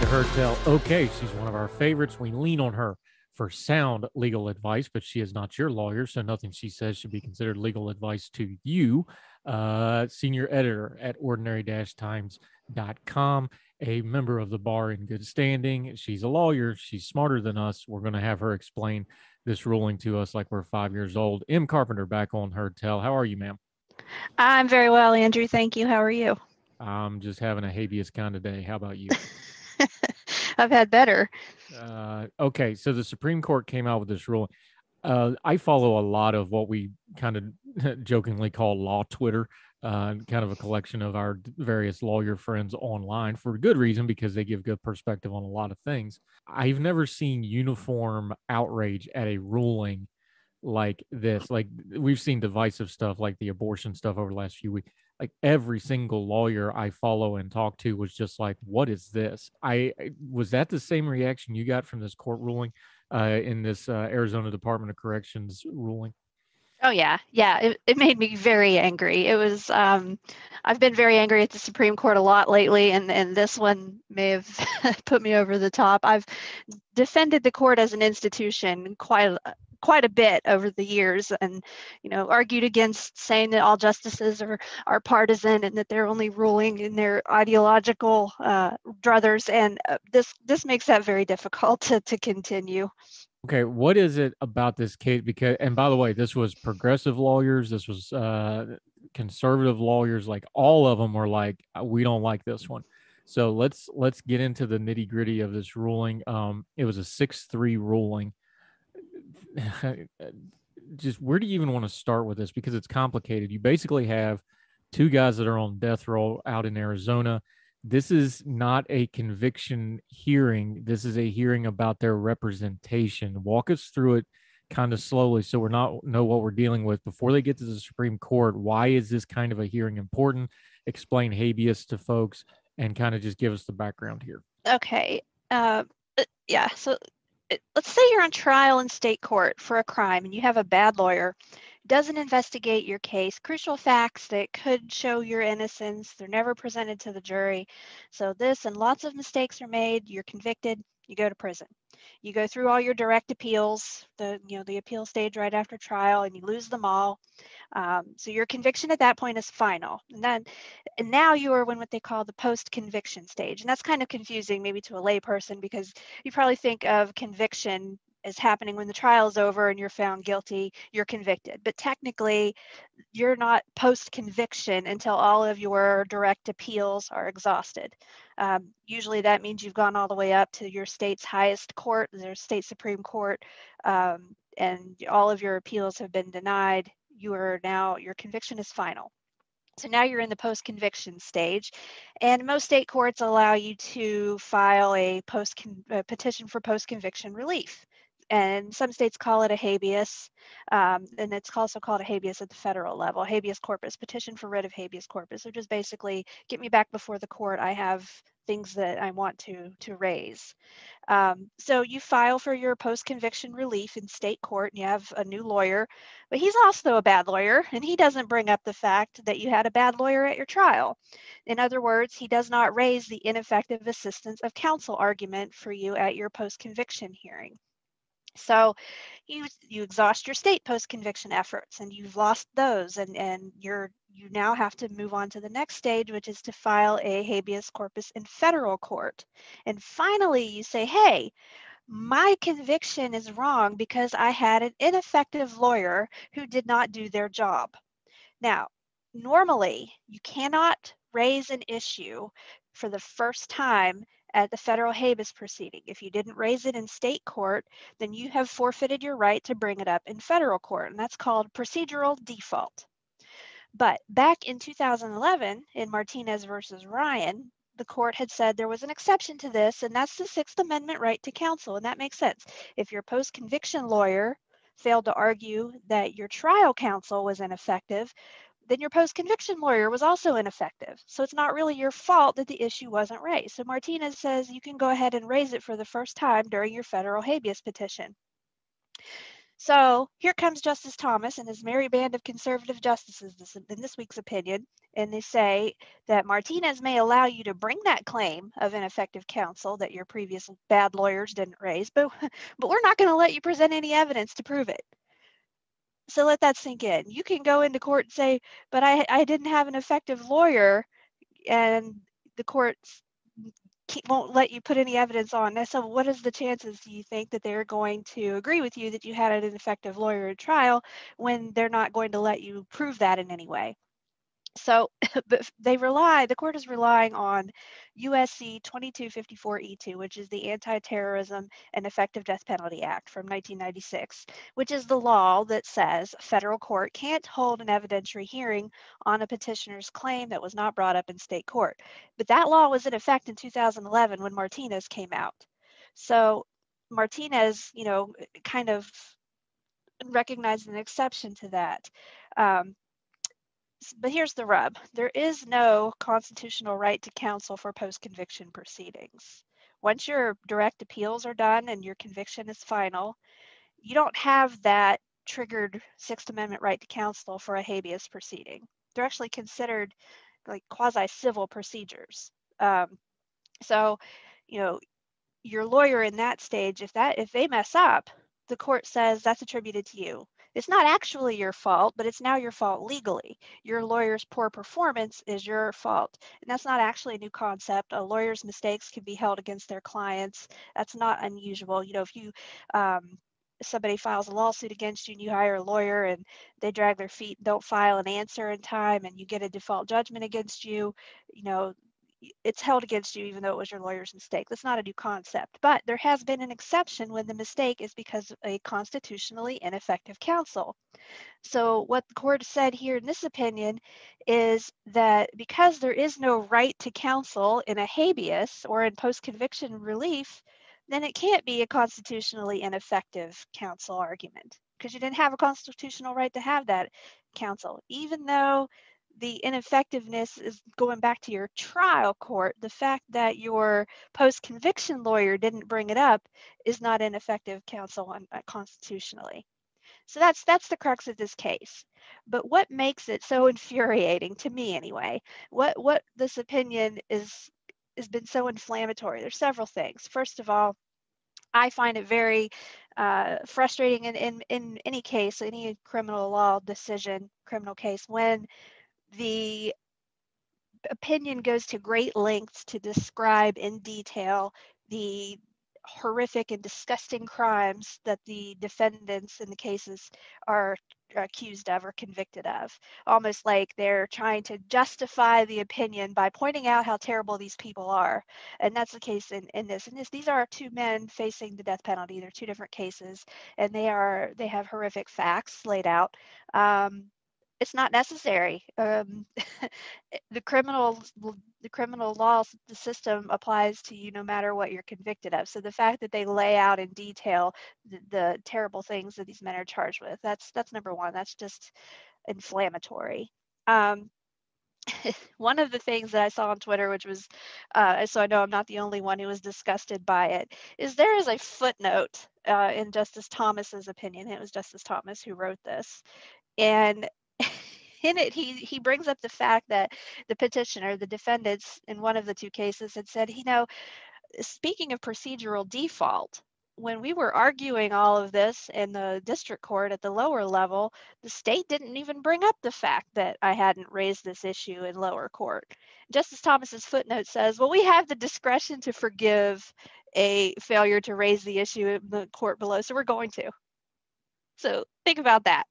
To Heard Tell. Okay, she's one of our favorites. We lean on her for sound legal advice, but she is not your lawyer, so nothing she says should be considered legal advice to you. Uh, senior editor at ordinary-times.com, a member of the bar in good standing. She's a lawyer. She's smarter than us. We're going to have her explain this ruling to us like we're five years old. M. Carpenter back on Heard Tell. How are you, ma'am? I'm very well, Andrew. Thank you. How are you? I'm just having a habeas kind of day. How about you? I've had better. Uh, okay, so the Supreme Court came out with this ruling. Uh, I follow a lot of what we kind of jokingly call law Twitter, uh, kind of a collection of our various lawyer friends online for good reason because they give good perspective on a lot of things. I've never seen uniform outrage at a ruling like this. Like we've seen divisive stuff like the abortion stuff over the last few weeks. Like every single lawyer I follow and talk to was just like, "What is this?" I was that the same reaction you got from this court ruling uh, in this uh, Arizona Department of Corrections ruling? Oh yeah, yeah. It, it made me very angry. It was. Um, I've been very angry at the Supreme Court a lot lately, and and this one may have put me over the top. I've defended the court as an institution quite quite a bit over the years, and you know argued against saying that all justices are are partisan and that they're only ruling in their ideological uh, druthers. And uh, this this makes that very difficult to to continue. Okay, what is it about this case? Because, and by the way, this was progressive lawyers, this was uh, conservative lawyers. Like all of them were like, "Uh, we don't like this one. So let's let's get into the nitty gritty of this ruling. Um, it was a six three ruling. Just where do you even want to start with this? Because it's complicated. You basically have two guys that are on death row out in Arizona this is not a conviction hearing. This is a hearing about their representation. Walk us through it kind of slowly so we're not know what we're dealing with before they get to the Supreme Court. Why is this kind of a hearing important? Explain habeas to folks and kind of just give us the background here. Okay. Uh, uh, yeah. So uh, let's say you're on trial in state court for a crime and you have a bad lawyer doesn't investigate your case crucial facts that could show your innocence they're never presented to the jury. So this and lots of mistakes are made you're convicted you go to prison. You go through all your direct appeals the you know the appeal stage right after trial and you lose them all. Um, so your conviction at that point is final. And then and now you are in what they call the post conviction stage. And that's kind of confusing maybe to a layperson because you probably think of conviction as happening when the trial is over and you're found guilty you're convicted. But technically you're not post conviction until all of your direct appeals are exhausted. Um, usually that means you've gone all the way up to your state's highest court their state supreme court um, and all of your appeals have been denied. You are now your conviction is final. So now you're in the post conviction stage, and most state courts allow you to file a post petition for post conviction relief. And some states call it a habeas, um, and it's also called a habeas at the federal level, habeas corpus, petition for writ of habeas corpus, which is basically get me back before the court. I have things that I want to to raise. Um, so you file for your post-conviction relief in state court, and you have a new lawyer, but he's also a bad lawyer, and he doesn't bring up the fact that you had a bad lawyer at your trial. In other words, he does not raise the ineffective assistance of counsel argument for you at your post-conviction hearing. So you you exhaust your state post-conviction efforts and you've lost those and, and you're you now have to move on to the next stage, which is to file a habeas corpus in federal court. And finally you say, hey, my conviction is wrong because I had an ineffective lawyer who did not do their job. Now, normally you cannot raise an issue for the first time at the federal habeas proceeding. If you didn't raise it in state court, then you have forfeited your right to bring it up in federal court, and that's called procedural default. But back in 2011, in Martinez versus Ryan, the court had said there was an exception to this, and that's the Sixth Amendment right to counsel, and that makes sense. If your post conviction lawyer failed to argue that your trial counsel was ineffective, then your post conviction lawyer was also ineffective. So it's not really your fault that the issue wasn't raised. So Martinez says you can go ahead and raise it for the first time during your federal habeas petition. So here comes Justice Thomas and his merry band of conservative justices in this week's opinion, and they say that Martinez may allow you to bring that claim of ineffective counsel that your previous bad lawyers didn't raise, but, but we're not going to let you present any evidence to prove it. So let that sink in. You can go into court and say, but I, I didn't have an effective lawyer and the courts won't let you put any evidence on. So what is the chances do you think that they're going to agree with you that you had an effective lawyer at trial when they're not going to let you prove that in any way? So, but they rely, the court is relying on USC 2254E2, which is the Anti-Terrorism and Effective Death Penalty Act from 1996, which is the law that says federal court can't hold an evidentiary hearing on a petitioner's claim that was not brought up in state court. But that law was in effect in 2011 when Martinez came out. So Martinez, you know, kind of recognized an exception to that. Um, but here's the rub there is no constitutional right to counsel for post conviction proceedings. Once your direct appeals are done and your conviction is final, you don't have that triggered Sixth Amendment right to counsel for a habeas proceeding. They're actually considered like quasi civil procedures. Um, so, you know, your lawyer in that stage, if that if they mess up, the court says that's attributed to you. It's not actually your fault, but it's now your fault legally. Your lawyer's poor performance is your fault. And that's not actually a new concept. A lawyer's mistakes can be held against their clients. That's not unusual. You know, if you um, somebody files a lawsuit against you and you hire a lawyer and they drag their feet don't file an answer in time and you get a default judgment against you you know it's held against you even though it was your lawyer's mistake. That's not a new concept, but there has been an exception when the mistake is because of a constitutionally ineffective counsel. So what the court said here in this opinion is that because there is no right to counsel in a habeas or in post-conviction relief, then it can't be a constitutionally ineffective counsel argument because you didn't have a constitutional right to have that counsel, even though the ineffectiveness is going back to your trial court. The fact that your post conviction lawyer didn't bring it up is not ineffective counsel on, uh, constitutionally. So that's that's the crux of this case. But what makes it so infuriating to me anyway? What what this opinion is has been so inflammatory. There's several things. First of all, I find it very uh, frustrating in, in in any case, any criminal law decision, criminal case, when the opinion goes to great lengths to describe in detail the horrific and disgusting crimes that the defendants in the cases are accused of or convicted of. Almost like they're trying to justify the opinion by pointing out how terrible these people are. And that's the case in, in this. And this these are two men facing the death penalty. They're two different cases. And they are they have horrific facts laid out. Um, it's not necessary. Um, the criminal the criminal law the system applies to you no matter what you're convicted of. So the fact that they lay out in detail the, the terrible things that these men are charged with that's that's number one. That's just inflammatory. Um, one of the things that I saw on Twitter, which was, uh, so I know I'm not the only one who was disgusted by it, is there is a footnote uh, in Justice Thomas's opinion. It was Justice Thomas who wrote this, and in it, he he brings up the fact that the petitioner, the defendants in one of the two cases, had said, you know, speaking of procedural default, when we were arguing all of this in the district court at the lower level, the state didn't even bring up the fact that I hadn't raised this issue in lower court. Justice Thomas's footnote says, well, we have the discretion to forgive a failure to raise the issue in the court below, so we're going to. So think about that.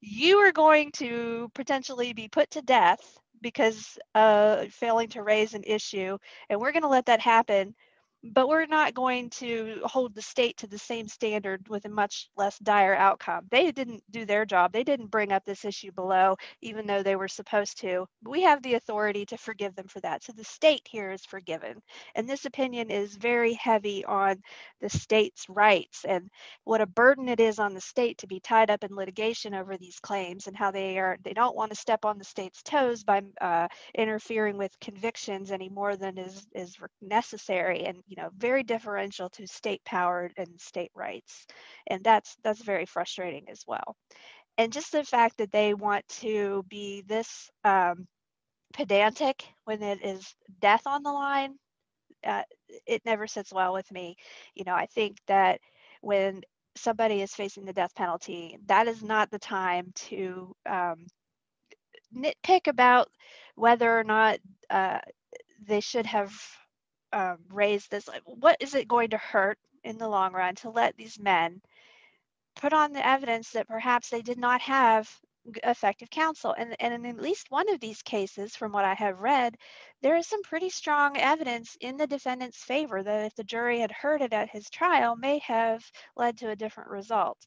You are going to potentially be put to death because uh, failing to raise an issue, and we're going to let that happen but we're not going to hold the state to the same standard with a much less dire outcome. They didn't do their job. They didn't bring up this issue below, even though they were supposed to. We have the authority to forgive them for that. So the state here is forgiven. And this opinion is very heavy on the state's rights and what a burden it is on the state to be tied up in litigation over these claims and how they are they don't want to step on the state's toes by uh, interfering with convictions any more than is is necessary and you know very differential to state power and state rights and that's that's very frustrating as well. And just the fact that they want to be this um, pedantic when it is death on the line uh, it never sits well with me. You know i think that when somebody is facing the death penalty that is not the time to um, nitpick about whether or not uh, they should have um, raise this what is it going to hurt in the long run to let these men put on the evidence that perhaps they did not have effective counsel? And, and in at least one of these cases from what i have read there is some pretty strong evidence in the defendant's favor that if the jury had heard it at his trial may have led to a different result.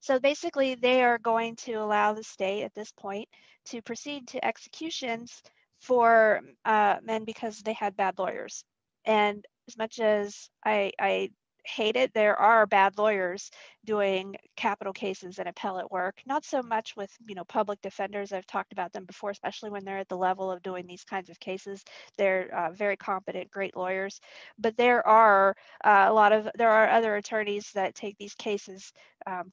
So basically they are going to allow the state at this point to proceed to executions for uh, men because they had bad lawyers and as much as I, I hate it, there are bad lawyers doing capital cases and appellate work. Not so much with you know public defenders. I've talked about them before, especially when they're at the level of doing these kinds of cases. They're uh, very competent, great lawyers. But there are uh, a lot of there are other attorneys that take these cases um,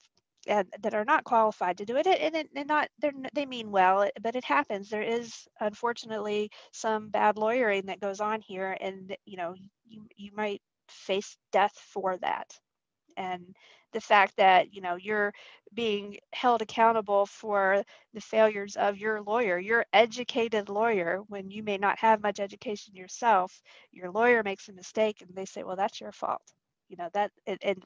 and that are not qualified to do it and, and not they they mean well but it happens. There is unfortunately some bad lawyering that goes on here and you know you, you might face death for that. And the fact that you know you're being held accountable for the failures of your lawyer your educated lawyer when you may not have much education yourself your lawyer makes a mistake and they say well that's your fault you know that and, and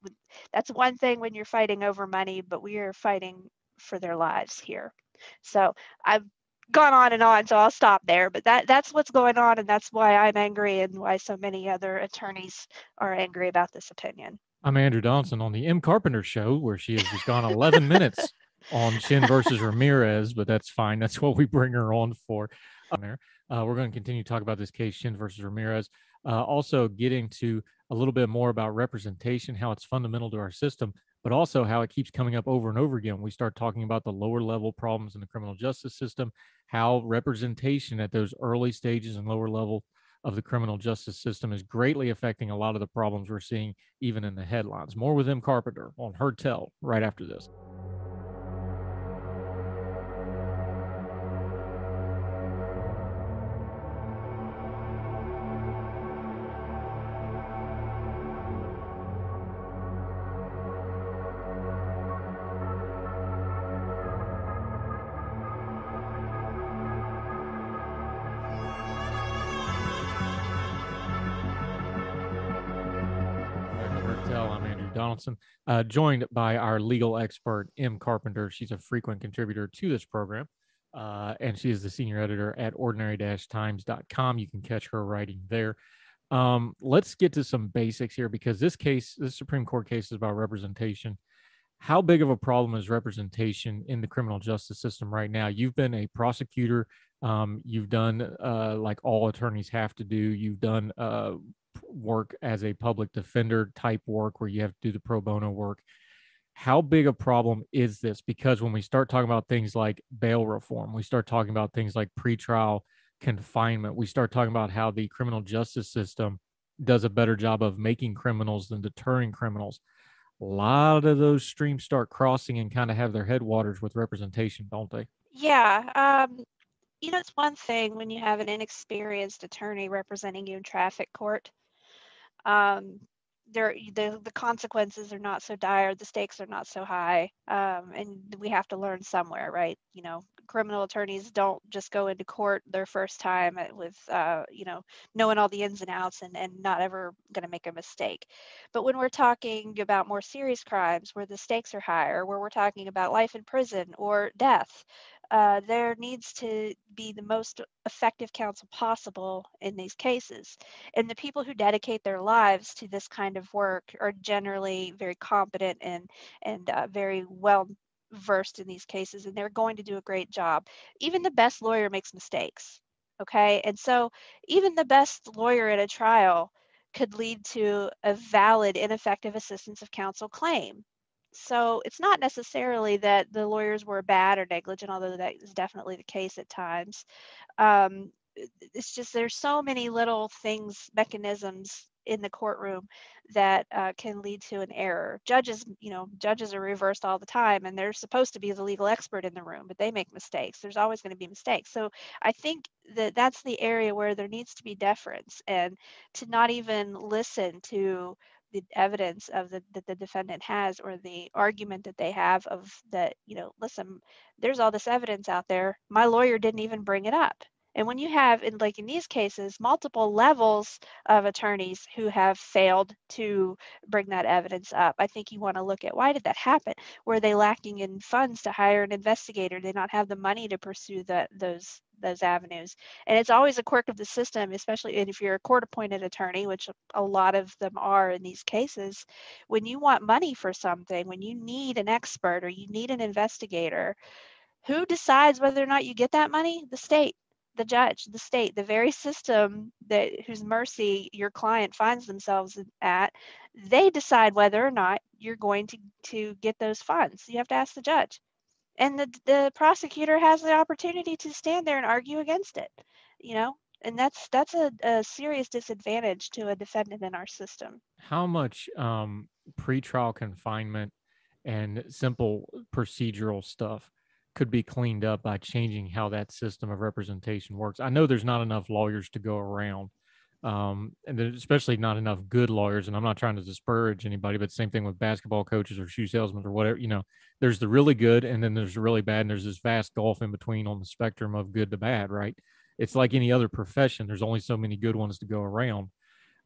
that's one thing when you're fighting over money but we are fighting for their lives here. So i've gone on and on so i'll stop there but that that's what's going on and that's why i'm angry and why so many other attorneys are angry about this opinion. I'm andrew donaldson on the m carpenter show where she has just gone 11 minutes on Shinn versus ramirez but that's fine that's what we bring her on for. Uh, we're going to continue to talk about this case Shinn versus ramirez uh, also getting to a little bit more about representation, how it's fundamental to our system, but also how it keeps coming up over and over again. We start talking about the lower level problems in the criminal justice system, how representation at those early stages and lower level of the criminal justice system is greatly affecting a lot of the problems we're seeing even in the headlines. More with M. Carpenter on Heard Tell right after this. Donaldson, uh, joined by our legal expert, M. Carpenter. She's a frequent contributor to this program, uh, and she is the senior editor at ordinary times.com. You can catch her writing there. Um, let's get to some basics here because this case, this Supreme Court case, is about representation. How big of a problem is representation in the criminal justice system right now? You've been a prosecutor. Um, you've done uh, like all attorneys have to do. You've done uh, work as a public defender type work where you have to do the pro bono work. How big a problem is this? Because when we start talking about things like bail reform, we start talking about things like pretrial confinement, we start talking about how the criminal justice system does a better job of making criminals than deterring criminals. A lot of those streams start crossing and kind of have their headwaters with representation, don't they? Yeah. Um, you know, it's one thing when you have an inexperienced attorney representing you in traffic court um, there the, the consequences are not so dire the stakes are not so high um, and we have to learn somewhere right? You know criminal attorneys don't just go into court their first time with uh, you know knowing all the ins and outs and, and not ever going to make a mistake. But when we're talking about more serious crimes where the stakes are higher where we're talking about life in prison or death uh, there needs to be the most effective counsel possible in these cases. And the people who dedicate their lives to this kind of work are generally very competent and and uh, very well versed in these cases, and they're going to do a great job. Even the best lawyer makes mistakes. Okay, and so even the best lawyer at a trial could lead to a valid ineffective assistance of counsel claim so it's not necessarily that the lawyers were bad or negligent, although that is definitely the case at times. Um, it's just there's so many little things, mechanisms in the courtroom that uh, can lead to an error. Judges, you know, judges are reversed all the time, and they're supposed to be the legal expert in the room, but they make mistakes. There's always going to be mistakes. So I think that that's the area where there needs to be deference, and to not even listen to the evidence of the that the defendant has or the argument that they have of that you know listen there's all this evidence out there. My lawyer didn't even bring it up and when you have in like in these cases multiple levels of attorneys who have failed to bring that evidence up i think you want to look at why did that happen were they lacking in funds to hire an investigator did not have the money to pursue that those those avenues. And it's always a quirk of the system, especially if you're a court appointed attorney, which a lot of them are in these cases. When you want money for something, when you need an expert or you need an investigator, who decides whether or not you get that money? The state the judge, the state, the very system that whose mercy your client finds themselves at, they decide whether or not you're going to to get those funds. You have to ask the judge. And the the prosecutor has the opportunity to stand there and argue against it you know? And that's that's a, a serious disadvantage to a defendant in our system. How much um pretrial confinement and simple procedural stuff could be cleaned up by changing how that system of representation works i know there's not enough lawyers to go around um, and especially not enough good lawyers. And I'm not trying to disparage anybody, but same thing with basketball coaches or shoe salesmen or whatever. You know, there's the really good, and then there's the really bad, and there's this vast gulf in between on the spectrum of good to bad. Right? It's like any other profession. There's only so many good ones to go around.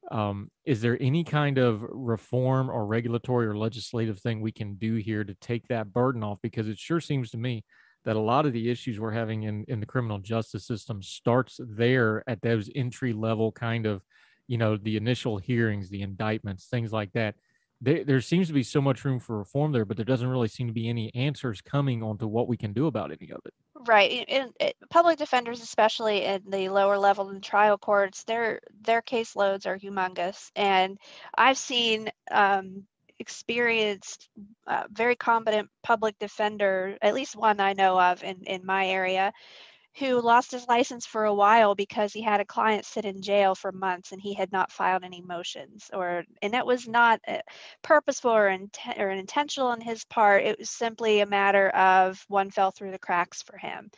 Um, is there any kind of reform or regulatory or legislative thing we can do here to take that burden off? Because it sure seems to me that a lot of the issues we're having in, in the criminal justice system starts there at those entry level kind of, you know, the initial hearings, the indictments, things like that. There, there seems to be so much room for reform there, but there doesn't really seem to be any answers coming onto what we can do about any of it. Right. In, public defenders, especially in the lower level in trial courts, their their caseloads are humongous, and I've seen um, experienced, uh, very competent public defender, at least one I know of in, in my area, who lost his license for a while because he had a client sit in jail for months and he had not filed any motions or and that was not uh, purposeful or, inten- or intentional on his part. It was simply a matter of one fell through the cracks for him.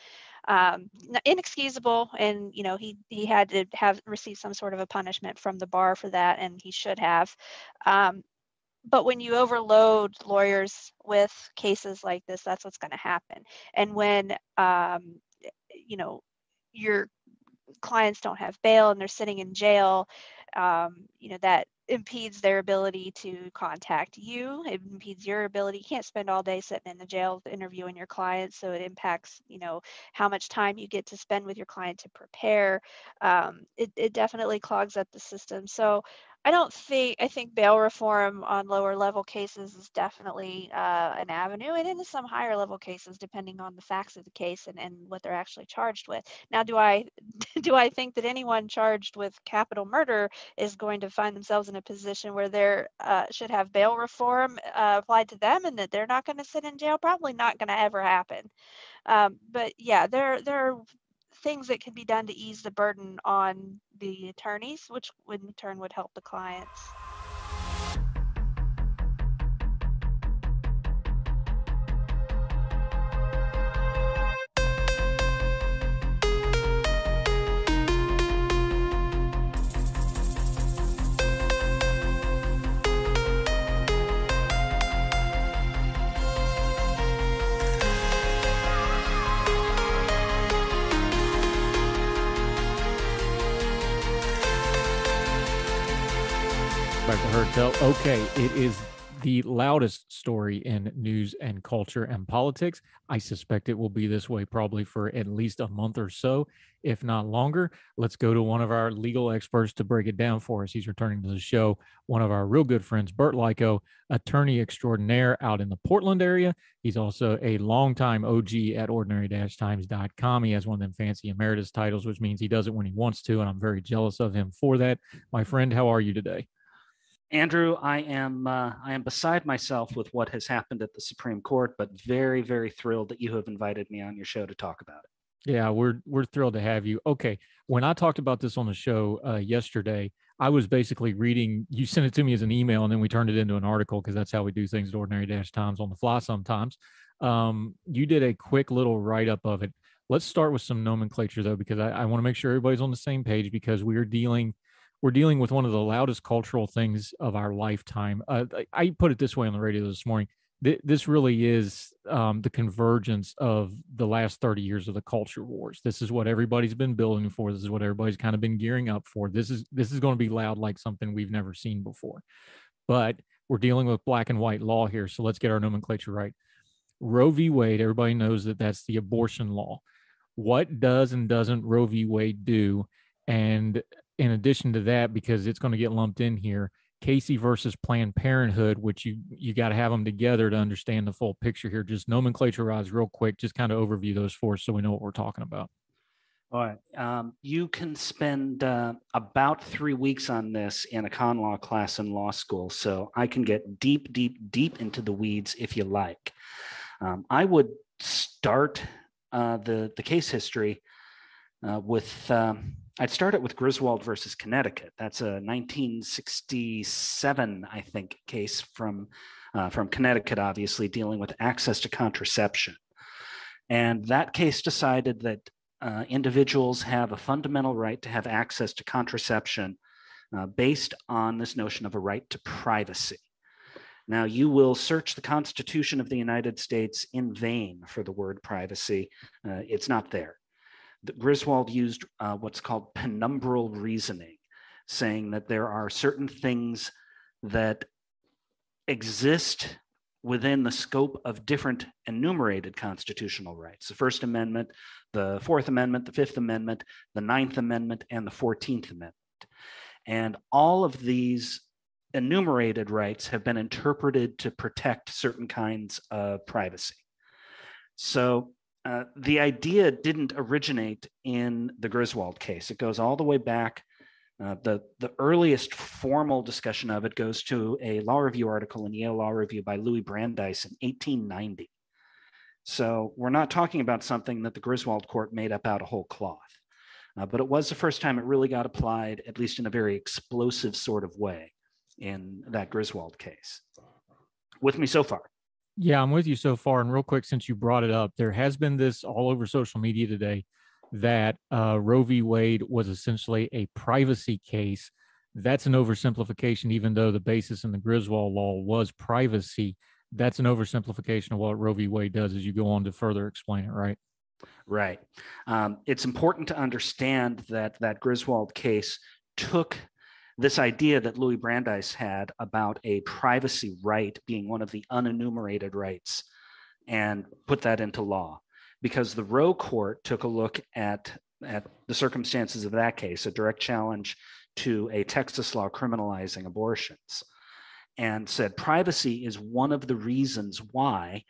Um, inexcusable and you know he he had to have received some sort of a punishment from the bar for that and he should have. Um, but when you overload lawyers with cases like this that's what's going to happen. And when um, you know your clients don't have bail and they're sitting in jail um, you know that impedes their ability to contact you it impedes your ability you can't spend all day sitting in the jail interviewing your clients so it impacts you know how much time you get to spend with your client to prepare. Um, it, it definitely clogs up the system. So I don't think I think bail reform on lower level cases is definitely uh, an avenue, and in some higher level cases, depending on the facts of the case and, and what they're actually charged with. Now, do I do I think that anyone charged with capital murder is going to find themselves in a position where they uh, should have bail reform uh, applied to them, and that they're not going to sit in jail? Probably not going to ever happen. Um, but yeah, there there are things that can be done to ease the burden on the attorneys, which in turn would help the clients. Okay, it is the loudest story in news and culture and politics. I suspect it will be this way probably for at least a month or so, if not longer. Let's go to one of our legal experts to break it down for us. He's returning to the show, one of our real good friends, Burt Likko, attorney extraordinaire out in the Portland area. He's also a longtime OG at ordinary-times.com. He has one of them fancy emeritus titles, which means he does it when he wants to, and I'm very jealous of him for that. My friend, how are you today? Andrew, I am uh, I am beside myself with what has happened at the Supreme Court, but very very thrilled that you have invited me on your show to talk about it. Yeah, we're we're thrilled to have you. Okay, when I talked about this on the show uh, yesterday, I was basically reading. You sent it to me as an email, and then we turned it into an article because that's how we do things at Ordinary Dash Times on the fly. Sometimes um, you did a quick little write up of it. Let's start with some nomenclature though, because I, I want to make sure everybody's on the same page because we are dealing we're dealing with one of the loudest cultural things of our lifetime. Uh, I put it this way on the radio this morning. this really is um, the convergence of the last 30 years of the culture wars. This is what everybody's been building for. This is what everybody's kind of been gearing up for. This is this is going to be loud like something we've never seen before. But we're dealing with black and white law here, so let's get our nomenclature right. Roe v. Wade, everybody knows that that's the abortion law. What does and doesn't Roe v. Wade do? And in addition to that, because it's going to get lumped in here, Casey versus Planned Parenthood, which you you got to have them together to understand the full picture here. Just nomenclature-wise, real quick, just kind of overview those for us so we know what we're talking about. All right. Um, you can spend uh, about three weeks on this in a con law class in law school. So I can get deep, deep, deep into the weeds if you like. Um, I would start uh, the the case history uh, with um, I'd start it with Griswold versus Connecticut. That's a 1967, I think, case from uh, from Connecticut, obviously dealing with access to contraception. And that case decided that uh, individuals have a fundamental right to have access to contraception uh, based on this notion of a right to privacy. Now, you will search the Constitution of the United States in vain for the word privacy. Uh, it's not there. Griswold used uh, what's called penumbral reasoning, saying that there are certain things that exist within the scope of different enumerated constitutional rights the First Amendment, the Fourth Amendment, the Fifth Amendment, the Ninth Amendment, and the Fourteenth Amendment. And all of these enumerated rights have been interpreted to protect certain kinds of privacy. So uh, the idea didn't originate in the Griswold case. It goes all the way back. Uh, the, the earliest formal discussion of it goes to a law review article in Yale Law Review by Louis Brandeis in 1890. So we're not talking about something that the Griswold court made up out of whole cloth. Uh, but it was the first time it really got applied, at least in a very explosive sort of way, in that Griswold case. With me so far? Yeah, I'm with you so far. And real quick, since you brought it up, there has been this all over social media today that uh, Roe v. Wade was essentially a privacy case. That's an oversimplification, even though the basis in the Griswold law was privacy. That's an oversimplification of what Roe v. Wade does as you go on to further explain it, right? Right. Um, it's important to understand that that Griswold case took this idea that Louis Brandeis had about a privacy right being one of the unenumerated rights and put that into law because the Roe court took a look at, at the circumstances of that case, a direct challenge to a Texas law criminalizing abortions, and said privacy is one of the reasons why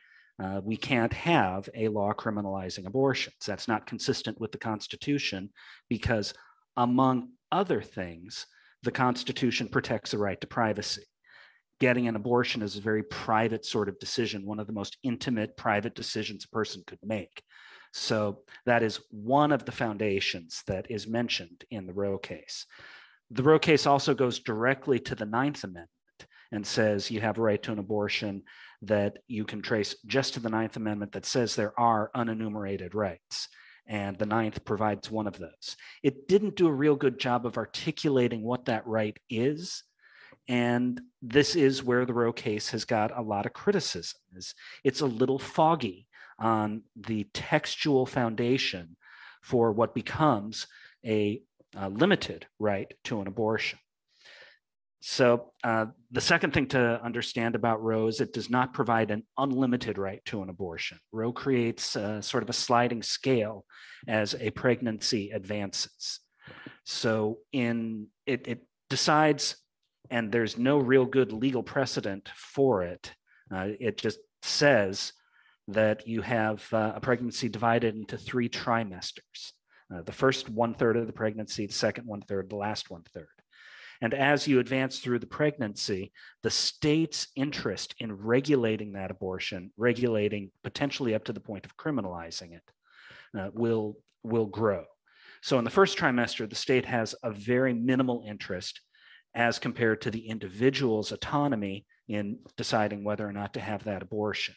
uh, we can't have a law criminalizing abortions. That's not consistent with the Constitution because, among other things, the Constitution protects the right to privacy. Getting an abortion is a very private sort of decision, one of the most intimate private decisions a person could make. So that is one of the foundations that is mentioned in the Roe case. The Roe case also goes directly to the Ninth Amendment and says you have a right to an abortion that you can trace just to the Ninth Amendment that says there are unenumerated rights and the ninth provides one of those. It didn't do a real good job of articulating what that right is. And this is where the Roe case has got a lot of criticism. It's a little foggy on the textual foundation for what becomes a, a limited right to an abortion. So uh, the second thing to understand about Roe is it does not provide an unlimited right to an abortion. Roe creates a, sort of a sliding scale as a pregnancy advances. So in it, it decides, and there's no real good legal precedent for it. Uh, it just says that you have uh, a pregnancy divided into three trimesters. Uh, the first one third of the pregnancy, the second one third, the last one third. And as you advance through the pregnancy, the state's interest in regulating that abortion, regulating potentially up to the point of criminalizing it, uh, will, will grow. So in the first trimester, the state has a very minimal interest as compared to the individual's autonomy in deciding whether or not to have that abortion.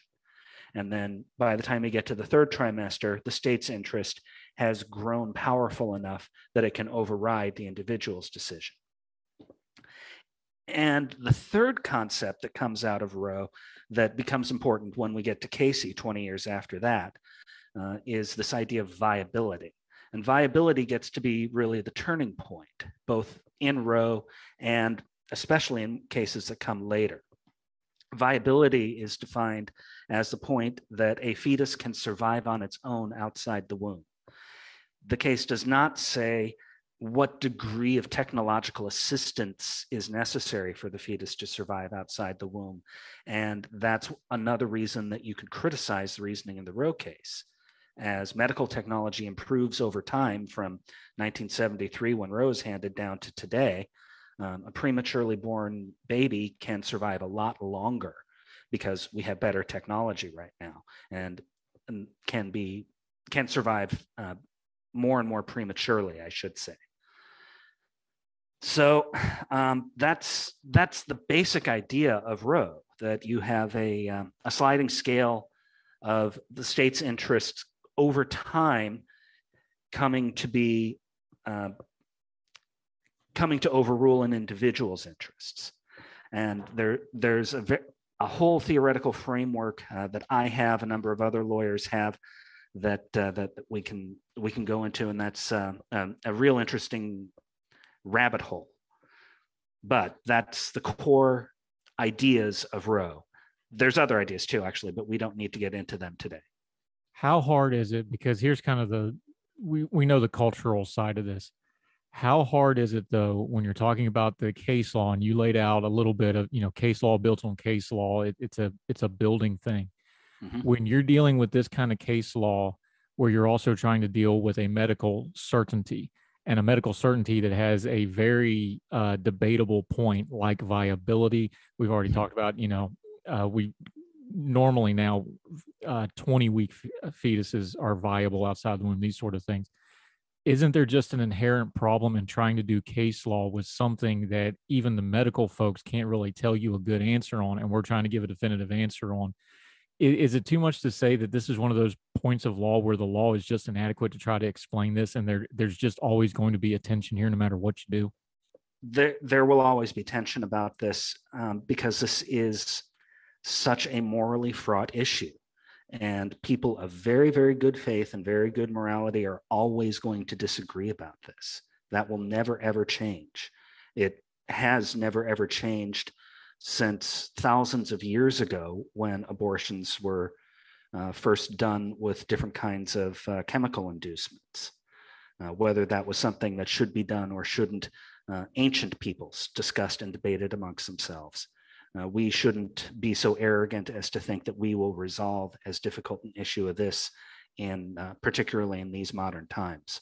And then by the time you get to the third trimester, the state's interest has grown powerful enough that it can override the individual's decision. And the third concept that comes out of Roe that becomes important when we get to Casey 20 years after that uh, is this idea of viability. And viability gets to be really the turning point, both in Roe and especially in cases that come later. Viability is defined as the point that a fetus can survive on its own outside the womb. The case does not say what degree of technological assistance is necessary for the fetus to survive outside the womb. And that's another reason that you could criticize the reasoning in the Roe case. As medical technology improves over time from 1973, when Roe was handed down, to today, um, a prematurely born baby can survive a lot longer because we have better technology right now and, and can be can survive uh, more and more prematurely, I should say. So um, that's that's the basic idea of Roe that you have a um, a sliding scale of the state's interests over time coming to be uh, coming to overrule an individual's interests, and there there's a a whole theoretical framework uh, that I have, a number of other lawyers have, that uh, that we can we can go into, and that's uh, um, a real interesting rabbit hole. But that's the core ideas of Roe. There's other ideas too, actually, but we don't need to get into them today. How hard is it? Because here's kind of the we we know the cultural side of this. How hard is it though when you're talking about the case law and you laid out a little bit of you know case law built on case law? It, it's a it's a building thing. Mm-hmm. When you're dealing with this kind of case law, where you're also trying to deal with a medical certainty, and a medical certainty that has a very uh, debatable point like viability. We've already mm-hmm. talked about, you know, uh, we normally now uh, 20 week uh, fetuses are viable outside the womb, these sort of things. Isn't there just an inherent problem in trying to do case law with something that even the medical folks can't really tell you a good answer on, and we're trying to give a definitive answer on? Is it too much to say that this is one of those points of law where the law is just inadequate to try to explain this and there there's just always going to be a tension here no matter what you do? There there will always be tension about this um, because this is such a morally fraught issue. And people of very very good faith and very good morality are always going to disagree about this. That will never ever change. It has never ever changed since thousands of years ago when abortions were uh, first done with different kinds of uh, chemical inducements. Uh, whether that was something that should be done or shouldn't, uh, ancient peoples discussed and debated amongst themselves. Uh, we shouldn't be so arrogant as to think that we will resolve as difficult an issue of this in uh, particularly in these modern times.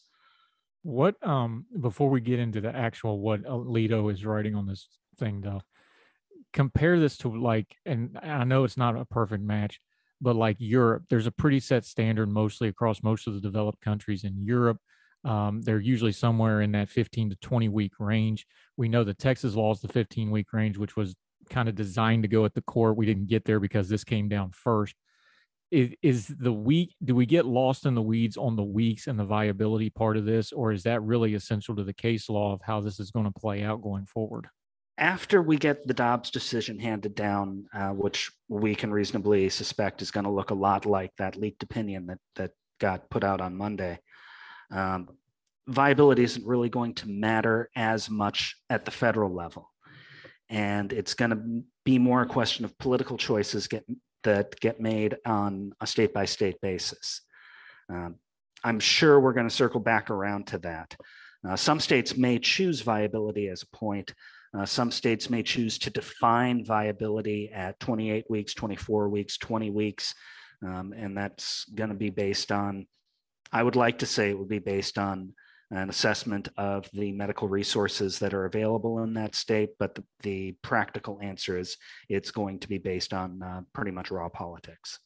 What um before we get into the actual what Alito is writing on this thing though, compare this to like, and I know it's not a perfect match, but like Europe, there's a pretty set standard mostly across most of the developed countries in Europe. Um, they're usually somewhere in that 15 to 20 week range. We know the Texas law is the 15 week range, which was kind of designed to go at the court. We didn't get there because this came down first. Is, is the week, do we get lost in the weeds on the weeks and the viability part of this, or is that really essential to the case law of how this is going to play out going forward? After we get the Dobbs decision handed down, uh, which we can reasonably suspect is going to look a lot like that leaked opinion that that got put out on Monday, um, viability isn't really going to matter as much at the federal level. and it's going to be more a question of political choices get, that get made on a state by state basis. Um, I'm sure we're going to circle back around to that. Uh, some states may choose viability as a point. Uh, some states may choose to define viability at 28 weeks, 24 weeks, 20 weeks, um, and that's going to be based on, I would like to say it would be based on an assessment of the medical resources that are available in that state, but the, the practical answer is it's going to be based on uh, pretty much raw politics.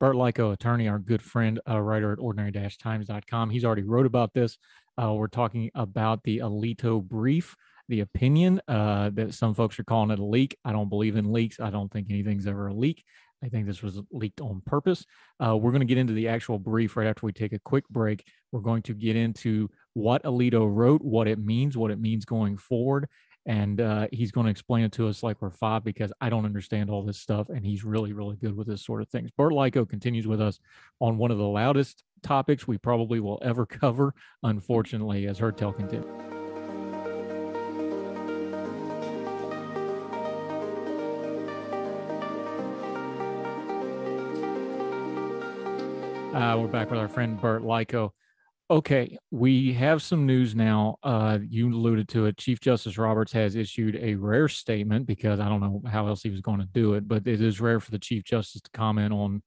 Burt Likko, attorney, our good friend, uh, writer at ordinary-times.com. He's already wrote about this. Uh, we're talking about the Alito brief, the opinion uh, that some folks are calling it a leak. I don't believe in leaks. I don't think anything's ever a leak. I think this was leaked on purpose. Uh, we're going to get into the actual brief right after we take a quick break. We're going to get into what Alito wrote, what it means, what it means going forward. And uh, he's going to explain it to us like we're five because I don't understand all this stuff. And he's really, really good with this sort of things. Burt Likko continues with us on one of the loudest topics we probably will ever cover, unfortunately, as Heard Tell continues. Uh, we're back with our friend Burt Likko. Okay, we have some news now. Uh, you alluded to it. Chief Justice Roberts has issued a rare statement because I don't know how else he was going to do it, but it is rare for the Chief Justice to comment on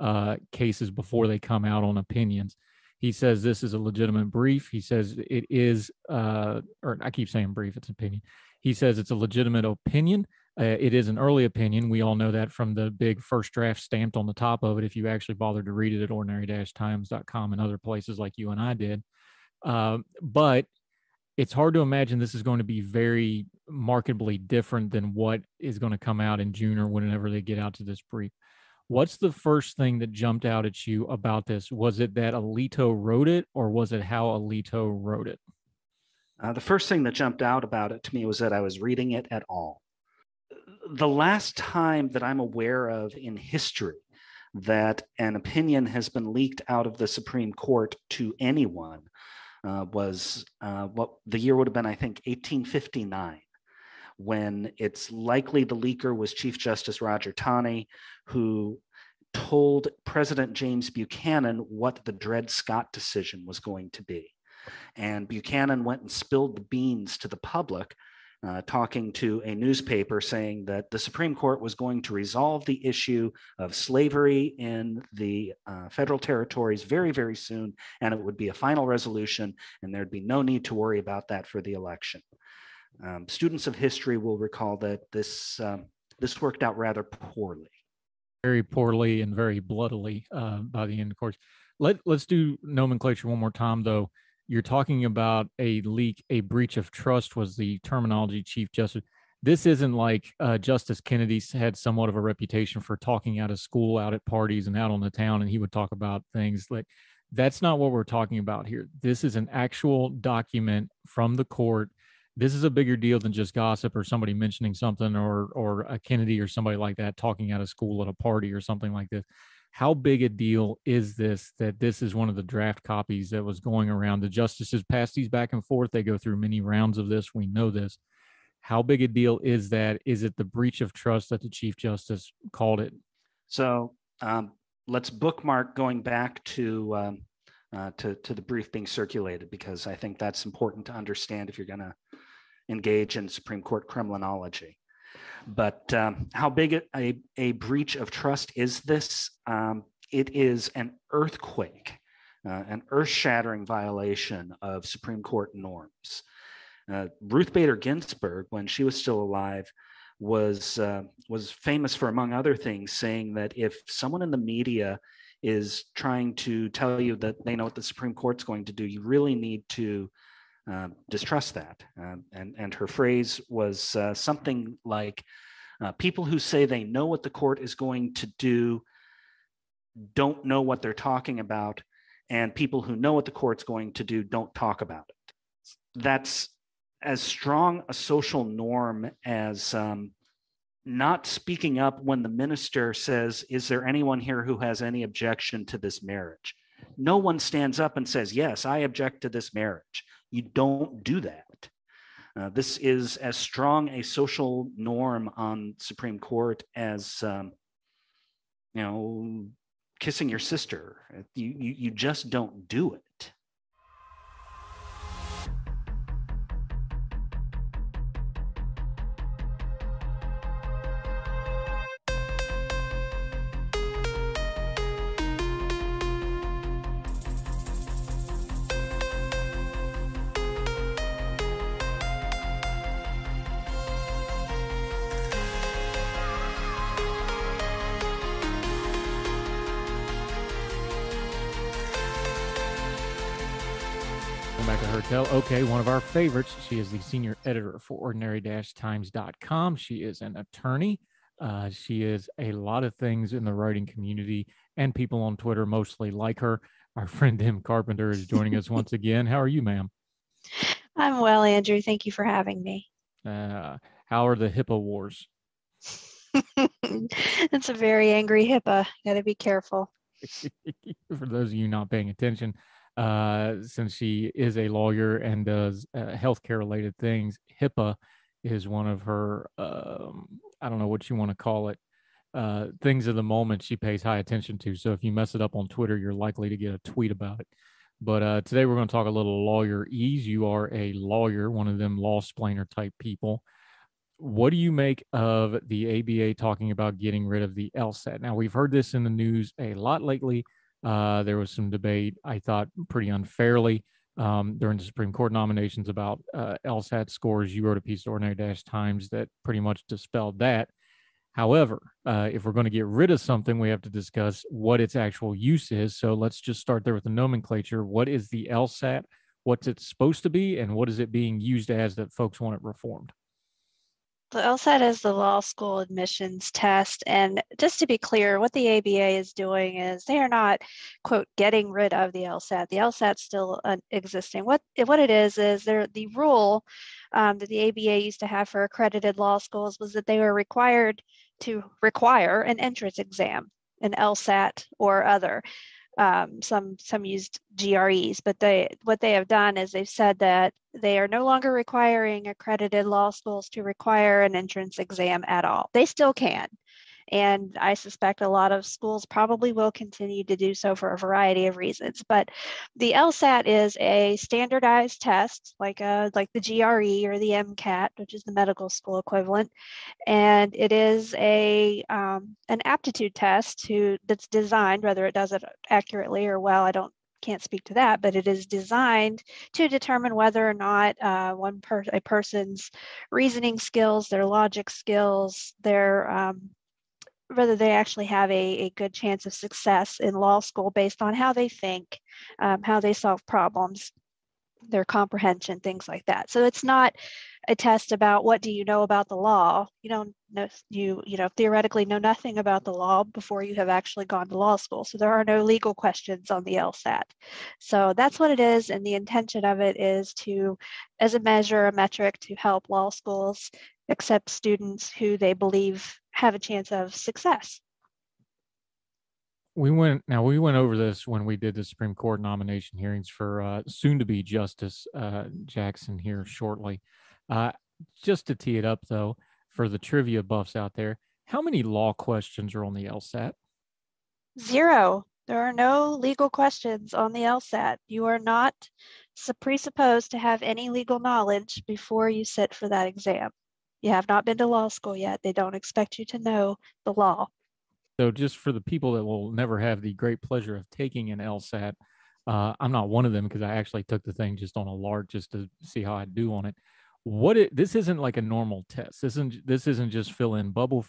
uh, cases before they come out on opinions. He says this is a legitimate brief. He says it is, uh, or I keep saying brief, it's opinion. He says it's a legitimate opinion. Uh, it is an early opinion. We all know that from the big first draft stamped on the top of it. If you actually bothered to read it at ordinary-times.com and other places like you and I did, uh, but it's hard to imagine this is going to be very markedly different than what is going to come out in June or whenever they get out to this brief. What's the first thing that jumped out at you about this? Was it that Alito wrote it, or was it how Alito wrote it? Uh, the first thing that jumped out about it to me was that I was reading it at all the last time that I'm aware of in history that an opinion has been leaked out of the Supreme Court to anyone uh, was uh, what the year would have been, I think, 1859, when it's likely the leaker was Chief Justice Roger Taney, who told President James Buchanan what the Dred Scott decision was going to be. And Buchanan went and spilled the beans to the public uh, talking to a newspaper saying that the Supreme Court was going to resolve the issue of slavery in the uh, federal territories very, very soon, and it would be a final resolution, and there'd be no need to worry about that for the election. Um, students of history will recall that this um, this worked out rather poorly. Very poorly and very bloodily uh, by the end, of course. Let Let's do nomenclature one more time, though you're talking about a leak, a breach of trust was the terminology Chief Justice. This isn't like uh, Justice Kennedy had somewhat of a reputation for talking out of school, out at parties, and out on the town, and he would talk about things like that's not what we're talking about here. This is an actual document from the court. This is a bigger deal than just gossip or somebody mentioning something or or a Kennedy or somebody like that talking out of school at a party or something like this how big a deal is this that this is one of the draft copies that was going around? The justices pass these back and forth. They go through many rounds of this. We know this. How big a deal is that? Is it the breach of trust that the Chief Justice called it? So um, let's bookmark going back to, um, uh, to, to the brief being circulated because I think that's important to understand if you're going to engage in Supreme Court Kremlinology. But um, how big a, a breach of trust is this? Um, it is an earthquake, uh, an earth shattering violation of Supreme Court norms. Uh, Ruth Bader Ginsburg, when she was still alive, was uh, was famous for, among other things, saying that if someone in the media is trying to tell you that they know what the Supreme Court's going to do, you really need to uh, distrust that. Uh, and, and her phrase was uh, something like uh, people who say they know what the court is going to do don't know what they're talking about, and people who know what the court's going to do don't talk about it. That's as strong a social norm as um, not speaking up when the minister says, Is there anyone here who has any objection to this marriage? No one stands up and says, Yes, I object to this marriage. You don't do that. Uh, this is as strong a social norm on Supreme Court as, um, you know, kissing your sister. You, you, you just don't do it. Okay, one of our favorites. She is the senior editor for ordinary-times.com. She is an attorney. Uh, she is a lot of things in the writing community, and people on Twitter mostly like her. Our friend Em Carpenter is joining us once again. How are you, ma'am? I'm well, Andrew. Thank you for having me. Uh, how are the HIPAA wars? it's a very angry HIPAA. Got to be careful. for those of you not paying attention, uh, since she is a lawyer and does uh, healthcare related things. HIPAA is one of her, um, I don't know what you want to call it, uh, things of the moment she pays high attention to. So if you mess it up on Twitter, you're likely to get a tweet about it. But uh, today we're going to talk a little lawyer ease. You are a lawyer, one of them law splainer type people. What do you make of the ABA talking about getting rid of the LSAT? Now, we've heard this in the news a lot lately. Uh, there was some debate, I thought, pretty unfairly um, during the Supreme Court nominations about uh, LSAT scores. You wrote a piece at Ordinary Dash Times that pretty much dispelled that. However, uh, if we're going to get rid of something, we have to discuss what its actual use is. So let's just start there with the nomenclature. What is the LSAT? What's it supposed to be? And what is it being used as that folks want it reformed? The LSAT is the law school admissions test. And just to be clear, what the ABA is doing is they are not, quote, getting rid of the LSAT. The LSAT's still uh, existing. What, what it is, is there, the rule um, that the ABA used to have for accredited law schools was that they were required to require an entrance exam, an LSAT or other um, some some used GREs, but they what they have done is they've said that they are no longer requiring accredited law schools to require an entrance exam at all. They still can, and I suspect a lot of schools probably will continue to do so for a variety of reasons. But the LSAT is a standardized test, like a, uh, like the GRE or the MCAT, which is the medical school equivalent, and it is a um, an aptitude test to that's designed, whether it does it accurately or well, I don't can't speak to that, but it is designed to determine whether or not uh, one per- a person's reasoning skills, their logic skills, their um, whether they actually have a, a good chance of success in law school based on how they think, um, how they solve problems, their comprehension, things like that. So it's not a test about what do you know about the law. You don't know you you know theoretically know nothing about the law before you have actually gone to law school. So there are no legal questions on the LSAT. So that's what it is, and the intention of it is to, as a measure, a metric to help law schools accept students who they believe have a chance of success. We went now. We went over this when we did the Supreme Court nomination hearings for uh, soon-to-be Justice uh, Jackson here shortly. Uh, just to tee it up, though, for the trivia buffs out there, how many law questions are on the LSAT? Zero. There are no legal questions on the LSAT. You are not presupposed to have any legal knowledge before you sit for that exam. You have not been to law school yet. They don't expect you to know the law. So, just for the people that will never have the great pleasure of taking an LSAT, uh, I'm not one of them because I actually took the thing just on a lark just to see how I do on it. What it this isn't like a normal test. This isn't this isn't just fill in bubble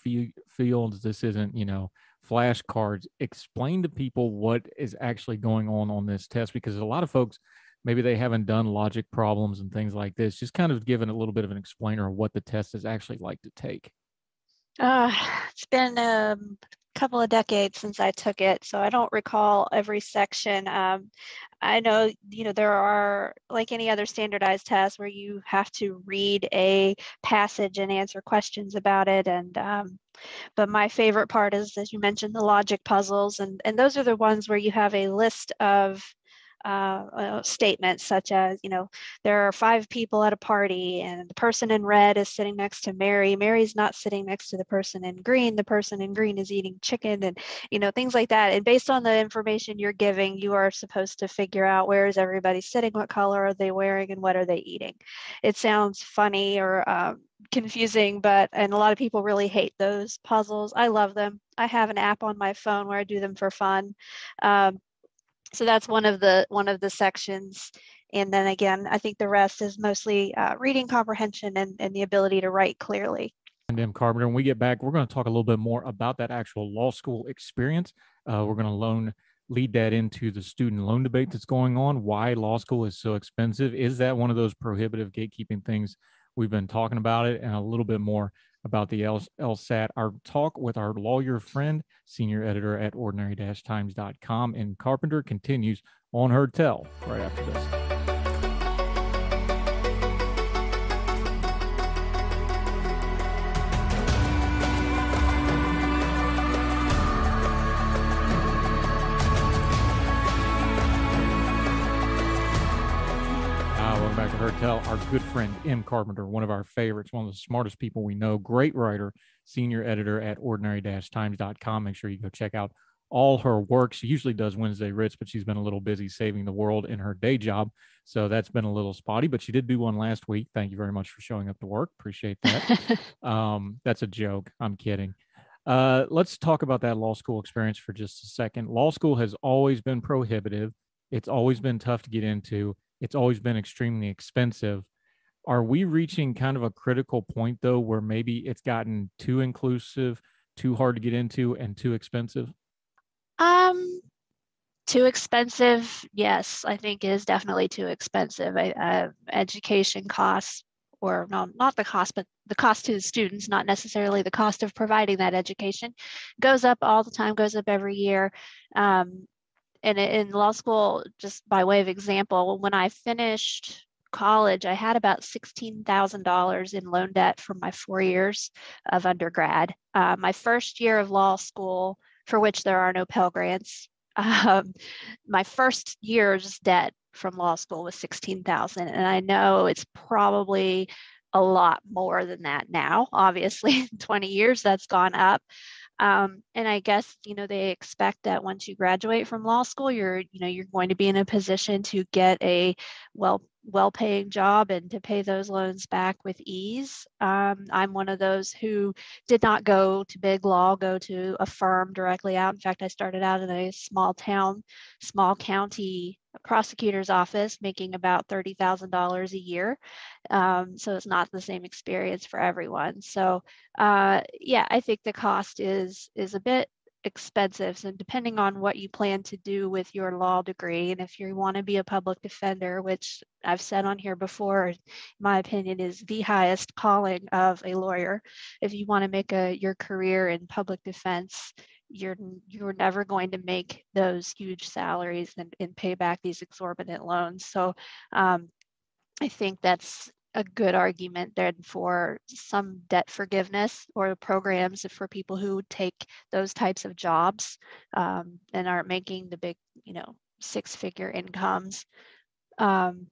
fields. This isn't you know flashcards. Explain to people what is actually going on on this test because a lot of folks maybe they haven't done logic problems and things like this just kind of given a little bit of an explainer of what the test is actually like to take. Uh, it's been a couple of decades since i took it so i don't recall every section. Um, i know you know there are like any other standardized test where you have to read a passage and answer questions about it and um, but my favorite part is as you mentioned the logic puzzles and and those are the ones where you have a list of uh, uh, statements such as, you know, there are five people at a party and the person in red is sitting next to Mary. Mary's not sitting next to the person in green. The person in green is eating chicken and, you know, things like that. And based on the information you're giving, you are supposed to figure out where is everybody sitting, what color are they wearing, and what are they eating. It sounds funny or um, confusing, but and a lot of people really hate those puzzles. I love them. I have an app on my phone where I do them for fun. Um, so that's one of the one of the sections. And then again i think the rest is mostly uh, reading comprehension and, and the ability to write clearly. And then carpenter when we get back we're going to talk a little bit more about that actual law school experience. Uh, we're going to loan lead that into the student loan debate that's going on. Why law school is so expensive? Is that one of those prohibitive gatekeeping things? We've been talking about it and a little bit more about the LSAT, our talk with our lawyer friend, senior editor at ordinary-times.com, and Carpenter continues on Heard Tell right after this. Heard Tell, our good friend Em Carpenter, one of our favorites, one of the smartest people we know, great writer, senior editor at ordinary-times.com. Make sure you go check out all her work. She usually does Wednesday Writs, but she's been a little busy saving the world in her day job. So that's been a little spotty, but she did do one last week. Thank you very much for showing up to work. Appreciate that. um, that's a joke. I'm kidding. Uh, let's talk about that law school experience for just a second. Law school has always been prohibitive. It's always been tough to get into it's always been extremely expensive. Are we reaching kind of a critical point though, where maybe it's gotten too inclusive, too hard to get into, and too expensive? Um, too expensive. Yes, I think is definitely too expensive. I, uh, education costs, or no, not the cost, but the cost to the students, not necessarily the cost of providing that education, goes up all the time, goes up every year. Um, and in law school, just by way of example, when I finished college, I had about $16,000 in loan debt for my four years of undergrad. Uh, my first year of law school, for which there are no Pell Grants, um, my first year's debt from law school was 16,000 and I know it's probably a lot more than that now. Obviously, in 20 years that's gone up. Um, and I guess you know they expect that once you graduate from law school, you're you know you're going to be in a position to get a well well-paying job and to pay those loans back with ease. Um, I'm one of those who did not go to big law, go to a firm directly out. In fact, I started out in a small town, small county prosecutor's office making about $30,000 a year. Um, so it's not the same experience for everyone. So uh, yeah, I think the cost is is a bit expensive. So depending on what you plan to do with your law degree, and if you want to be a public defender, which I've said on here before, my opinion is the highest calling of a lawyer. If you want to make a your career in public defense, you're you're never going to make those huge salaries and, and pay back these exorbitant loans. So um, I think that's a good argument then for some debt forgiveness or programs for people who take those types of jobs um, and aren't making the big, you know, six figure incomes. Um,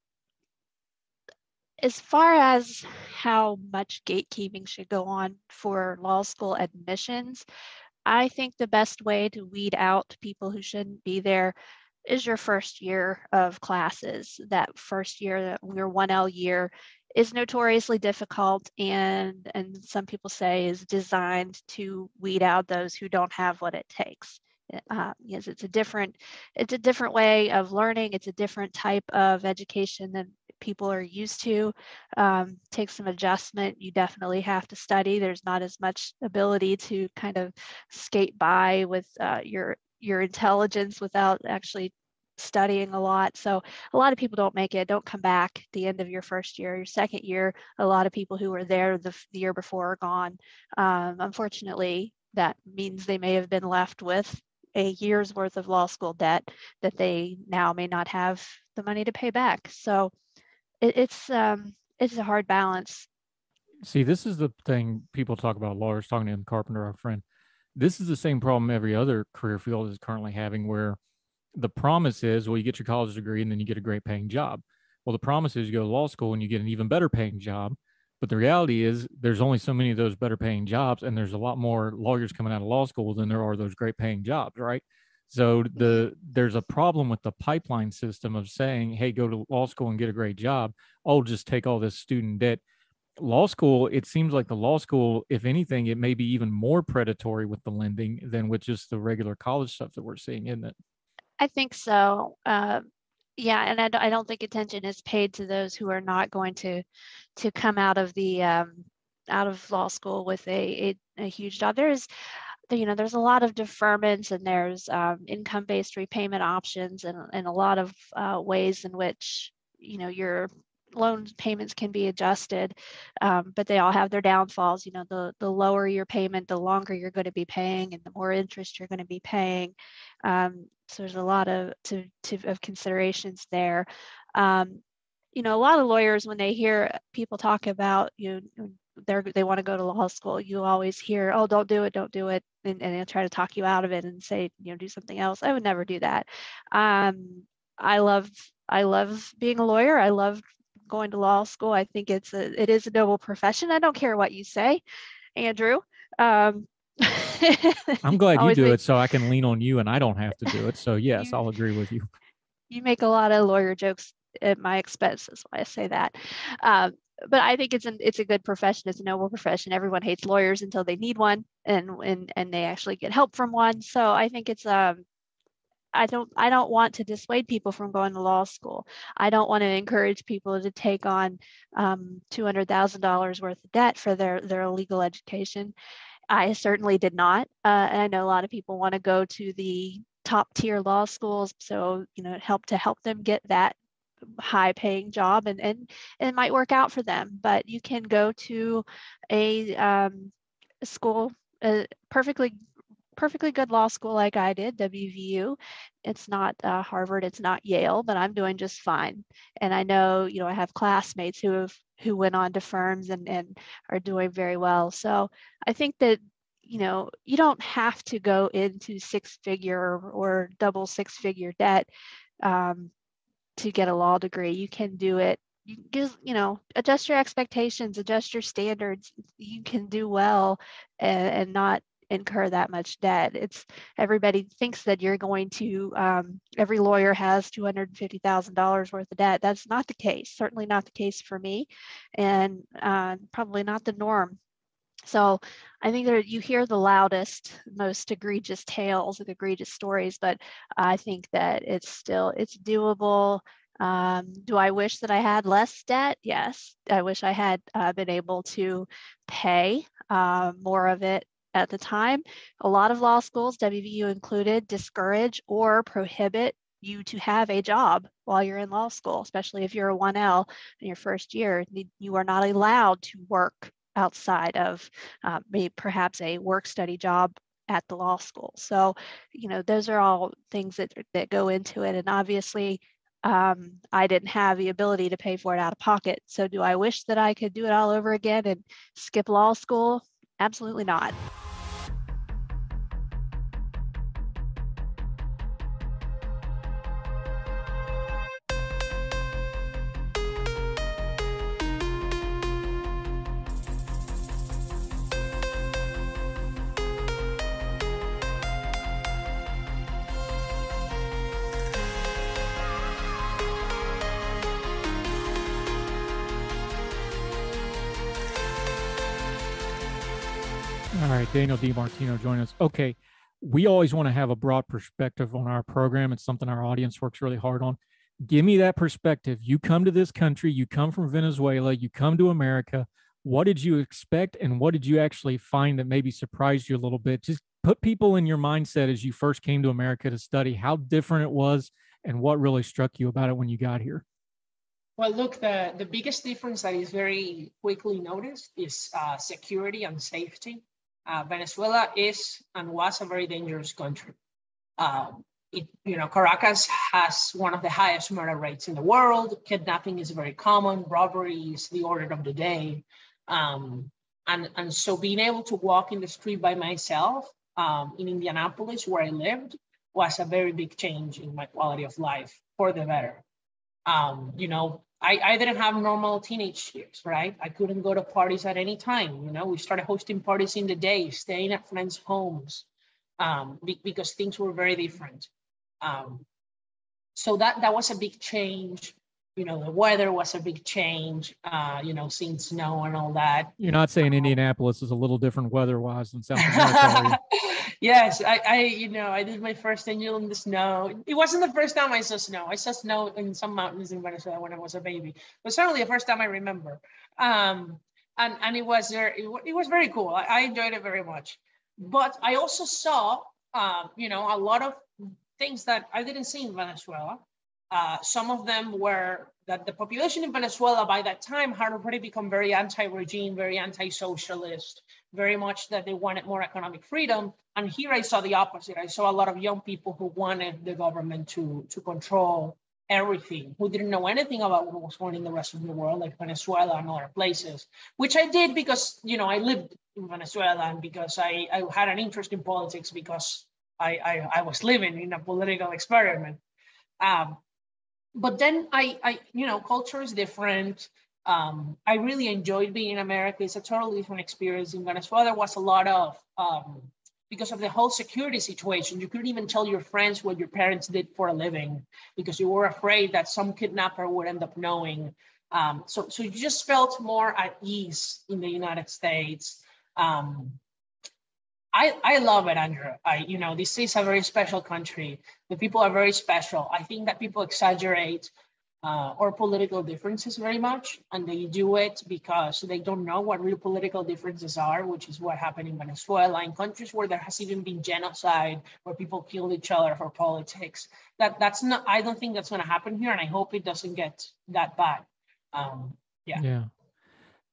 as far as how much gatekeeping should go on for law school admissions, I think the best way to weed out people who shouldn't be there is your first year of classes. That first year, that your 1L year, is notoriously difficult and, and some people say is designed to weed out those who don't have what it takes. Uh, yes, it's a different, it's a different way of learning. It's a different type of education than people are used to. Um, take some adjustment. You definitely have to study. There's not as much ability to kind of skate by with uh, your your intelligence without actually studying a lot. So a lot of people don't make it, don't come back at the end of your first year. Your second year, a lot of people who were there the, the year before are gone. Um, unfortunately, that means they may have been left with a year's worth of law school debt that they now may not have the money to pay back. So it, it's um, it's a hard balance. See, this is the thing people talk about. Lawyers talking to him, Carpenter, our friend. This is the same problem every other career field is currently having, where the promise is, well, you get your college degree and then you get a great paying job. Well, the promise is you go to law school and you get an even better paying job. But the reality is there's only so many of those better paying jobs, and there's a lot more lawyers coming out of law school than there are those great paying jobs, right? So the there's a problem with the pipeline system of saying, hey, go to law school and get a great job. Oh, just take all this student debt. Law school, it seems like the law school, if anything, it may be even more predatory with the lending than with just the regular college stuff that we're seeing, isn't it? I think so. Uh, yeah, and I, I, don't think attention is paid to those who are not going to to come out of the um, out of law school with a, a, a huge job. There's you know there's a lot of deferments and there's um, income-based repayment options and, and a lot of uh, ways in which you know your loan payments can be adjusted, um, but they all have their downfalls. You know, the the lower your payment, the longer you're going to be paying, and the more interest you're going to be paying. Um, so there's a lot of to, to of considerations there. Um, you know, a lot of lawyers when they hear people talk about you know they they want to go to law school, you always hear, oh, don't do it, don't do it, and, and they'll try to talk you out of it and say, you know, do something else. I would never do that. Um, I love I love being a lawyer. I love going to law school. I think it's a it is a noble profession. I don't care what you say, Andrew. Um, I'm glad you do make, it so I can lean on you and I don't have to do it. So yes, you, I'll agree with you. You make a lot of lawyer jokes at my expense. That's why I say that. Um, but I think it's an it's a good profession. It's a noble profession. Everyone hates lawyers until they need one, and and and they actually get help from one. So I think it's um I don't I don't want to dissuade people from going to law school. I don't want to encourage people to take on um, two hundred thousand dollars worth of debt for their their legal education. I certainly did not, uh, and I know a lot of people want to go to the top tier law schools, so you know help to help them get that high paying job and, and, and it might work out for them but you can go to a, um, school a perfectly perfectly good law school like I did, WVU. It's not uh, Harvard, it's not Yale, but I'm doing just fine. And I know, you know, I have classmates who have who went on to firms and, and are doing very well. So I think that, you know, you don't have to go into six figure or, double six figure debt um, to get a law degree. You can do it you just you know adjust your expectations adjust your standards you can do well and, and not incur that much debt. It's everybody thinks that you're going to, um, every lawyer has $250,000 worth of debt. That's not the case, certainly not the case for me, and uh, probably not the norm. So I think that you hear the loudest, most egregious tales and egregious stories, but I think that it's still, it's doable. Um, do I wish that I had less debt? Yes. I wish I had uh, been able to pay uh, more of it at the time. A lot of law schools, WVU included, discourage or prohibit you to have a job while you're in law school, especially if you're a 1L in your first year. You are not allowed to work outside of uh, maybe perhaps a work study job at the law school. So, you know, those are all things that, that go into it. And obviously, um, I didn't have the ability to pay for it out of pocket. So, do I wish that I could do it all over again and skip law school? Absolutely not. Daniel DiMartino join us. Okay, we always want to have a broad perspective on our program. It's something our audience works really hard on. Give me that perspective. You come to this country, you come from Venezuela, you come to America. What did you expect and what did you actually find that maybe surprised you a little bit? Just put people in your mindset as you first came to America to study, how different it was and what really struck you about it when you got here. Well, look, the, the biggest difference that is very quickly noticed is uh, security and safety uh, Venezuela is and was a very dangerous country. Um, it, you know, Caracas has one of the highest murder rates in the world. Kidnapping is very common. Robbery is the order of the day. Um, and, and so being able to walk in the street by myself um, in Indianapolis, where I lived, was a very big change in my quality of life for the better. Um, you know, I, I didn't have normal teenage years, right? I couldn't go to parties at any time. You know, we started hosting parties in the day, staying at friends' homes, um, be, because things were very different. Um, so that that was a big change you know the weather was a big change uh you know seeing snow and all that you're not saying um, indianapolis is a little different weather wise than south america yes I, I you know i did my first annual in the snow it wasn't the first time i saw snow. I saw snow in some mountains in venezuela when i was a baby. But certainly the first time i remember. Um and and it was there it, was very cool. I, I enjoyed it very much. But i also saw um you know a lot of things that i didn't see in venezuela. Uh, some of them were that the population in Venezuela by that time had already become very anti-regime, very anti-socialist, very much that they wanted more economic freedom. And here I saw the opposite. I saw a lot of young people who wanted the government to, to control everything, who didn't know anything about what was going in the rest of the world, like Venezuela and other places, which I did because, you know, I lived in Venezuela and because I, I had an interest in politics because I, I, I was living in a political experiment. Um, but then I, I, you know, culture is different. Um, I really enjoyed being in America. It's a totally different experience. In Venezuela, there was a lot of, um, because of the whole security situation, you couldn't even tell your friends what your parents did for a living because you were afraid that some kidnapper would end up knowing. Um, so, so you just felt more at ease in the United States. Um, I, I love it, Andrew. I, you know, this is a very special country. The people are very special. I think that people exaggerate uh, our political differences very much, and they do it because they don't know what real political differences are, which is what happened in Venezuela, in countries where there has even been genocide, where people killed each other for politics. That that's not. I don't think that's going to happen here, and I hope it doesn't get that bad. Um, yeah. Yeah.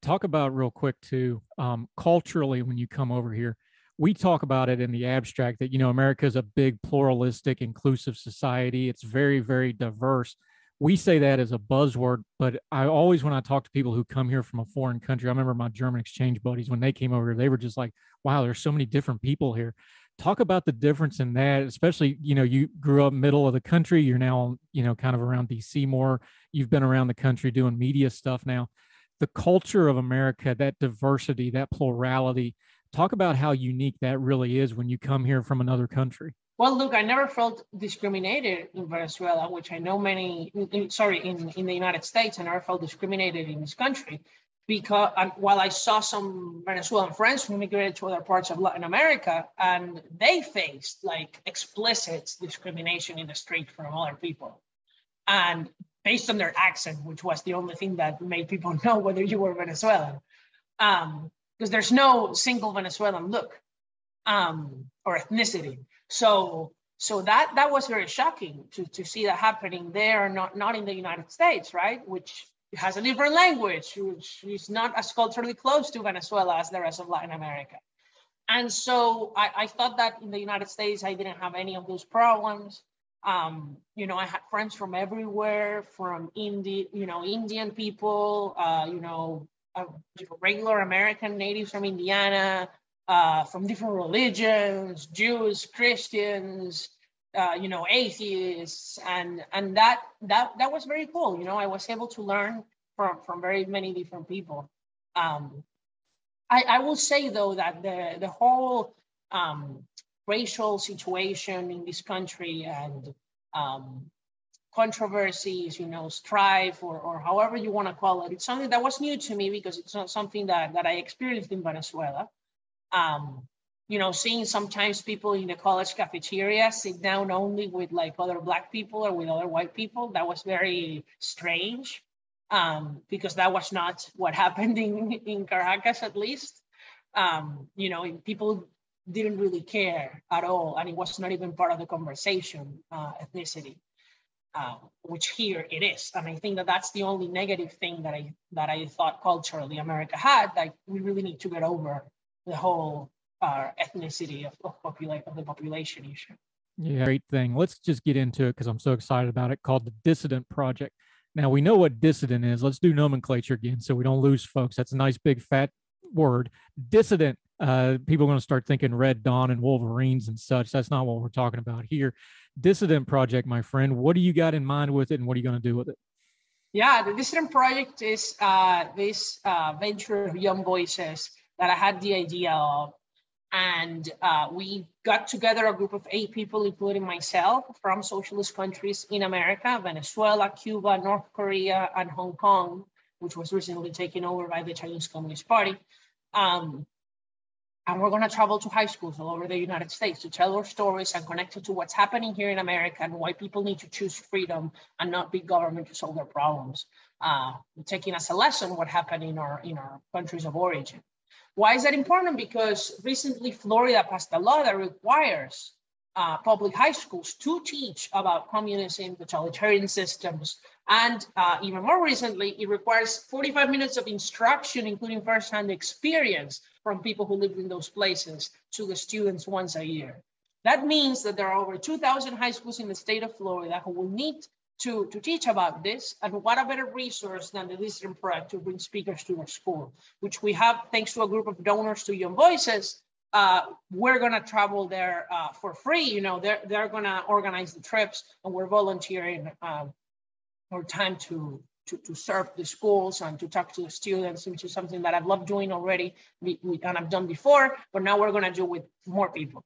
Talk about real quick too. Um, culturally, when you come over here we talk about it in the abstract that you know america is a big pluralistic inclusive society it's very very diverse we say that as a buzzword but i always when i talk to people who come here from a foreign country i remember my german exchange buddies when they came over here they were just like wow there's so many different people here talk about the difference in that especially you know you grew up middle of the country you're now you know kind of around dc more you've been around the country doing media stuff now the culture of america that diversity that plurality Talk about how unique that really is when you come here from another country. Well, look, I never felt discriminated in Venezuela, which I know many, in, sorry, in, in the United States, I never felt discriminated in this country. Because um, while I saw some Venezuelan friends who immigrated to other parts of Latin America, and they faced like explicit discrimination in the street from other people. And based on their accent, which was the only thing that made people know whether you were Venezuelan. Um, because there's no single Venezuelan look um, or ethnicity. So so that that was very shocking to, to see that happening there, not not in the United States, right? Which has a different language, which is not as culturally close to Venezuela as the rest of Latin America. And so I, I thought that in the United States, I didn't have any of those problems. Um, you know, I had friends from everywhere, from India, you know, Indian people, uh, you know, uh, regular American natives from Indiana, uh, from different religions, Jews, Christians, uh, you know, atheists, and and that that that was very cool. You know, I was able to learn from from very many different people. Um, I, I will say though that the the whole um, racial situation in this country and um, controversies, you know, strife, or, or however you want to call it. It's something that was new to me because it's not something that, that I experienced in Venezuela. Um, you know, seeing sometimes people in the college cafeteria sit down only with like other black people or with other white people, that was very strange um, because that was not what happened in, in Caracas, at least. Um, you know, people didn't really care at all, and it was not even part of the conversation, uh, ethnicity uh, which here it is. And I think that that's the only negative thing that I that I thought culturally America had. Like we really need to get over the whole uh, ethnicity of, of, popula- of the population issue. Yeah, great thing. Let's just get into it because I'm so excited about it. Called the Dissident Project. Now we know what dissident is. Let's do nomenclature again so we don't lose folks. That's a nice big fat word. Dissident uh, people are going to start thinking Red Dawn and Wolverines and such. That's not what we're talking about here. Dissident Project, my friend, what do you got in mind with it and what are you going to do with it? Yeah, the Dissident Project is uh, this uh, venture of young voices that I had the idea of. And uh, we got together a group of eight people, including myself, from socialist countries in America Venezuela, Cuba, North Korea, and Hong Kong, which was recently taken over by the Chinese Communist Party. Um, and we're going to travel to high schools all over the United States to tell our stories and connect it to what's happening here in America and why people need to choose freedom and not big government to solve their problems. Uh, taking as a lesson what happened in our in our countries of origin. Why is that important? Because recently Florida passed a law that requires uh, public high schools to teach about communism, totalitarian systems, and uh, even more recently, it requires 45 minutes of instruction, including firsthand experience from people who lived in those places to the students once a year. That means that there are over 2,000 high schools in the state of Florida who will need to, to teach about this. And what a better resource than the Dissident Project to bring speakers to our school, which we have thanks to a group of donors to Young Voices. Uh, we're going to travel there uh, for free. You know, they're, they're going to organize the trips and we're volunteering uh, our time to to, to serve the schools and to talk to the students, which is something that I've loved doing already and I've done before, but now we're going to do with more people.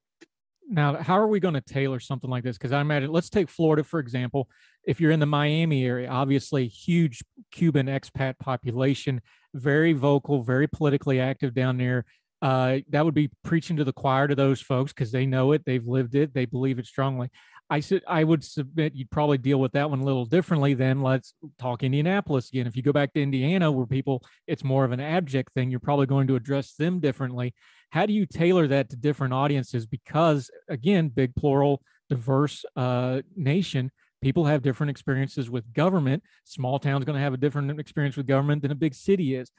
Now, how are we going to tailor something like this? Because I imagine, let's take Florida, for example. If you're in the Miami area, obviously huge Cuban expat population, very vocal, very politically active down there. Uh, that would be preaching to the choir to those folks because they know it, they've lived it, they believe it strongly. I said I would submit you'd probably deal with that one a little differently than let's talk Indianapolis again. If you go back to Indiana, where people it's more of an abject thing, you're probably going to address them differently. How do you tailor that to different audiences? Because again, big plural, diverse uh, nation, people have different experiences with government. Small town's going to have a different experience with government than a big city is.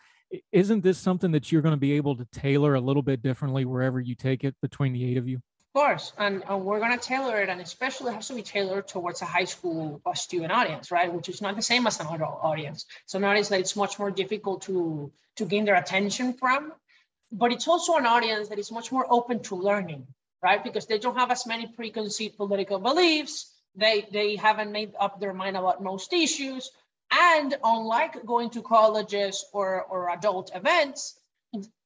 Isn't this something that you're going to be able to tailor a little bit differently wherever you take it between the eight of you? Course, and, and we're going to tailor it, and especially it has to be tailored towards a high school student audience, right? Which is not the same as an adult audience. So audience that it's much more difficult to to gain their attention from, but it's also an audience that is much more open to learning, right? Because they don't have as many preconceived political beliefs. They they haven't made up their mind about most issues, and unlike going to colleges or or adult events,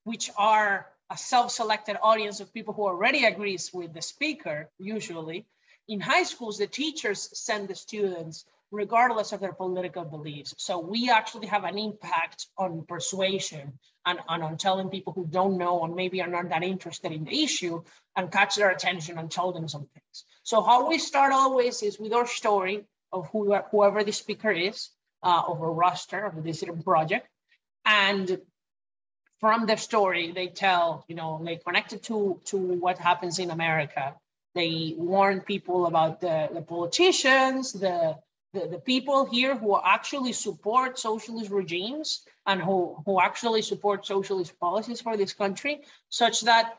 which are a self-selected audience of people who already agrees with the speaker, usually. In high schools, the teachers send the students regardless of their political beliefs. So we actually have an impact on persuasion and, and, on telling people who don't know and maybe are not that interested in the issue and catch their attention and tell them some things. So how we start always is with our story of who, whoever the speaker is, uh, of a roster of the Dissident Project. And from their story they tell you know they connected to to what happens in america. They warn people about the, the politicians the, the the people here who actually support socialist regimes and who who actually support socialist policies for this country such that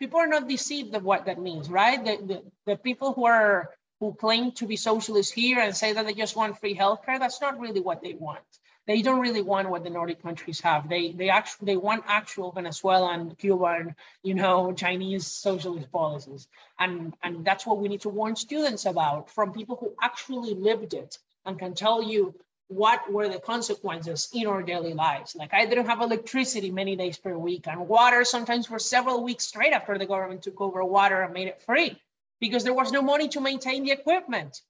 people are not deceived of what that means right? The, the, the people who are who claim to be socialists here and say that they just want free healthcare that's not really what they want they don't really want what the Nordic countries have. They they actually they want actual Venezuelan, Cuban, you know, Chinese socialist policies, and and that's what we need to warn students about from people who actually lived it and can tell you what were the consequences in our daily lives. Like I didn't have electricity many days per week and water sometimes for several weeks straight after the government took over water and made it free because there was no money to maintain the equipment.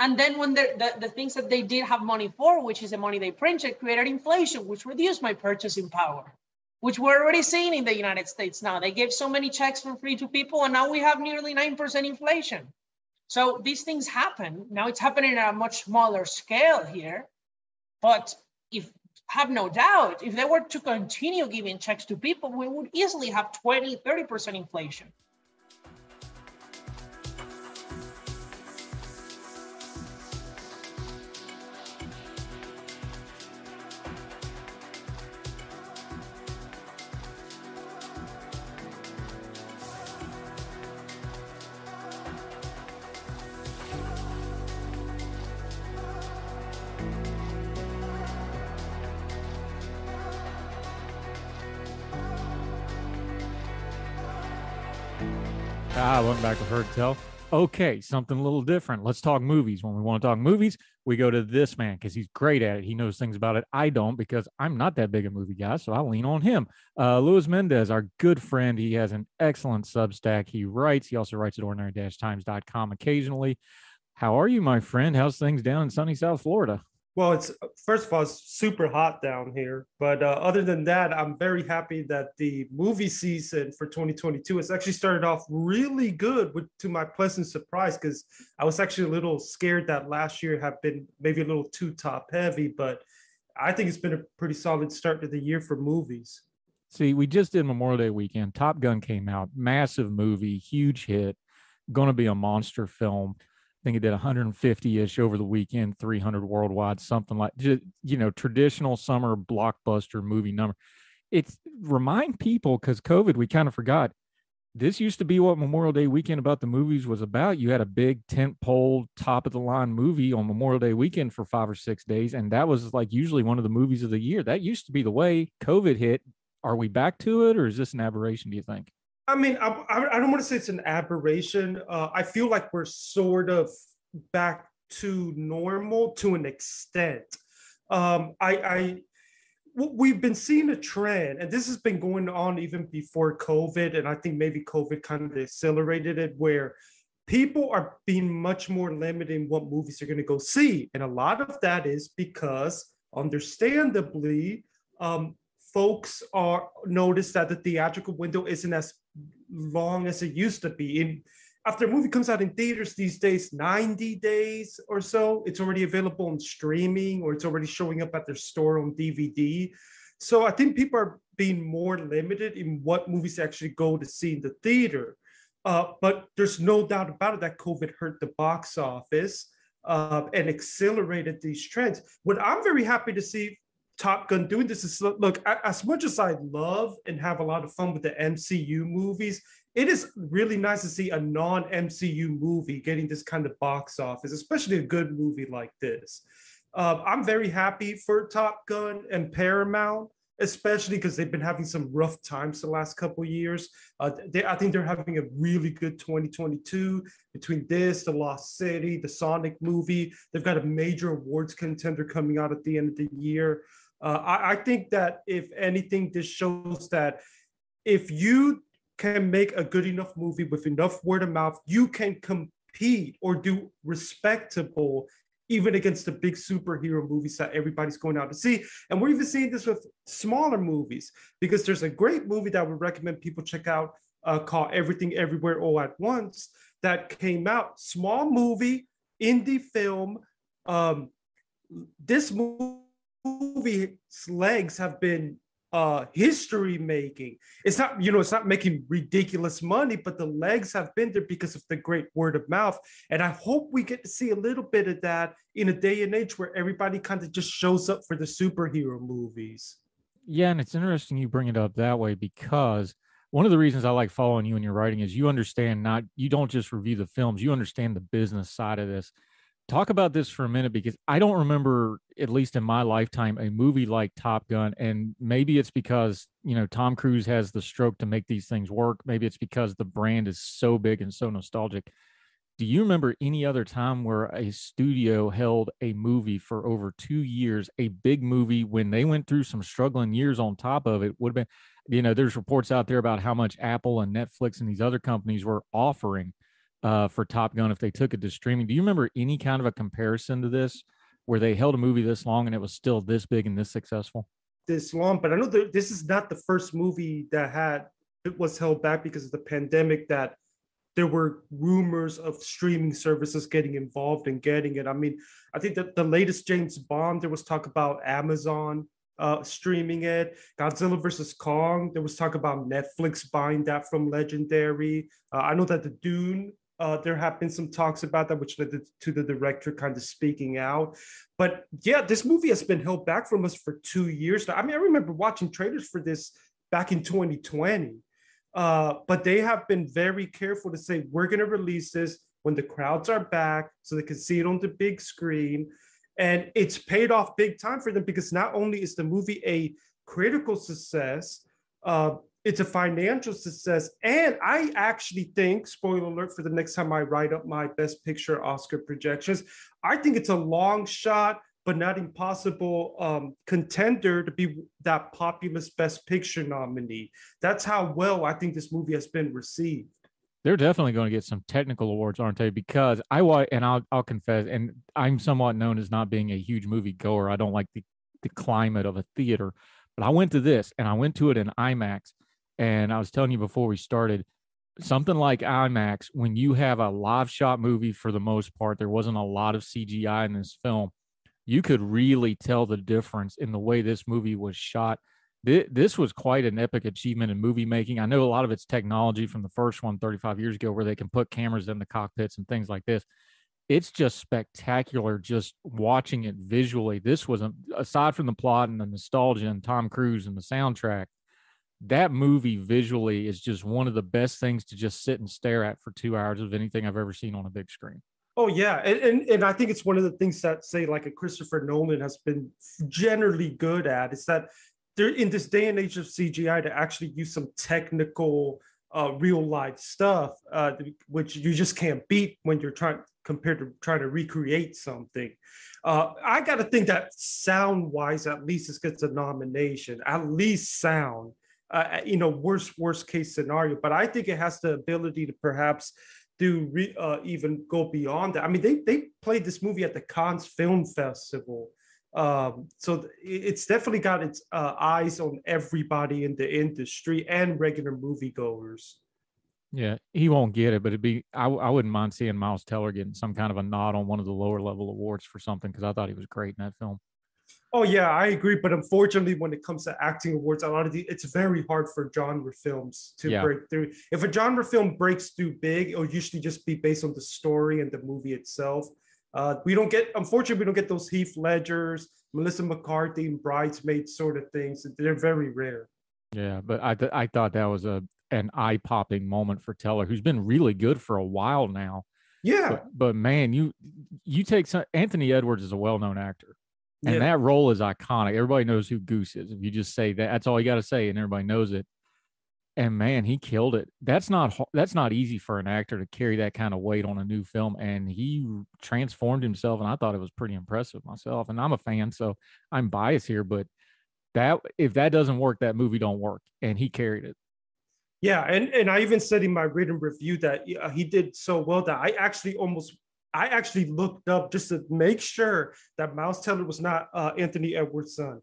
And then when the, the things that they did have money for, which is the money they printed, created inflation, which reduced my purchasing power, which we're already seeing in the United States now. They gave so many checks for free to people, and now we have nearly 9% inflation. So these things happen. Now it's happening at a much smaller scale here. But if have no doubt, if they were to continue giving checks to people, we would easily have 20, 30% inflation. Ah, welcome back to Heard Tell. Okay, something a little different. Let's talk movies. When we want to talk movies, we go to this man because he's great at it. He knows things about it. I don't because I'm not that big a movie guy, so I lean on him. Uh, Luis Mendez, our good friend, he has an excellent Substack. He writes. He also writes at ordinary-times.com occasionally. How are you, my friend? How's things down in sunny South Florida? Well, it's first of all, it's super hot down here. But uh, other than that, I'm very happy that the movie season for 2022 has actually started off really good, with, to my pleasant surprise. Because I was actually a little scared that last year had been maybe a little too top heavy, but I think it's been a pretty solid start to the year for movies. See, we just did Memorial Day weekend. Top Gun came out, massive movie, huge hit, going to be a monster film. I think it did 150-ish over the weekend, 300 worldwide, something like just, you know traditional summer blockbuster movie number. It's remind people because COVID, we kind of forgot. This used to be what Memorial Day weekend about the movies was about. You had a big tent pole, top of the line movie on Memorial Day weekend for five or six days, and that was like usually one of the movies of the year. That used to be the way. COVID hit. Are we back to it, or is this an aberration? Do you think? I mean, I, I don't want to say it's an aberration. Uh, I feel like we're sort of back to normal to an extent. Um, I, I we've been seeing a trend, and this has been going on even before COVID, and I think maybe COVID kind of accelerated it, where people are being much more limited in what movies they're going to go see, and a lot of that is because, understandably, um, folks are notice that the theatrical window isn't as long as it used to be. In after a movie comes out in theaters these days, 90 days or so, it's already available on streaming or it's already showing up at their store on DVD. So I think people are being more limited in what movies actually go to see in the theater. Uh, but there's no doubt about it that COVID hurt the box office uh, and accelerated these trends. What I'm very happy to see Top Gun doing this is look, as much as I love and have a lot of fun with the MCU movies, it is really nice to see a non MCU movie getting this kind of box office, especially a good movie like this. Uh, I'm very happy for Top Gun and Paramount, especially because they've been having some rough times the last couple years. Uh, they, I think they're having a really good 2022 between this, the Lost City, the Sonic movie. They've got a major awards contender coming out at the end of the year. Uh, I, I think that if anything, this shows that if you can make a good enough movie with enough word of mouth, you can compete or do respectable even against the big superhero movies that everybody's going out to see. And we're even seeing this with smaller movies because there's a great movie that I would recommend people check out uh, called Everything Everywhere All at Once that came out. Small movie, indie film. Um, this movie movie's legs have been uh history making. It's not you know it's not making ridiculous money but the legs have been there because of the great word of mouth. And i hope we get to see a little bit of that in a day and age where everybody kind of just shows up for the superhero movies. Yeah and it's interesting you bring it up that way because one of the reasons i like following you and your writing is you understand not you don't just review the films you understand the business side of this talk about this for a minute because I don't remember, at least in my lifetime, a movie like Top Gun. And maybe it's because, you know, Tom Cruise has the stroke to make these things work. Maybe it's because the brand is so big and so nostalgic. Do you remember any other time where a studio held a movie for over two years, a big movie, when they went through some struggling years on top of it? Would have been, you know, there's reports out there about how much Apple and Netflix and these other companies were offering uh, for Top Gun if they took it to streaming. Do you remember any kind of a comparison to this where they held a movie this long and it was still this big and this successful? This long, but I know that this is not the first movie that had it was held back because of the pandemic that there were rumors of streaming services getting involved and getting it. I mean, I think that the latest James Bond, there was talk about Amazon uh, streaming it. Godzilla versus Kong, there was talk about Netflix buying that from Legendary. Uh, I know that the Dune uh, there have been some talks about that, which led to the director kind of speaking out. But yeah, this movie has been held back from us for two years now. I mean, I remember watching trailers for this back in 2020, uh, but they have been very careful to say we're going to release this when the crowds are back so they can see it on the big screen. And it's paid off big time for them because not only is the movie a critical success, uh, it's a financial success. And I actually think, spoiler alert for the next time I write up my best picture Oscar projections, I think it's a long shot, but not impossible um, contender to be that populist best picture nominee. That's how well I think this movie has been received. They're definitely going to get some technical awards, aren't they? Because I and I'll, I'll confess, and I'm somewhat known as not being a huge movie goer. I don't like the, the climate of a theater, but I went to this and I went to it in IMAX and I was telling you before we started, something like IMAX, when you have a live shot movie for the most part, there wasn't a lot of CGI in this film. You could really tell the difference in the way this movie was shot. This was quite an epic achievement in movie making. I know a lot of it's technology from the first one 35 years ago, where they can put cameras in the cockpits and things like this. It's just spectacular just watching it visually. This was, a, aside from the plot and the nostalgia and Tom Cruise and the soundtrack, that movie visually is just one of the best things to just sit and stare at for two hours of anything I've ever seen on a big screen. Oh yeah, and, and, and I think it's one of the things that say like a Christopher Nolan has been generally good at is that there in this day and age of CGI to actually use some technical uh, real life stuff, uh, which you just can't beat when you're trying compared to trying to recreate something. Uh, I got to think that sound wise, at least this gets a nomination, at least sound uh, you know, worst worst case scenario. But I think it has the ability to perhaps do re, uh, even go beyond that. I mean, they they played this movie at the Cannes Film Festival, um, so it's definitely got its uh, eyes on everybody in the industry and regular moviegoers. Yeah, he won't get it, but it'd be I, I wouldn't mind seeing Miles Teller getting some kind of a nod on one of the lower level awards for something because I thought he was great in that film. Oh yeah, I agree. But unfortunately, when it comes to acting awards, a lot of the it's very hard for genre films to yeah. break through. If a genre film breaks through big, it'll usually just be based on the story and the movie itself. Uh, we don't get, unfortunately, we don't get those Heath Ledgers, Melissa McCarthy, and Bridesmaids sort of things. They're very rare. Yeah, but I th- I thought that was a an eye popping moment for Teller, who's been really good for a while now. Yeah, but, but man, you you take some, Anthony Edwards is a well known actor and yeah. that role is iconic. Everybody knows who Goose is. If you just say that, that's all you got to say, and everybody knows it. And man, he killed it. That's not that's not easy for an actor to carry that kind of weight on a new film, and he transformed himself. And I thought it was pretty impressive myself. And I'm a fan, so I'm biased here, but that if that doesn't work, that movie don't work. And he carried it. Yeah, and and I even said in my written review that he did so well that I actually almost I actually looked up just to make sure that Miles Teller was not uh, Anthony Edwards' son,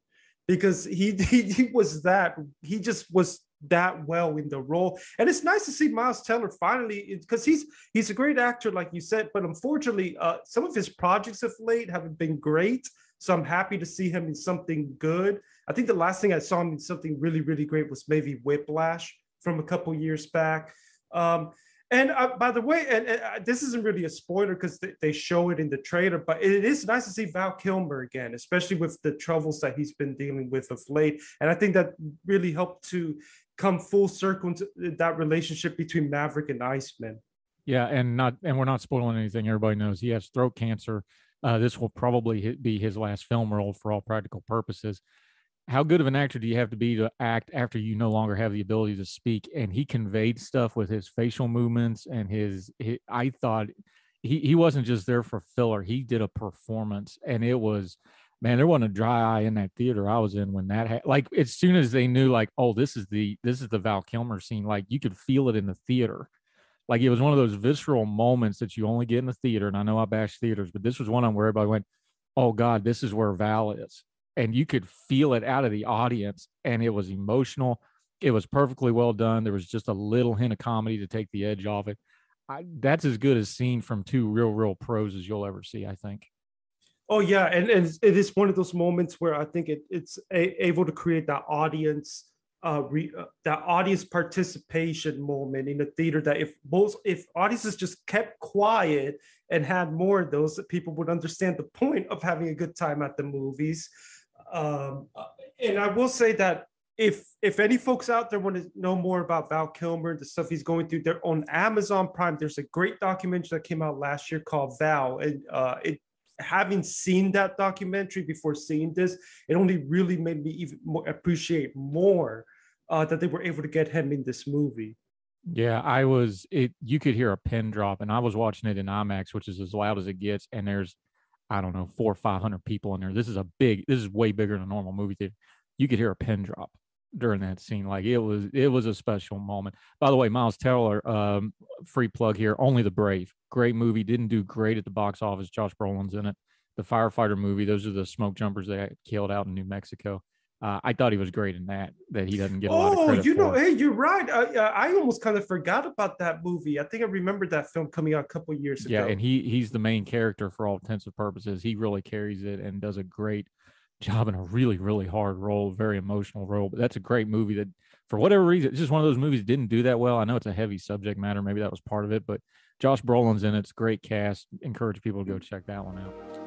because he, he he was that he just was that well in the role, and it's nice to see Miles Teller finally because he's he's a great actor, like you said, but unfortunately, uh, some of his projects of late haven't been great. So I'm happy to see him in something good. I think the last thing I saw him in something really really great was maybe Whiplash from a couple years back. Um, and uh, by the way, and, and uh, this isn't really a spoiler because they, they, show it in the trailer, but it is nice to see Val Kilmer again, especially with the troubles that he's been dealing with of late. And I think that really helped to come full circle into that relationship between Maverick and Iceman. Yeah, and not and we're not spoiling anything. Everybody knows he has throat cancer. Uh, this will probably be his last film role for all practical purposes how good of an actor do you have to be to act after you no longer have the ability to speak? And he conveyed stuff with his facial movements and his, his I thought he, he wasn't just there for filler. He did a performance and it was, man, there wasn't a dry eye in that theater I was in when that ha- like as soon as they knew like, oh, this is the this is the Val Kilmer scene, like you could feel it in the theater. Like it was one of those visceral moments that you only get in the theater. And I know I bash theaters, but this was one on where everybody went, Oh God, this is where Val is and you could feel it out of the audience and it was emotional. It was perfectly well done. There was just a little hint of comedy to take the edge off it. I, that's as good as seen from two real real pros as you'll ever see i think. Oh yeah and, and it is one of those moments where i think it, it's a, able to create that audience uh, re, uh, that audience participation moment in the theater that if both if audiences just kept quiet and had more of those that people would understand the point of having a good time at the movies um, and I will say that if if any folks out there want to know more about Val Kilmer, the stuff he's going through, they're on Amazon Prime. There's a great documentary that came out last year called Val, and uh, it having seen that documentary before seeing this, it only really made me even more appreciate more uh, that they were able to get him in this movie. Yeah, I was it you could hear a pin drop and I was watching it in IMAX, which is as loud as it gets, and there's I don't know, four or five hundred people in there. This is a big this is way bigger than a normal movie theater. You could hear a pin drop during that scene. Like it was it was a special moment. By the way, Miles Teller, um, free plug here, Only the Brave. Great movie, didn't do great at the box office. Josh Brolin's in it. The firefighter movie, those are the smoke jumpers that killed out in New Mexico. Uh, I thought he was great in that. That he doesn't get a lot of Oh, you know, for. hey, you're right. I, uh, I almost kind of forgot about that movie. I think I remember that film coming out a couple years ago. yeah, and he he's the main character for all intents and purposes. He really carries it and does a great job in a really really hard role, very emotional role. But that's a great movie that, for whatever reason, it's just one of those movies that didn't do that well. I know it's a heavy subject matter, maybe that was part of it, but Josh Brolin's in it. It's a great cast. Encourage people to go check that one out.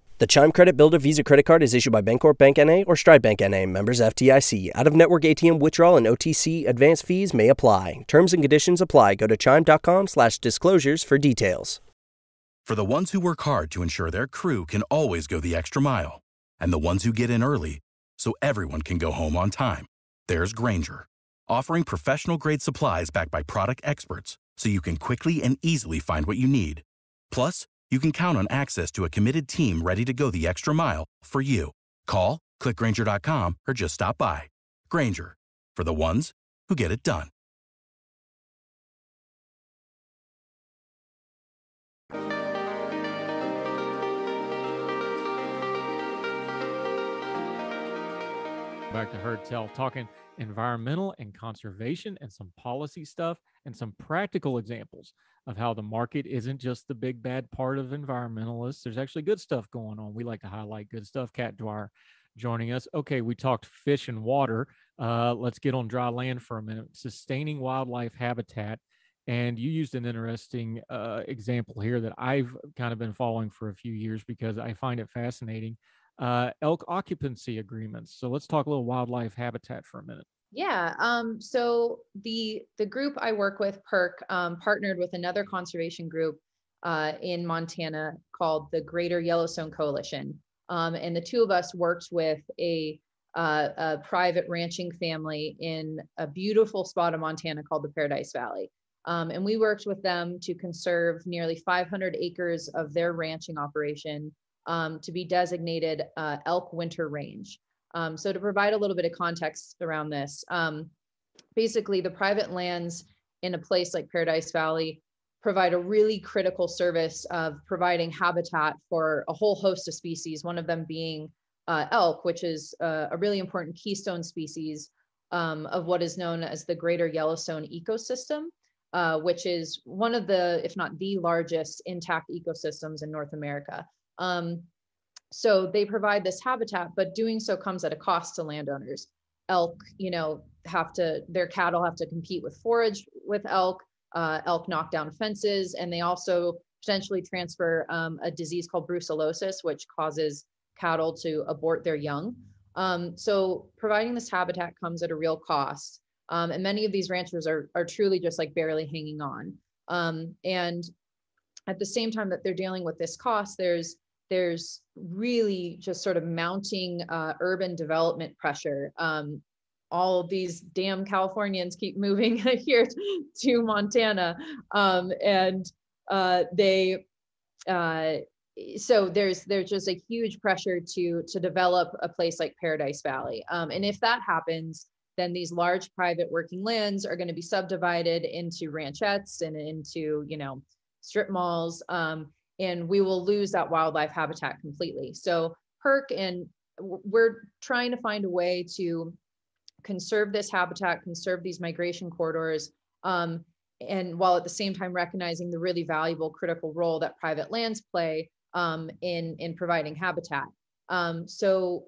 The Chime Credit Builder Visa Credit Card is issued by Bancorp Bank NA or Stride Bank NA, members FDIC. Out of network ATM withdrawal and OTC advance fees may apply. Terms and conditions apply. Go to chime.com/disclosures for details. For the ones who work hard to ensure their crew can always go the extra mile, and the ones who get in early so everyone can go home on time, there's Grainger, offering professional grade supplies backed by product experts so you can quickly and easily find what you need. Plus, you can count on access to a committed team ready to go the extra mile for you. Call, clickgrainger.com, or just stop by. Grainger, for the ones who get it done. back to Heard Tell, talking environmental and conservation and some policy stuff and some practical examples of how the market isn't just the big bad part of environmentalists. There's actually good stuff going on. We like to highlight good stuff. Cat Dwyer joining us. Okay, we talked fish and water. Uh, let's get on dry land for a minute. Sustaining wildlife habitat. And you used an interesting uh, example here that I've kind of been following for a few years because I find it fascinating uh, elk occupancy agreements. So let's talk a little wildlife habitat for a minute. Yeah. Um, so the the group I work with, PERC, um, partnered with another conservation group uh, in Montana called the Greater Yellowstone Coalition, um, and the two of us worked with a, uh, a private ranching family in a beautiful spot of Montana called the Paradise Valley. Um, and we worked with them to conserve nearly 500 acres of their ranching operation um, to be designated uh, elk winter range. Um, so to provide a little bit of context around this, um, basically the private lands in a place like Paradise Valley provide a really critical service of providing habitat for a whole host of species, one of them being uh, elk, which is uh, a really important keystone species um, of what is known as the Greater Yellowstone ecosystem, uh, which is one of the, if not the largest intact ecosystems in North America. Um, so they provide this habitat, but doing so comes at a cost to landowners. Elk, you know, have to, their cattle have to compete with forage with elk. Uh, elk knock down fences, and they also potentially transfer um, a disease called brucellosis, which causes cattle to abort their young. Um, so providing this habitat comes at a real cost. Um, and many of these ranchers are, are truly just like barely hanging on. Um, and at the same time that they're dealing with this cost, there's there's really just sort of mounting uh, urban development pressure. Um, all these damn Californians keep moving here to Montana, um, and uh, they uh, so there's there's just a huge pressure to to develop a place like Paradise Valley, um, and if that happens, then these large private working lands are going to be subdivided into ranchettes and into you know strip malls, um, and we will lose that wildlife habitat completely. So PERC and we're trying to find a way to conserve this habitat, conserve these migration corridors, um, and while at the same time recognizing the really valuable critical role that private lands play um, in in providing habitat. Um, so,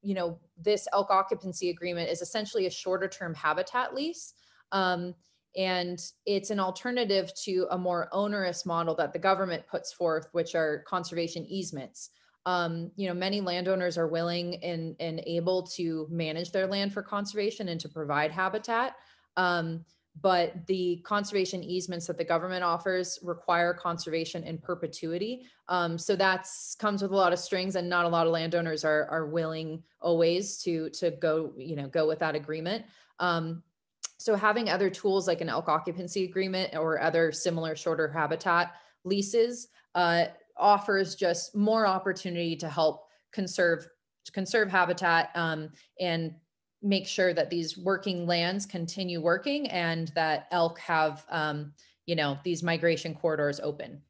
you know, this elk occupancy agreement is essentially a shorter term habitat lease. Um, and it's an alternative to a more onerous model that the government puts forth, which are conservation easements. Um, you know, many landowners are willing and, and able to manage their land for conservation and to provide habitat. Um, but the conservation easements that the government offers require conservation in perpetuity. Um, so that's comes with a lot of strings, and not a lot of landowners are are willing always to to go you know go with that agreement. Um, so having other tools like an elk occupancy agreement or other similar shorter habitat leases uh, offers just more opportunity to help conserve conserve habitat um, and make sure that these working lands continue working and that elk have um, you know these migration corridors open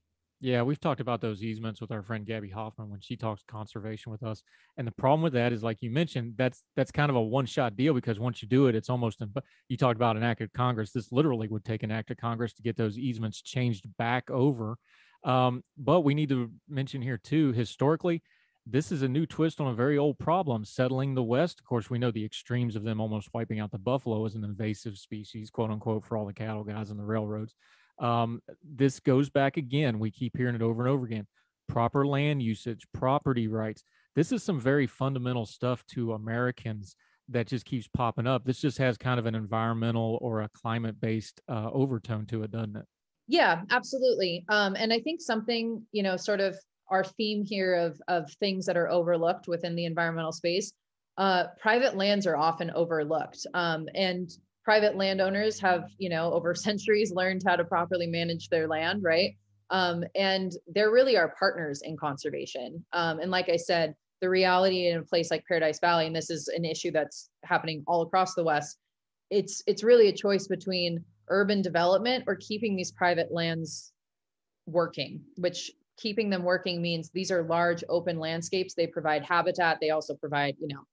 yeah we've talked about those easements with our friend gabby hoffman when she talks conservation with us and the problem with that is like you mentioned that's that's kind of a one shot deal because once you do it it's almost you talked about an act of congress this literally would take an act of congress to get those easements changed back over um, but we need to mention here too historically this is a new twist on a very old problem, settling the West. Of course, we know the extremes of them almost wiping out the buffalo as an invasive species, quote unquote, for all the cattle guys and the railroads. Um, this goes back again. We keep hearing it over and over again. Proper land usage, property rights. This is some very fundamental stuff to Americans that just keeps popping up. This just has kind of an environmental or a climate based uh, overtone to it, doesn't it? Yeah, absolutely. Um, and I think something, you know, sort of our theme here of, of things that are overlooked within the environmental space, uh, private lands are often overlooked. Um, and private landowners have, you know, over centuries learned how to properly manage their land, right? Um, and they're really our partners in conservation. Um, and like I said, the reality in a place like Paradise Valley, and this is an issue that's happening all across the West, it's it's really a choice between urban development or keeping these private lands working, which keeping them working means these are large open landscapes. They provide habitat. They also provide, you know,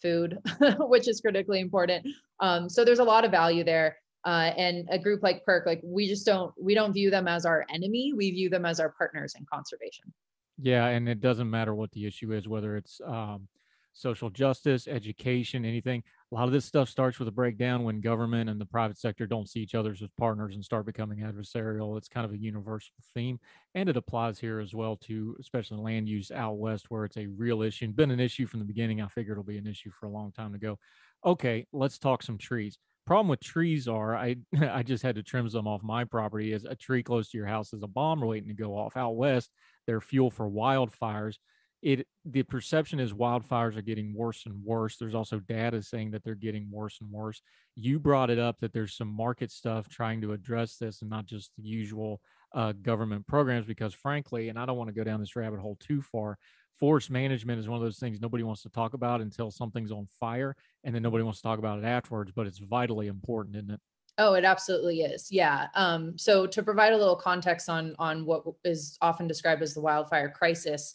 food, which is critically important. Um, so there's a lot of value there. Uh, and a group like PERC, like we just don't, we don't view them as our enemy. We view them as our partners in conservation. Yeah, and it doesn't matter what the issue is, whether it's um, social justice, education, anything. A lot of this stuff starts with a breakdown when government and the private sector don't see each other as partners and start becoming adversarial. It's kind of a universal theme, and it applies here as well to especially land use out west, where it's a real issue and been an issue from the beginning. I figure it'll be an issue for a long time to go. Okay, let's talk some trees. Problem with trees are I I just had to trim some off my property. Is a tree close to your house is a bomb waiting to go off. Out west, they're fuel for wildfires it the perception is wildfires are getting worse and worse there's also data saying that they're getting worse and worse you brought it up that there's some market stuff trying to address this and not just the usual uh, government programs because frankly and i don't want to go down this rabbit hole too far forest management is one of those things nobody wants to talk about until something's on fire and then nobody wants to talk about it afterwards but it's vitally important isn't it Oh, it absolutely is. Yeah. Um, so to provide a little context on on what is often described as the wildfire crisis,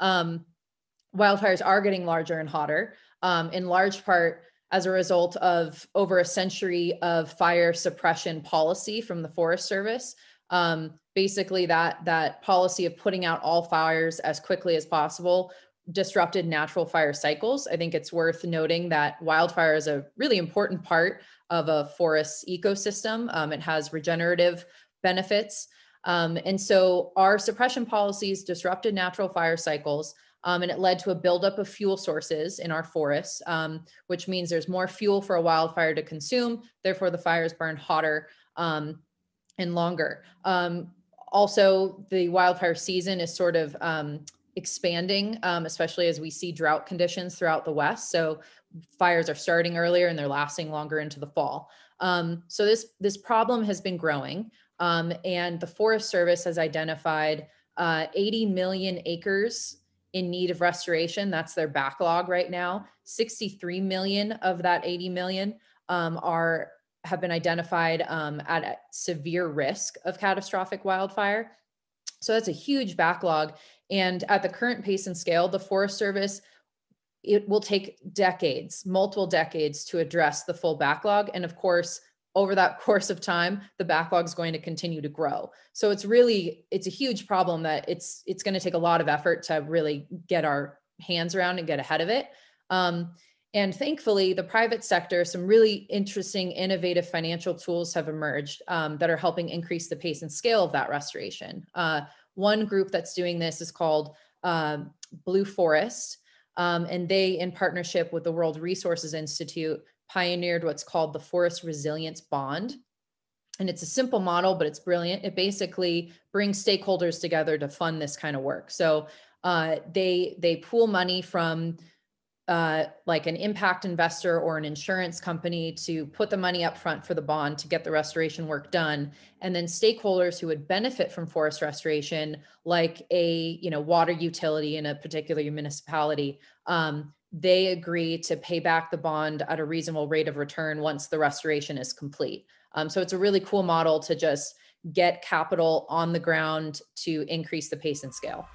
um, wildfires are getting larger and hotter, um, in large part as a result of over a century of fire suppression policy from the Forest Service. Um, basically, that that policy of putting out all fires as quickly as possible disrupted natural fire cycles. I think it's worth noting that wildfire is a really important part of a forest ecosystem. Um, it has regenerative benefits. Um, and so our suppression policies disrupted natural fire cycles. Um, and it led to a buildup of fuel sources in our forests, um, which means there's more fuel for a wildfire to consume. Therefore, the fires burn hotter um, and longer. Um, also, the wildfire season is sort of um, expanding, especially as we see drought conditions throughout the West. So fires are starting earlier and they're lasting longer into the fall. so this this problem has been growing. Um, and the Forest Service has identified uh, 80 million acres in need of restoration. That's their backlog right now. 63 million of that 80 million um, are have been identified um, at severe risk of catastrophic wildfire. So that's a huge backlog. And at the current pace and scale, the Forest Service it will take decades, multiple decades to address the full backlog. And of course, over that course of time, the backlog is going to continue to grow. So it's really, it's a huge problem that it's it's going to take a lot of effort to really get our hands around and get ahead of it. Um, and thankfully, the private sector, some really interesting, innovative financial tools have emerged um, that are helping increase the pace and scale of that restoration. Uh, one group that's doing this is called uh, Blue Forest. Um, and they, in partnership with the World Resources Institute, pioneered what's called the Forest Resilience Bond. And it's a simple model, but it's brilliant. It basically brings stakeholders together to fund this kind of work. So uh, they they pool money from uh, like an impact investor or an insurance company to put the money up front for the bond to get the restoration work done and then stakeholders who would benefit from forest restoration like a you know water utility in a particular municipality um, they agree to pay back the bond at a reasonable rate of return once the restoration is complete. Um, so it's a really cool model to just get capital on the ground to increase the pace and scale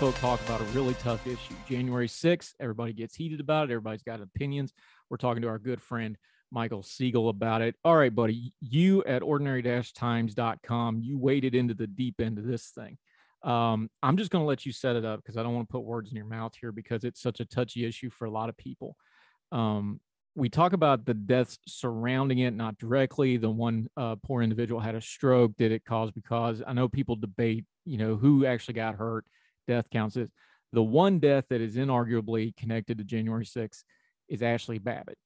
talk about a really tough issue. January 6th, everybody gets heated about it. Everybody's got opinions. We're talking to our good friend Michael Siegel about it. All right, buddy, you at ordinary-times.com, you waded into the deep end of this thing. Um, I'm just going to let you set it up because I don't want to put words in your mouth here because it's such a touchy issue for a lot of people. Um, we talk about the deaths surrounding it, not directly. The one uh, poor individual had a stroke. Did it cause because? I know people debate, you know, who actually got hurt, death counts. Is the one death that is inarguably connected to January 6th is Ashli Babbitt.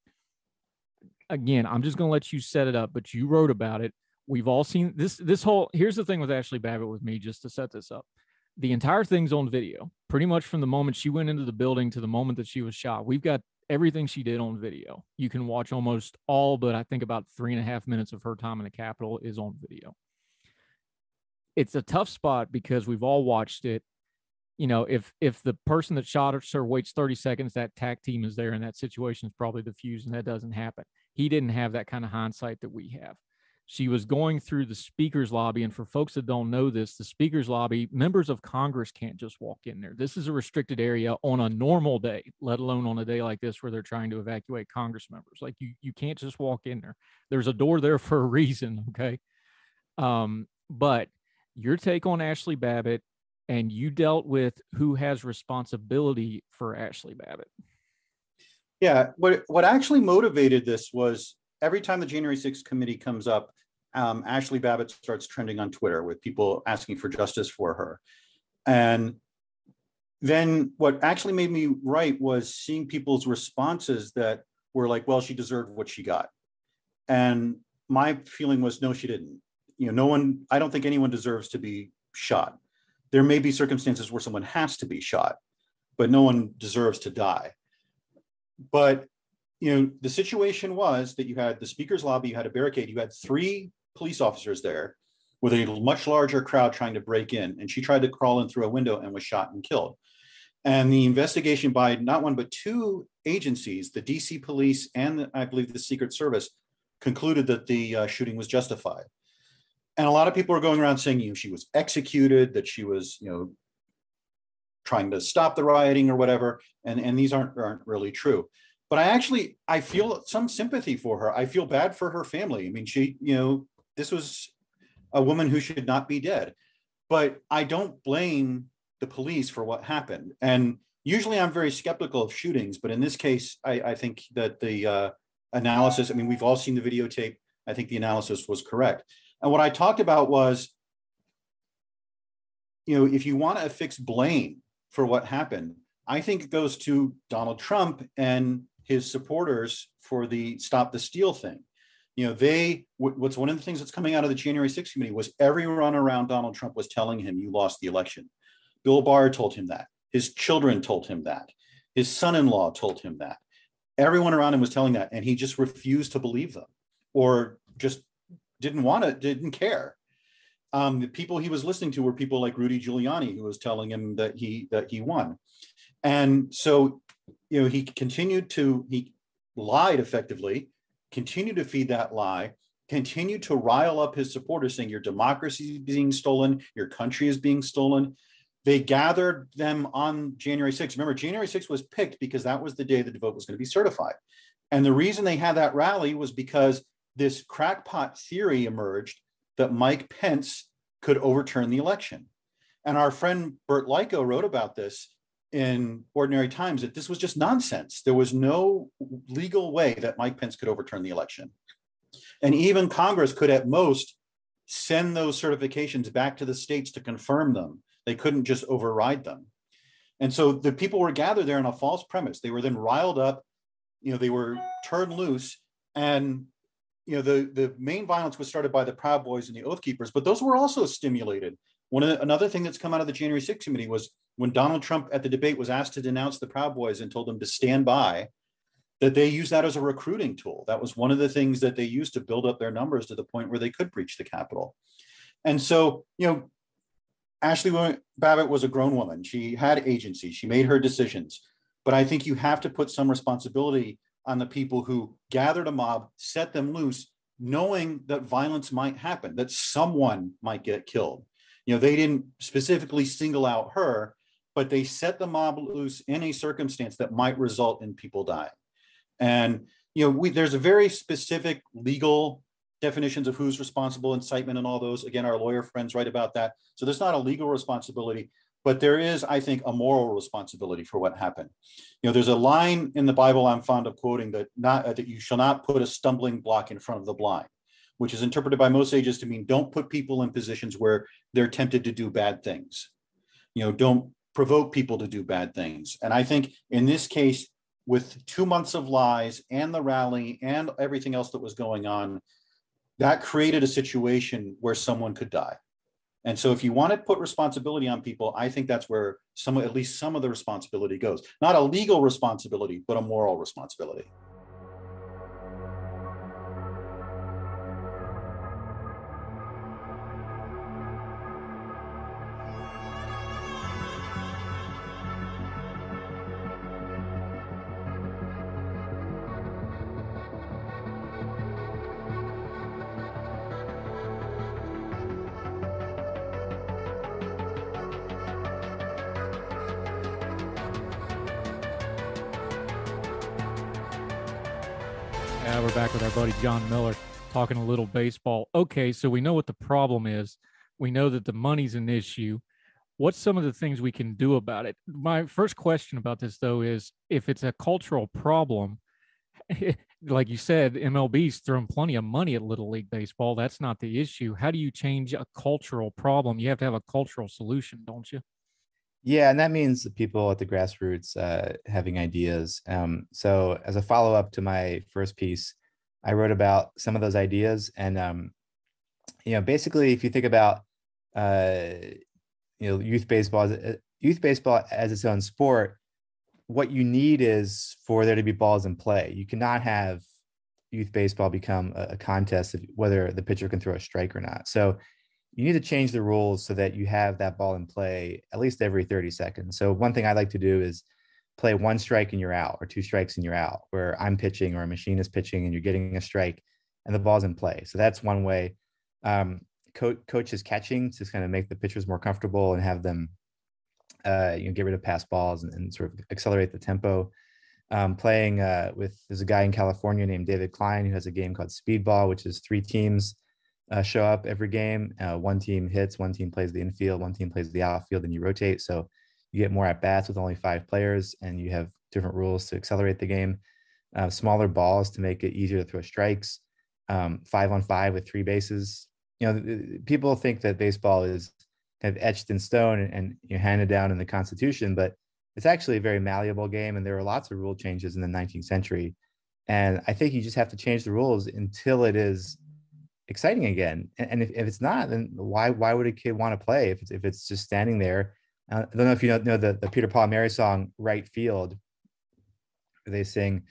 Again, I'm just going to let you set it up, but you wrote about it. We've all seen this. This whole here's the thing with Ashli Babbitt with me, just to set this up. The entire thing's on video, pretty much from the moment she went into the building to the moment that she was shot. We've got everything she did on video. You can watch almost all, but I think about three and a half minutes of her time in the Capitol is on video. It's a tough spot because we've all watched it. You know, if if the person that shot her waits 30 seconds, that TAC team is there, and that situation is probably diffused, and that doesn't happen. He didn't have that kind of hindsight that we have she was going through the speaker's lobby. And for folks that don't know this, the speaker's lobby, members of Congress can't just walk in there. This is a restricted area on a normal day, let alone on a day like this where they're trying to evacuate Congress members. Like you, you can't just walk in there. There's a door there for a reason. Okay. Um, but your take on Ashli Babbitt and you dealt with who has responsibility for Ashli Babbitt. Yeah, what what actually motivated this was every time the January 6th committee comes up, um, Ashli Babbitt starts trending on Twitter with people asking for justice for her. And then what actually made me write was seeing people's responses that were like, well, she deserved what she got. And my feeling was, no, she didn't. You know, no one, I don't think anyone deserves to be shot. There may be circumstances where someone has to be shot, but no one deserves to die. But you know, the situation was that you had the speaker's lobby, you had a barricade, you had three police officers there with a much larger crowd trying to break in. And she tried to crawl in through a window and was shot and killed. And the investigation by not one, but two agencies, the DC police and I believe the Secret Service, concluded that the uh, shooting was justified. And a lot of people are going around saying, you know, she was executed, that she was, you know, trying to stop the rioting or whatever. And, and these aren't, aren't really true but I actually I feel some sympathy for her. I feel bad for her family. I mean, she, you know, this was a woman who should not be dead. But I don't blame the police for what happened. And usually I'm very skeptical of shootings, but in this case, I, I think that the uh, analysis, I mean, we've all seen the videotape. I think the analysis was correct. And what I talked about was you know, if you want to affix blame for what happened, I think it goes to Donald Trump and his supporters for the stop the steal thing. You know, they what's one of the things that's coming out of the January 6th committee was everyone around Donald Trump was telling him you lost the election. Bill Barr told him that. His children told him that. His son-in-law told him that. Everyone around him was telling that, and he just refused to believe them, or just didn't want to, didn't care. Um, the people he was listening to were people like Rudy Giuliani, who was telling him that he that he won. And so, you know, he continued to he lied effectively, continued to feed that lie, continued to rile up his supporters, saying your democracy is being stolen, your country is being stolen. They gathered them on January 6th. Remember, January 6th was picked because that was the day that the vote was going to be certified. And the reason they had that rally was because this crackpot theory emerged that Mike Pence could overturn the election. And our friend Burt Likko wrote about this in Ordinary Times that this was just nonsense. There was no legal way that Mike Pence could overturn the election. And even Congress could at most send those certifications back to the states to confirm them. They couldn't just override them. And so the people were gathered there on a false premise. They were then riled up, you know, they were turned loose. And you know, the, the main violence was started by the Proud Boys and the Oath Keepers, but those were also stimulated. One of the, another thing that's come out of the January 6th committee was when Donald Trump at the debate was asked to denounce the Proud Boys and told them to stand by, that they used that as a recruiting tool. That was one of the things that they used to build up their numbers to the point where they could breach the Capitol. And so, you know, Ashli Babbitt was a grown woman. She had agency. She made her decisions. But I think you have to put some responsibility on the people who gathered a mob, set them loose, knowing that violence might happen, that someone might get killed. You know, they didn't specifically single out her, but they set the mob loose in a circumstance that might result in people dying. And you know, we, there's a very specific legal definitions of who's responsible, incitement, and all those. Again, our lawyer friends write about that. So there's not a legal responsibility, but there is, I think, a moral responsibility for what happened. You know, there's a line in the Bible I'm fond of quoting that not uh, that you shall not put a stumbling block in front of the blind, which is interpreted by most sages to mean don't put people in positions where they're tempted to do bad things. You know, don't provoke people to do bad things. And I think in this case, with two months of lies and the rally and everything else that was going on, that created a situation where someone could die. And so if you want to put responsibility on people, I think that's where some at least some of the responsibility goes. Not a legal responsibility, but a moral responsibility. John Miller talking a little baseball. Okay, so we know what the problem is. We know that the money's an issue. What's some of the things we can do about it? My first question about this, though, is if it's a cultural problem, like you said, MLB's throwing plenty of money at Little League Baseball. That's not the issue. How do you change a cultural problem? You have to have a cultural solution, don't you? Yeah, and that means the people at the grassroots uh, having ideas. Um, so, as a follow up to my first piece, I wrote about some of those ideas. And, um, you know, basically, if you think about, uh, you know, youth baseball, as, uh, youth baseball as its own sport, what you need is for there to be balls in play. You cannot have youth baseball become a, a contest of whether the pitcher can throw a strike or not. So you need to change the rules so that you have that ball in play at least every 30 seconds. So one thing I like to do is play one strike and you're out or two strikes and you're out where i'm pitching or a machine is pitching and you're getting a strike and the ball's in play. So that's one way um, co- coaches catching to kind of make the pitchers more comfortable and have them uh, you know get rid of pass balls and, and sort of accelerate the tempo. Um, playing uh, with there's a guy in california named david klein who has a game called speedball which is three teams uh, show up every game. Uh, one team hits one team plays the infield one team plays the outfield and you rotate. So you get more at bats with only five players, and you have different rules to accelerate the game. Uh, smaller balls to make it easier to throw strikes. Um, five on five with three bases. You know, people think that baseball is kind of etched in stone and, and you handed down in the Constitution, but it's actually a very malleable game, and there are lots of rule changes in the 19th century. And I think you just have to change the rules until it is exciting again. And if, if it's not, then why why would a kid want to play if it's if it's just standing there? Uh, I don't know if you know, know the, the Peter Paul Mary song "Right Field." They sing,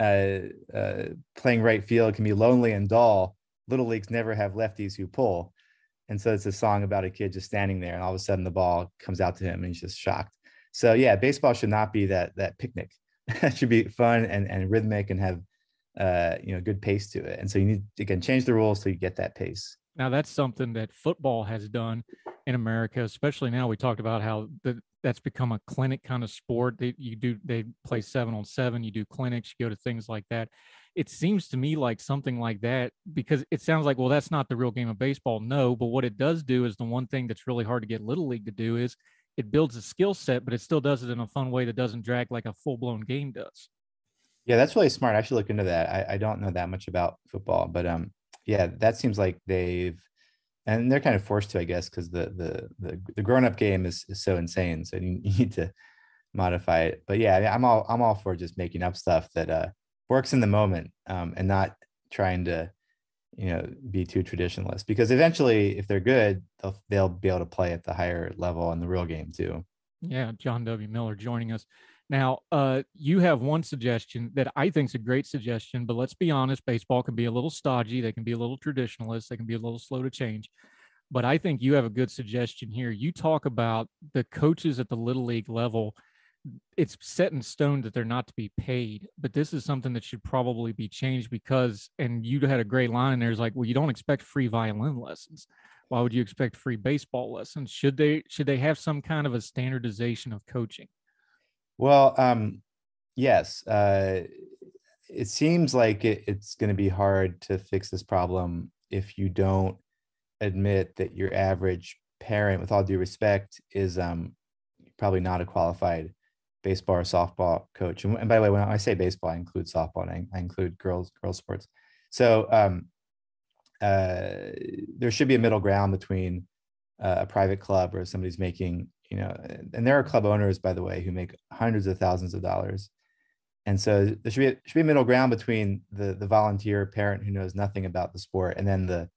uh, uh, "Playing right field can be lonely and dull. Little leagues never have lefties who pull." And so it's a song about a kid just standing there, and all of a sudden the ball comes out to him, and he's just shocked. So yeah, baseball should not be that that picnic. it should be fun and, and rhythmic and have uh, you know good pace to it. And so you need again change the rules so you get that pace. Now that's something that football has done in America, especially now. We talked about how the, that's become a clinic kind of sport. That you do they play seven on seven. You do clinics. You go to things like that. It seems to me like something like that because it sounds like well that's not the real game of baseball. No, but what it does do is the one thing that's really hard to get little league to do is it builds a skill set, but it still does it in a fun way that doesn't drag like a full blown game does. Yeah, that's really smart. I should look into that. I, I don't know that much about football, but um, yeah, that seems like they've and they're kind of forced to, I guess, because the the the, the grown up game is, is so insane. So you, need to modify it. But yeah, I'm all I'm all for just making up stuff that uh works in the moment um, and not trying to you know be too traditionalist because eventually if they're good they'll they'll be able to play at the higher level in the real game too yeah john w miller joining us now uh you have one suggestion that i think is a great suggestion but let's be honest baseball can be a little stodgy they can be a little traditionalist they can be a little slow to change but i think you have a good suggestion here you talk about the coaches at the little league level it's set in stone that they're not to be paid, but this is something that should probably be changed because, and you had a great line in there is like, well, you don't expect free violin lessons. Why would you expect free baseball lessons? Should they, should they have some kind of a standardization of coaching? Well, um, yes. Uh, it seems like it, it's going to be hard to fix this problem if you don't admit that your average parent, with all due respect, is um, probably not a qualified baseball or softball coach. And, by the way, when I say baseball, I include softball and I, I include girls girls sports. So um, uh, there should be a middle ground between uh, a private club or somebody's making, you know, and there are club owners, by the way, who make hundreds of thousands of dollars. And so there should be a, should be a middle ground between the the volunteer parent who knows nothing about the sport and then the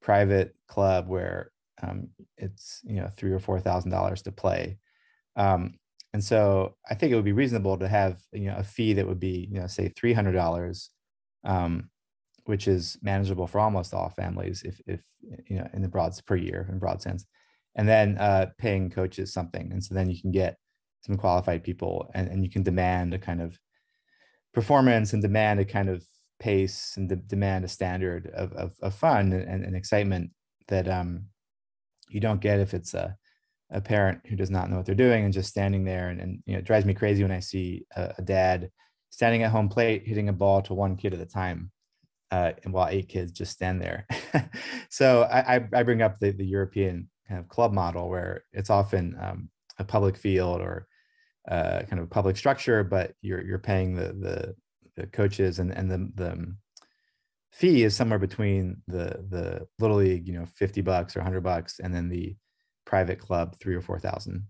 private club where um, it's you know three or four thousand dollars to play. Um, and so I think it would be reasonable to have you know a fee that would be you know say three hundred dollars, um, which is manageable for almost all families if if you know in the broad per year in broad sense, and then uh, paying coaches something, and so then you can get some qualified people and, and you can demand a kind of performance and demand a kind of pace and de- demand a standard of, of, of fun and, and, excitement that um, you don't get if it's a a parent who does not know what they're doing and just standing there. And, and you know it drives me crazy when i see a, a, dad standing at home plate hitting a ball to one kid at a time uh, and while eight kids just stand there. So I, I, bring up the, the european kind of club model where it's often um, a public field or uh, kind of a public structure but you're you're paying the the, the coaches and and the the fee is somewhere between the the little league you know 50 bucks or 100 bucks and then the private club three or four thousand.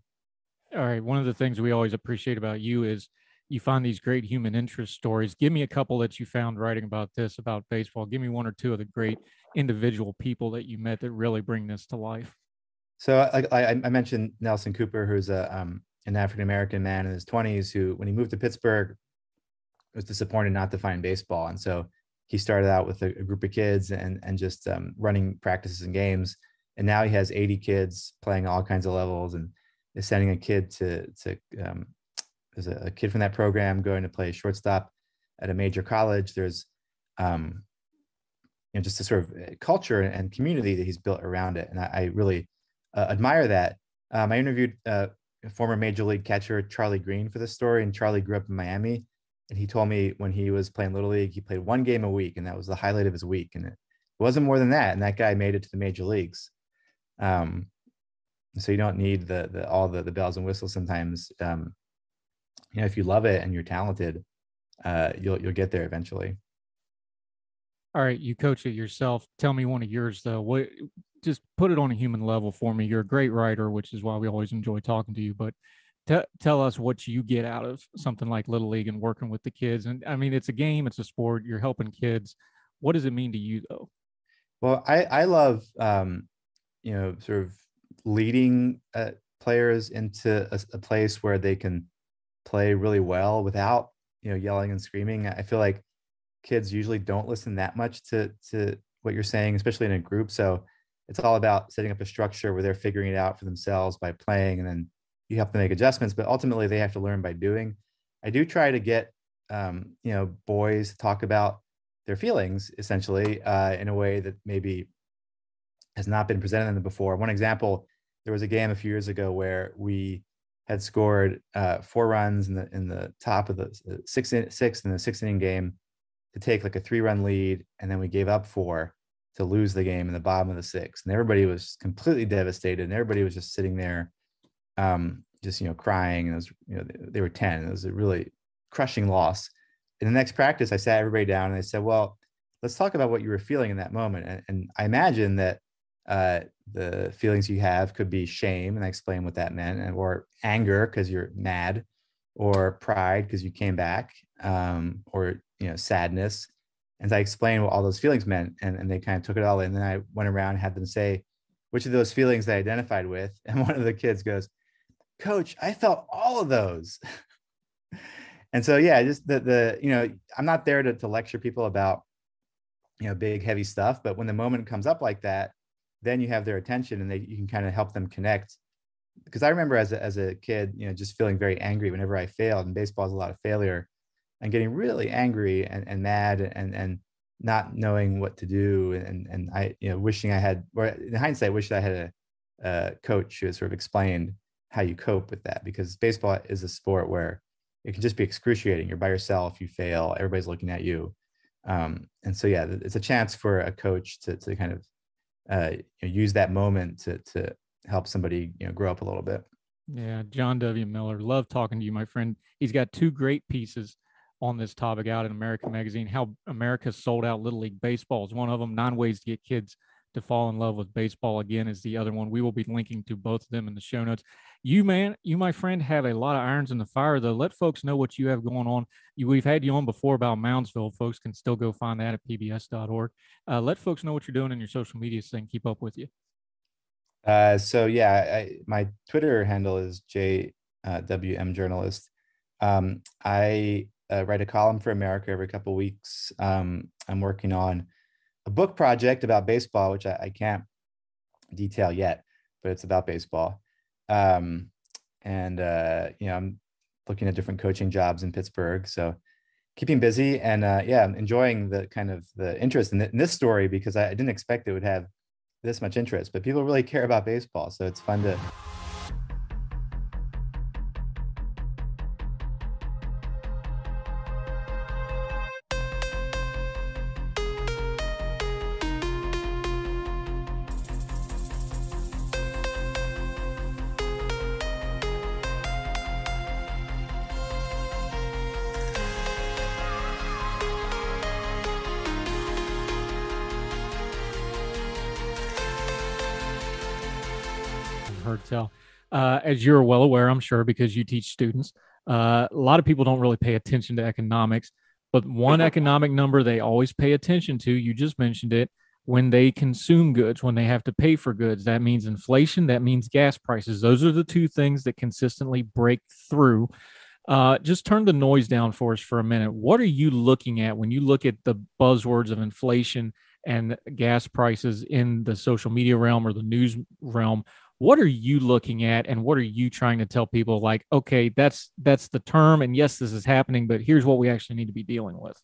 All right. One of the things we always appreciate about you is you find these great human interest stories. Give me a couple that you found writing about this, about baseball. Give me one or two of the great individual people that you met that really bring this to life. So I, I, I mentioned Nelson Cooper, who's a, um, an African American man in his 20s who, when he moved to Pittsburgh, was disappointed not to find baseball. And so he started out with a, a group of kids and, and just um, running practices and games. And now he has 80 kids playing all kinds of levels and is sending a kid to to um, there's a, a, kid from that program going to play shortstop at a major college. There's um, you know just a sort of uh, culture and community that he's built around it. And i, I really uh, admire that um, i interviewed uh, former major league catcher charlie Greene for this story and charlie grew up in miami and he told me when he was playing little league he played one game a week and that was the highlight of his week and it wasn't more than that and that guy made it to the major leagues um, so you don't need the, the all the, the bells and whistles sometimes. Um, you know, if you love it and you're talented, uh, you'll you'll get there eventually. All right, you coach it yourself. Tell me one of yours though. What just put it on a human level for me. You're a great writer, which is why we always enjoy talking to you. But t- tell us what you get out of something like Little League and working with the kids. And I mean, it's a game, it's a sport. You're helping kids. What does it mean to you, though? Well, I I love um, you know sort of leading uh, players into a, a place where they can play really well without you know yelling and screaming. I feel like kids usually don't listen that much to to what you're saying, especially in a group. So it's all about setting up a structure where they're figuring it out for themselves by playing, and then you have to make adjustments. But ultimately, they have to learn by doing. I do try to get um, you know boys to talk about their feelings essentially uh, in a way that maybe has not been presented to them before. One example: there was a game a few years ago where we had scored uh, four runs in the in the top of the uh, sixth sixth in the sixth inning game to take like a three run lead, and then we gave up four to lose the game in the bottom of the sixth, and everybody was completely devastated, and everybody was just sitting there, um, just you know crying, and it was you know they were ten, it was a really crushing loss. In the next practice, I sat everybody down and I said, well, let's talk about what you were feeling in that moment, and, and I imagine that uh, the feelings you have could be shame, and I explained what that meant, and, or anger because you're mad, or pride because you came back, um, or you know sadness and i explained what all those feelings meant and, and they kind of took it all in. And then i went around and had them say which of those feelings they identified with and one of the kids goes coach i felt all of those. And so yeah just the the you know i'm not there to, to lecture people about you know big heavy stuff but when the moment comes up like that then you have their attention and they you can kind of help them connect. Because i remember as a, as a kid you know just feeling very angry whenever i failed and baseball is a lot of failure and getting really angry and, and mad and and not knowing what to do and and I you know wishing I had or in hindsight wish I had a, a coach who had sort of explained how you cope with that because baseball is a sport where it can just be excruciating. You're by yourself, you fail, everybody's looking at you, um, and so yeah, it's a chance for a coach to to kind of uh, you know, use that moment to to help somebody you know grow up a little bit. Yeah, John W. Miller, love talking to you, my friend. He's got two great pieces on this topic out in America Magazine. How America sold out Little League Baseball is one of them. Nine ways to get kids to fall in love with baseball again is the other one. We will be linking to both of them in the show notes. You, man, you, my friend, have a lot of irons in the fire, though. Let folks know what you have going on. You, we've had you on before about Moundsville. Folks can still go find that at pbs.org. Uh, let folks know what you're doing in your social media so they can keep up with you. Uh, so, yeah, I, my Twitter handle is JWM uh, Journalist. Um, I uh, write a column for America every couple weeks. Um, I'm working on a book project about baseball, which I, I can't detail yet, but it's about baseball. Um, and uh, you know, I'm looking at different coaching jobs in Pittsburgh, so keeping busy and uh, yeah, I'm enjoying the kind of the interest in, in this story because I, I didn't expect it would have this much interest, but people really care about baseball, so it's fun to as you're well aware, I'm sure, because you teach students, uh, a lot of people don't really pay attention to economics. But one economic number they always pay attention to, you just mentioned it, when they consume goods, when they have to pay for goods, that means inflation, that means gas prices. Those are the two things that consistently break through. Uh, just turn the noise down for us for a minute. What are you looking at when you look at the buzzwords of inflation and gas prices in the social media realm or the news realm? What are you looking at and what are you trying to tell people? Like okay that's that's the term and yes this is happening but here's what we actually need to be dealing with.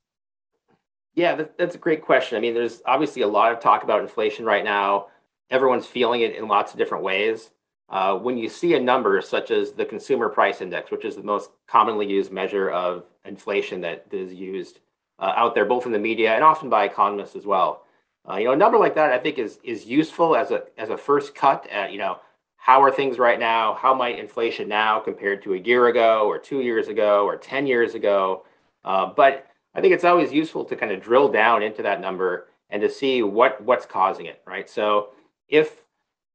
Yeah that's a great question. I mean there's obviously a lot of talk about inflation right now. Everyone's feeling it in lots of different ways. Uh, when you see a number such as the consumer price index which is the most commonly used measure of inflation that is used uh, out there both in the media and often by economists as well uh, you know a number like that i think is is useful as a as a first cut at you know how are things right now? How might inflation now compared to a year ago or two years ago or 10 years ago? Uh, but I think it's always useful to kind of drill down into that number and to see what what's causing it, right? So if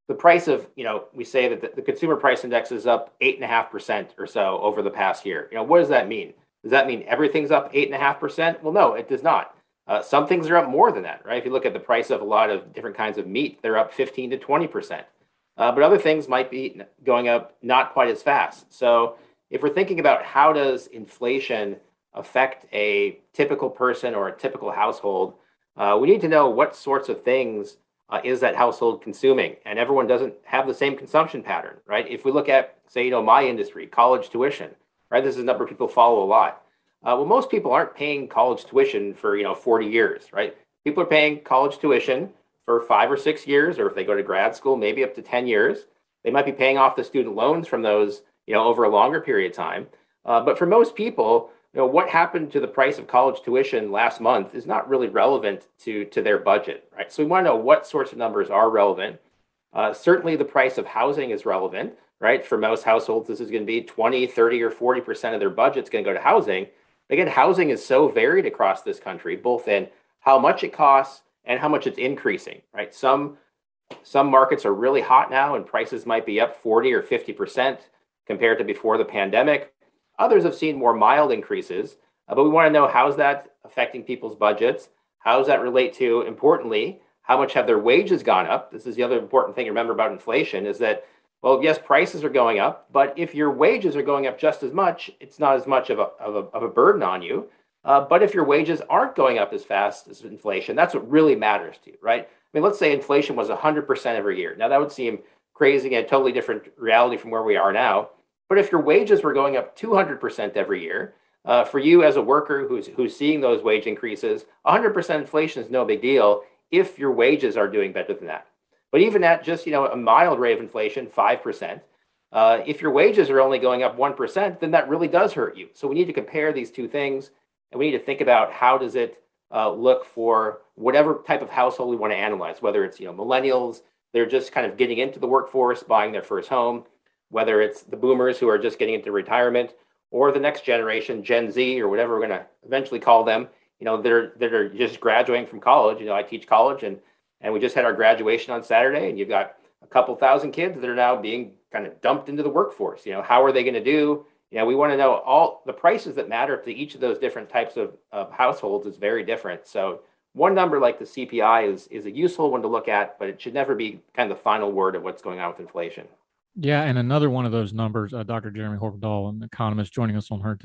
the price of, you know, we say that the, the consumer price index is up eight and a half percent or so over the past year. You know, what does that mean? Does that mean everything's up eight and a half percent? Well, no, it does not. Uh, some things are up more than that, right? If you look at the price of a lot of different kinds of meat, they're up 15 to 20 percent. Uh, but other things might be going up not quite as fast. So if we're thinking about how does inflation affect a typical person or a typical household, uh, we need to know what sorts of things uh, is that household consuming? And everyone doesn't have the same consumption pattern right? If we look at say you know my industry college tuition right? This is a number people follow a lot. Uh, well most people aren't paying college tuition for you know 40 years right? People are paying college tuition for five or six years or if they go to grad school maybe up to 10 years they might be paying off the student loans from those you know over a longer period of time. Uh, but for most people you know what happened to the price of college tuition last month is not really relevant to to their budget right? So we want to know what sorts of numbers are relevant. Uh, certainly the price of housing is relevant right? For most households this is going to be 20 30 or 40 percent of their budget is going to go to housing. Again housing is so varied across this country both in how much it costs and how much it's increasing right some some markets are really hot now and prices might be up 40 or 50 percent compared to before the pandemic Others have seen more mild increases, uh, but we want to know how's that affecting people's budgets? How does that relate to, importantly, how much have their wages gone up? This is the other important thing to remember about inflation is that, well, yes, prices are going up, but if your wages are going up just as much, it's not as much of a, of a, of a burden on you. Uh, but if your wages aren't going up as fast as inflation, that's what really matters to you, right? I mean, let's say inflation was 100% every year. Now, that would seem crazy and a totally different reality from where we are now. But if your wages were going up 200% every year, uh, for you as a worker who's, who's seeing those wage increases, 100% inflation is no big deal if your wages are doing better than that. But even at just you know a mild rate of inflation, 5%, uh, if your wages are only going up 1%, then that really does hurt you. So we need to compare these two things and we need to think about how does it uh, look for whatever type of household we want to analyze, whether it's you know millennials, they're just kind of getting into the workforce, buying their first home, whether it's the boomers who are just getting into retirement or the next generation, Gen Z or whatever we're going to eventually call them, you know, they're that are just graduating from college. You know, I teach college and and we just had our graduation on Saturday and you've got a couple thousand kids that are now being kind of dumped into the workforce. You know, how are they going to do? Know, we want to know all the prices that matter to each of those different types of, of households is very different. So one number like the CPI is is a useful one to look at, but it should never be kind of the final word of what's going on with inflation. Yeah, and another one of those numbers, uh, Dr. Jeremy Horpedahl, an economist joining us on Heard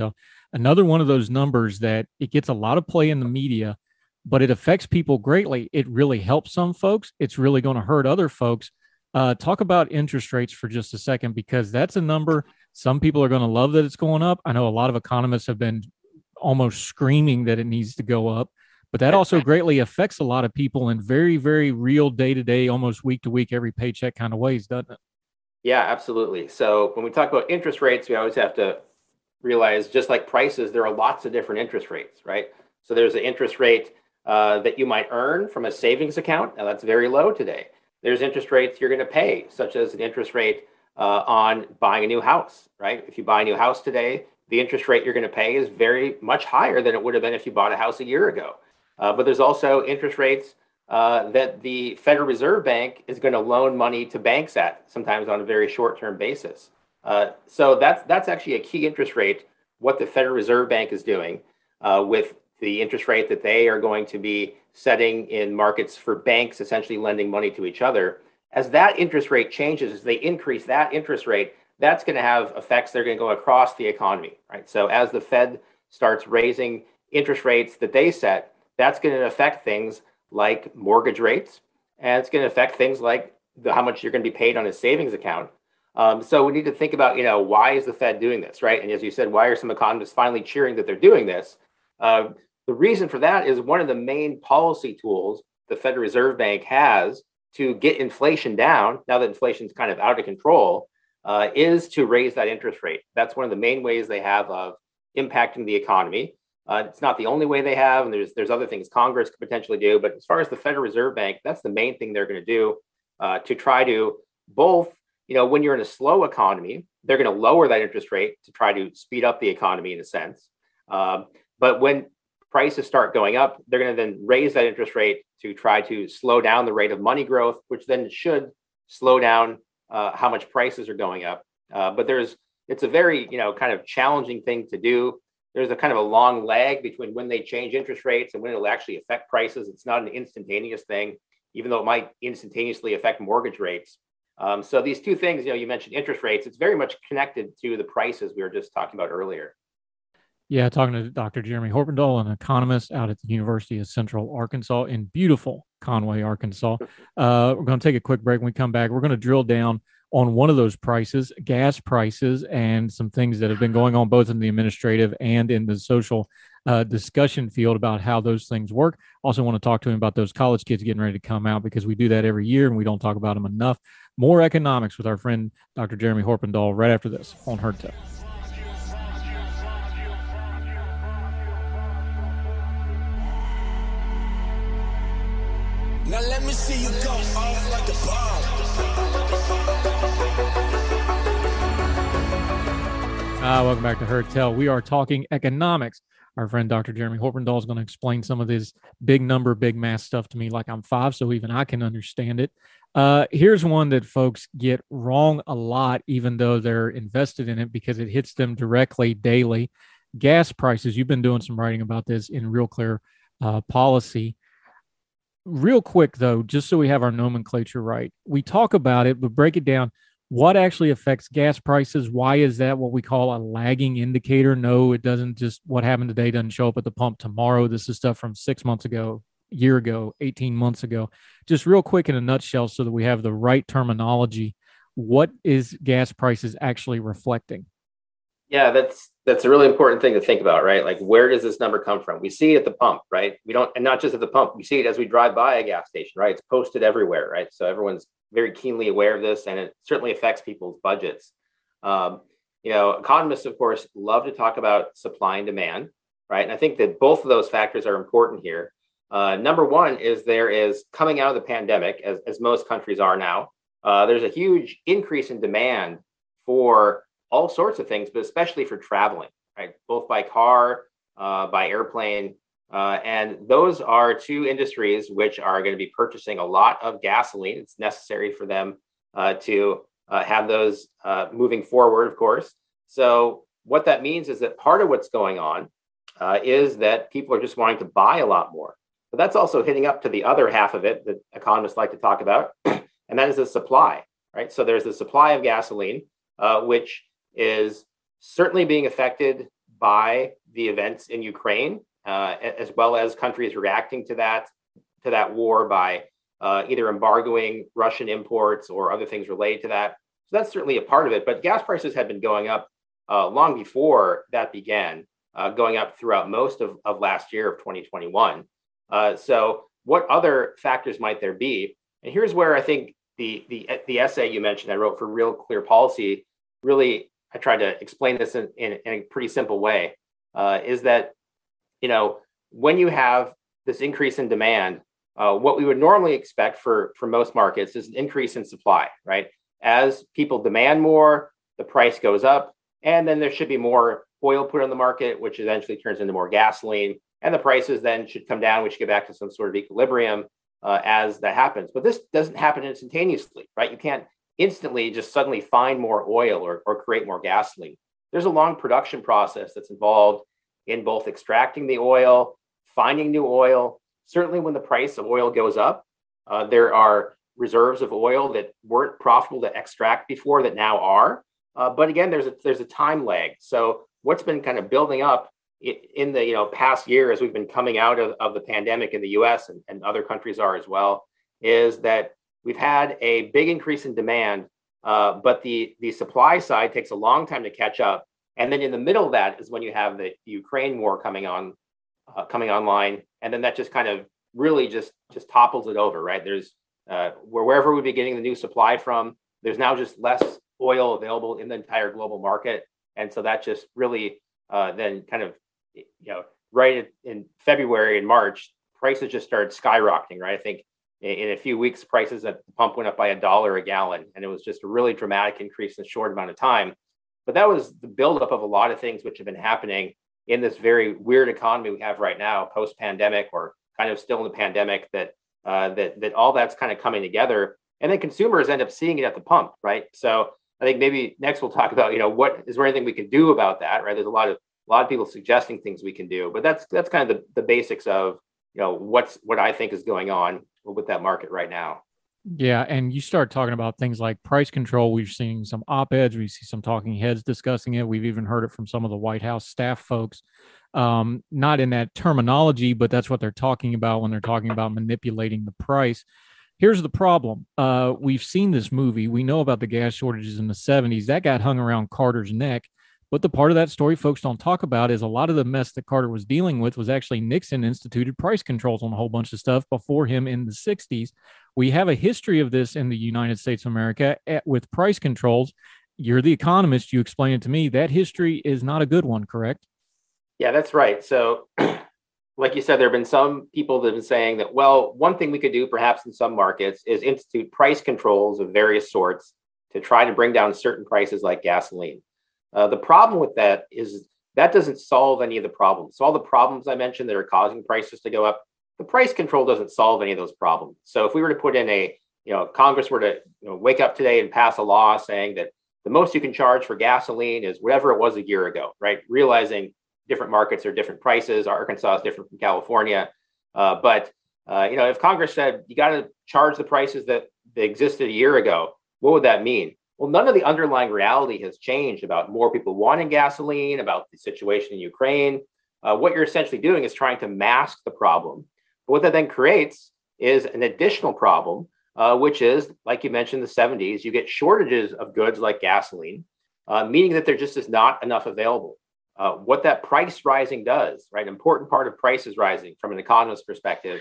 another one of those numbers that it gets a lot of play in the media, but it affects people greatly. It really helps some folks. It's really going to hurt other folks. Uh, talk about interest rates for just a second, because that's a number some people are going to love that it's going up. I know a lot of economists have been almost screaming that it needs to go up, but that also greatly affects a lot of people in very, very real day to day, almost week to week, every paycheck kind of ways, doesn't it? Yeah, absolutely. So when we talk about interest rates, we always have to realize just like prices, there are lots of different interest rates, right? So there's an interest rate uh, that you might earn from a savings account. Now that's very low today. There's interest rates you're going to pay, such as an interest rate uh, on buying a new house, right? If you buy a new house today, the interest rate you're going to pay is very much higher than it would have been if you bought a house a year ago. Uh, but there's also interest rates uh, that the Federal Reserve Bank is going to loan money to banks at, sometimes on a very short-term basis. Uh, so that's that's actually a key interest rate. What the Federal Reserve Bank is doing uh, with the interest rate that they are going to be setting in markets for banks, essentially lending money to each other. As that interest rate changes, as they increase that interest rate, that's going to have effects that are going to go across the economy, right? So as the Fed starts raising interest rates that they set, that's going to affect things like mortgage rates, and it's going to affect things like the, how much you're going to be paid on a savings account. Um, so we need to think about, you know, why is the Fed doing this, right? And as you said, why are some economists finally cheering that they're doing this? Uh, the reason for that is one of the main policy tools the Federal Reserve Bank has to get inflation down. Now that inflation is kind of out of control, uh, is to raise that interest rate. That's one of the main ways they have of impacting the economy. Uh, it's not the only way they have, and there's there's other things Congress could potentially do. But as far as the Federal Reserve Bank, that's the main thing they're going to do uh, to try to both, you know, when you're in a slow economy, they're going to lower that interest rate to try to speed up the economy in a sense. Um, but when prices start going up, they're going to then raise that interest rate to try to slow down the rate of money growth, which then should slow down uh, how much prices are going up. Uh, but there's it's a very you know kind of challenging thing to do. There's a kind of a long lag between when they change interest rates and when it'll actually affect prices. It's not an instantaneous thing, even though it might instantaneously affect mortgage rates. Um, so these two things, you know, you mentioned interest rates. It's very much connected to the prices we were just talking about earlier. Yeah, talking to Dr. Jeremy Horpedahl, an economist out at the University of Central Arkansas in beautiful Conway, Arkansas. Uh, we're going to take a quick break. When we come back, we're going to drill down on one of those prices, gas prices, and some things that have been going on both in the administrative and in the social uh, discussion field about how those things work. Also, want to talk to him about those college kids getting ready to come out because we do that every year and we don't talk about them enough. More economics with our friend Dr. Jeremy Horpedahl right after this on Heard Tell. See you go off like a bomb. Ah, welcome back to Heard Tell. We are talking economics. Our friend Dr. Jeremy Horpedahl is going to explain some of this big number, big mass stuff to me like I'm five, so even I can understand it. Uh, here's one that folks get wrong a lot, even though they're invested in it because it hits them directly daily. Gas prices. You've been doing some writing about this in Real Clear uh, Policy real quick though, just so we have our nomenclature right, we talk about it, but break it down. What actually affects gas prices? Why is that what we call a lagging indicator? No, it doesn't just what happened today doesn't show up at the pump tomorrow. This is stuff from six months ago, year ago, 18 months ago. Just real quick in a nutshell so that we have the right terminology. What is gas prices actually reflecting? Yeah, that's that's a really important thing to think about, right? Like where does this number come from? We see it at the pump, right? We don't and not just at the pump, we see it as we drive by a gas station, right? It's posted everywhere, right? So everyone's very keenly aware of this and it certainly affects people's budgets. Um, you know, economists, of course, love to talk about supply and demand, right? And I think that both of those factors are important here. Uh, number one is there is coming out of the pandemic, as, as most countries are now, uh, there's a huge increase in demand for all sorts of things, but especially for traveling, right? Both by car, uh, by airplane. Uh, and those are two industries which are going to be purchasing a lot of gasoline. It's necessary for them uh, to uh, have those uh, moving forward, of course. So, what that means is that part of what's going on uh, is that people are just wanting to buy a lot more. But that's also hitting up to the other half of it that economists like to talk about, and that is the supply, right? So, there's the supply of gasoline, which is certainly being affected by the events in Ukraine, uh, as well as countries reacting to that to that war by uh, either embargoing Russian imports or other things related to that. So that's certainly a part of it. But gas prices had been going up uh, long before that began, uh, going up throughout most of, of last year of 2021. Uh, so what other factors might there be? And here's where I think the the the essay you mentioned I wrote for Real Clear Policy really I tried to explain this in, in, in a pretty simple way, uh, is that, you know, when you have this increase in demand, uh, what we would normally expect for, for most markets is an increase in supply, right? As people demand more, the price goes up, and then there should be more oil put on the market, which eventually turns into more gasoline, and the prices then should come down, which get back to some sort of equilibrium uh, as that happens. But this doesn't happen instantaneously, right? You can't instantly just suddenly find more oil or, or create more gasoline. There's a long production process that's involved in both extracting the oil, finding new oil. Certainly, when the price of oil goes up, uh, there are reserves of oil that weren't profitable to extract before that now are. Uh, but again, there's a there's a time lag. So what's been kind of building up in the you know past year as we've been coming out of, of the pandemic in the U.S. And, and other countries are as well, is that we've had a big increase in demand, uh, but the, the supply side takes a long time to catch up. And then in the middle of that is when you have the Ukraine war coming on, uh, coming online, and then that just kind of really just just topples it over, right? There's uh, wherever we'd be getting the new supply from, there's now just less oil available in the entire global market, and so that just really uh, then kind of you know right in February and March, prices just started skyrocketing, right? I think in a few weeks, prices at the pump went up by a dollar a gallon, and it was just a really dramatic increase in a short amount of time. But that was the buildup of a lot of things which have been happening in this very weird economy we have right now, post pandemic or kind of still in the pandemic, that uh, that that all that's kind of coming together, and then consumers end up seeing it at the pump, right? So I think maybe next we'll talk about you know what is there anything we can do about that, right? There's a lot of a lot of people suggesting things we can do, but that's that's kind of the, the basics of you know what's what I think is going on with that market right now. Yeah, and you start talking about things like price control. We've seen some op-eds, we see some talking heads discussing it. We've even heard it from some of the White House staff folks. Um, not in that terminology, but that's what they're talking about when they're talking about manipulating the price. Here's the problem. Uh, we've seen this movie. We know about the gas shortages in the 70s. That got hung around Carter's neck. But the part of that story folks don't talk about is a lot of the mess that Carter was dealing with was actually Nixon instituted price controls on a whole bunch of stuff before him in the 60s. We have a history of this in the United States of America at, with price controls. You're the economist. You explain it to me. That history is not a good one, correct? Yeah, that's right. So, like you said, there have been some people that have been saying that, well, one thing we could do perhaps in some markets is institute price controls of various sorts to try to bring down certain prices like gasoline. Uh, the problem with that is that doesn't solve any of the problems. So all the problems I mentioned that are causing prices to go up, the price control doesn't solve any of those problems. So if we were to put in a, you know, Congress were to you know, wake up today and pass a law saying that the most you can charge for gasoline is whatever it was a year ago, right? Realizing different markets are different prices. Arkansas is different from California, uh, but uh, you know, if Congress said you got to charge the prices that, that existed a year ago, what would that mean? Well, none of the underlying reality has changed about more people wanting gasoline, about the situation in Ukraine. Uh, what you're essentially doing is trying to mask the problem. But what that then creates is an additional problem, uh, which is, like you mentioned, the 70s, you get shortages of goods like gasoline, uh, meaning that there just is not enough available. Uh, what that price rising does, right? An important part of prices rising from an economist perspective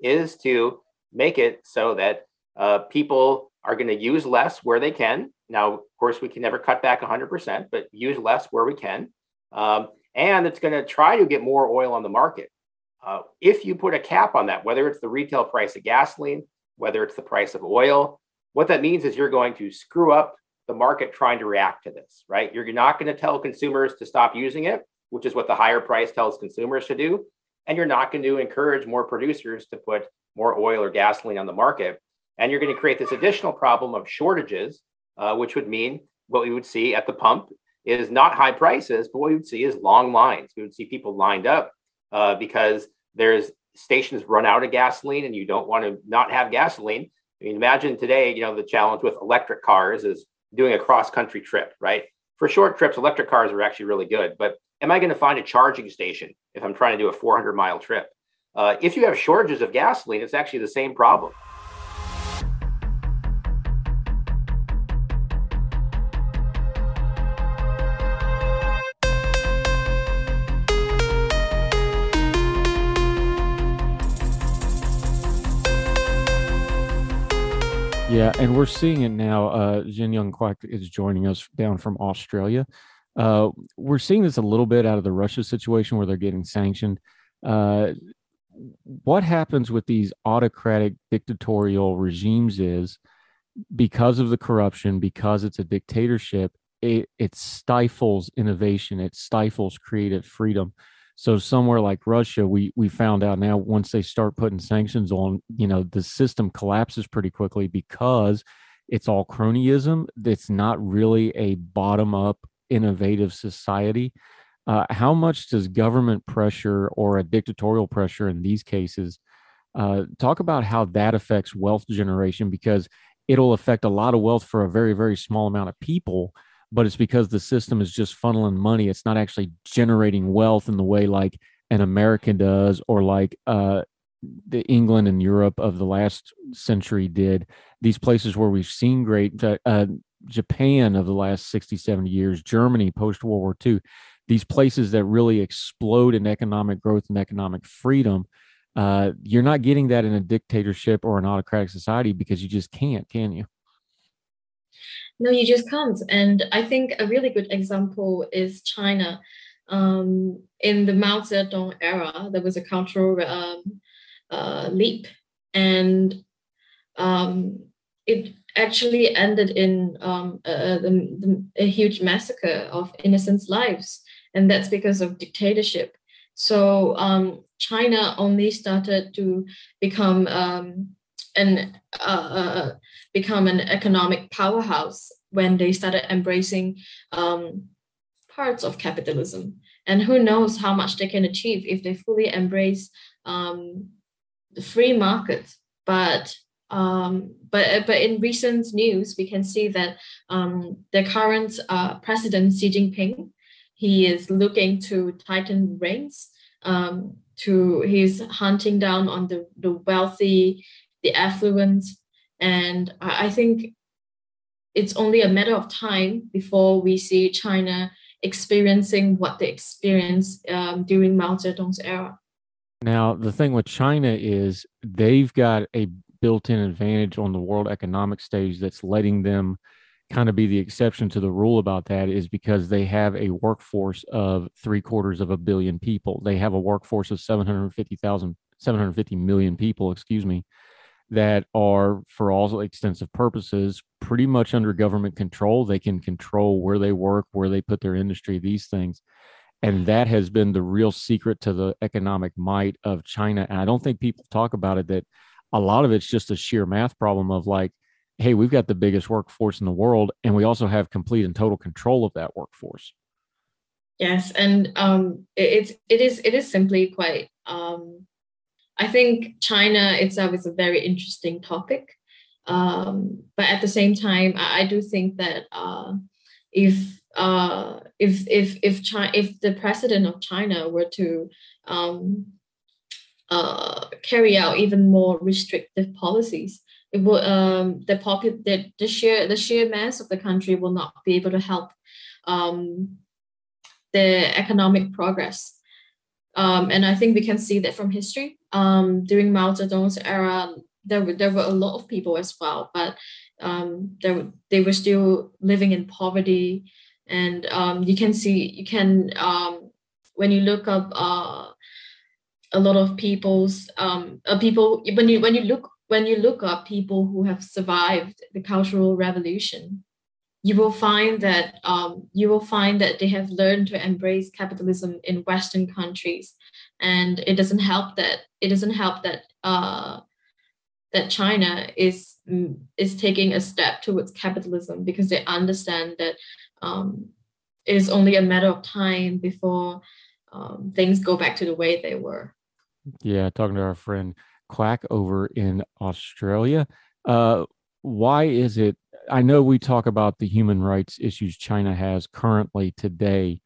is to make it so that uh, people are going to use less where they can now, of course, we can never cut back 100%, but use less where we can. Um, and it's going to try to get more oil on the market. Uh, if you put a cap on that, whether it's the retail price of gasoline, whether it's the price of oil, what that means is you're going to screw up the market trying to react to this, right? You're not going to tell consumers to stop using it, which is what the higher price tells consumers to do. And you're not going to encourage more producers to put more oil or gasoline on the market. And you're going to create this additional problem of shortages uh, which would mean what we would see at the pump is not high prices, but what we would see is long lines. We would see people lined up uh, because there's stations run out of gasoline and you don't want to not have gasoline. I mean, imagine today, you know, the challenge with electric cars is doing a cross country trip, right? For short trips, electric cars are actually really good. But am I going to find a charging station if I'm trying to do a 400 mile trip? Uh, if you have shortages of gasoline, it's actually the same problem. Yeah, and we're seeing it now. Uh, Jin Young Kwak is joining us down from Australia. Uh, we're seeing this a little bit out of the Russia situation where they're getting sanctioned. Uh, what happens with these autocratic dictatorial regimes is because of the corruption, because it's a dictatorship, it, it stifles innovation, it stifles creative freedom. So somewhere like Russia, we we found out now once they start putting sanctions on, you know, the system collapses pretty quickly because it's all cronyism. It's not really a bottom up innovative society. Uh, how much does government pressure or a dictatorial pressure in these cases uh, talk about how that affects wealth generation? Because it'll affect a lot of wealth for a very, very small amount of people but it's because the system is just funneling money. It's not actually generating wealth in the way like an American does or like uh, the England and Europe of the last century did. These places where we've seen great uh, Japan of the last 60, 70 years, Germany post World War II, these places that really explode in economic growth and economic freedom. Uh, you're not getting that in a dictatorship or an autocratic society because you just can't, can you? No, you just can't. And I think a really good example is China. Um, in the Mao Zedong era, there was a cultural um, uh, leap, and um, it actually ended in um, a, a, a, huge massacre of innocent lives. and that's because of dictatorship. So um, China only started to become um, an uh, uh, become an economic powerhouse when they started embracing um, parts of capitalism. And who knows how much they can achieve if they fully embrace um, the free market. But um, but but in recent news, we can see that um, the current uh, president Xi Jinping, he is looking to tighten reins. Um, to he's hunting down on the, the wealthy, the affluent, and I, think it's only a matter of time before we see China experiencing what they experienced um, during Mao Zedong's era. Now, the thing with China is they've got a built in advantage on the world economic stage that's letting them kind of be the exception to the rule about that is because they have a workforce of three quarters of a billion people. They have a workforce of 750,000, 750 million people, excuse me, that are, for all extensive purposes, pretty much under government control. They can control where they work, where they put their industry, these things. And that has been the real secret to the economic might of China. And I don't think people talk about it that a lot of it's just a sheer math problem of like, hey, we've got the biggest workforce in the world, and we also have complete and total control of that workforce. Yes, and um, it, it's it is it is simply quite um, I think China itself is a very interesting topic. Um, but at the same time, I, I do think that uh, if uh, if if if China, if the president of China were to um, uh, carry out even more restrictive policies, it will um, the popu- the, the sheer the sheer mass of the country will not be able to help um, the economic progress. Um, and I think we can see that from history. Um, during Mao Zedong's era, there were, there were a lot of people as well, but um, there, they were still living in poverty. And um, you can see, you can, um, when you look up uh, a lot of people's, um, uh, people, when you, when you look, when you look up people who have survived the Cultural Revolution, you will find that um, you will find that they have learned to embrace capitalism in Western countries, and it doesn't help that it doesn't help that uh, that China is mm, is taking a step towards capitalism because they understand that um, it is only a matter of time before um, things go back to the way they were. Yeah, talking to our friend Kwak over in Australia. Uh, why is it I know we talk about the human rights issues China has currently today,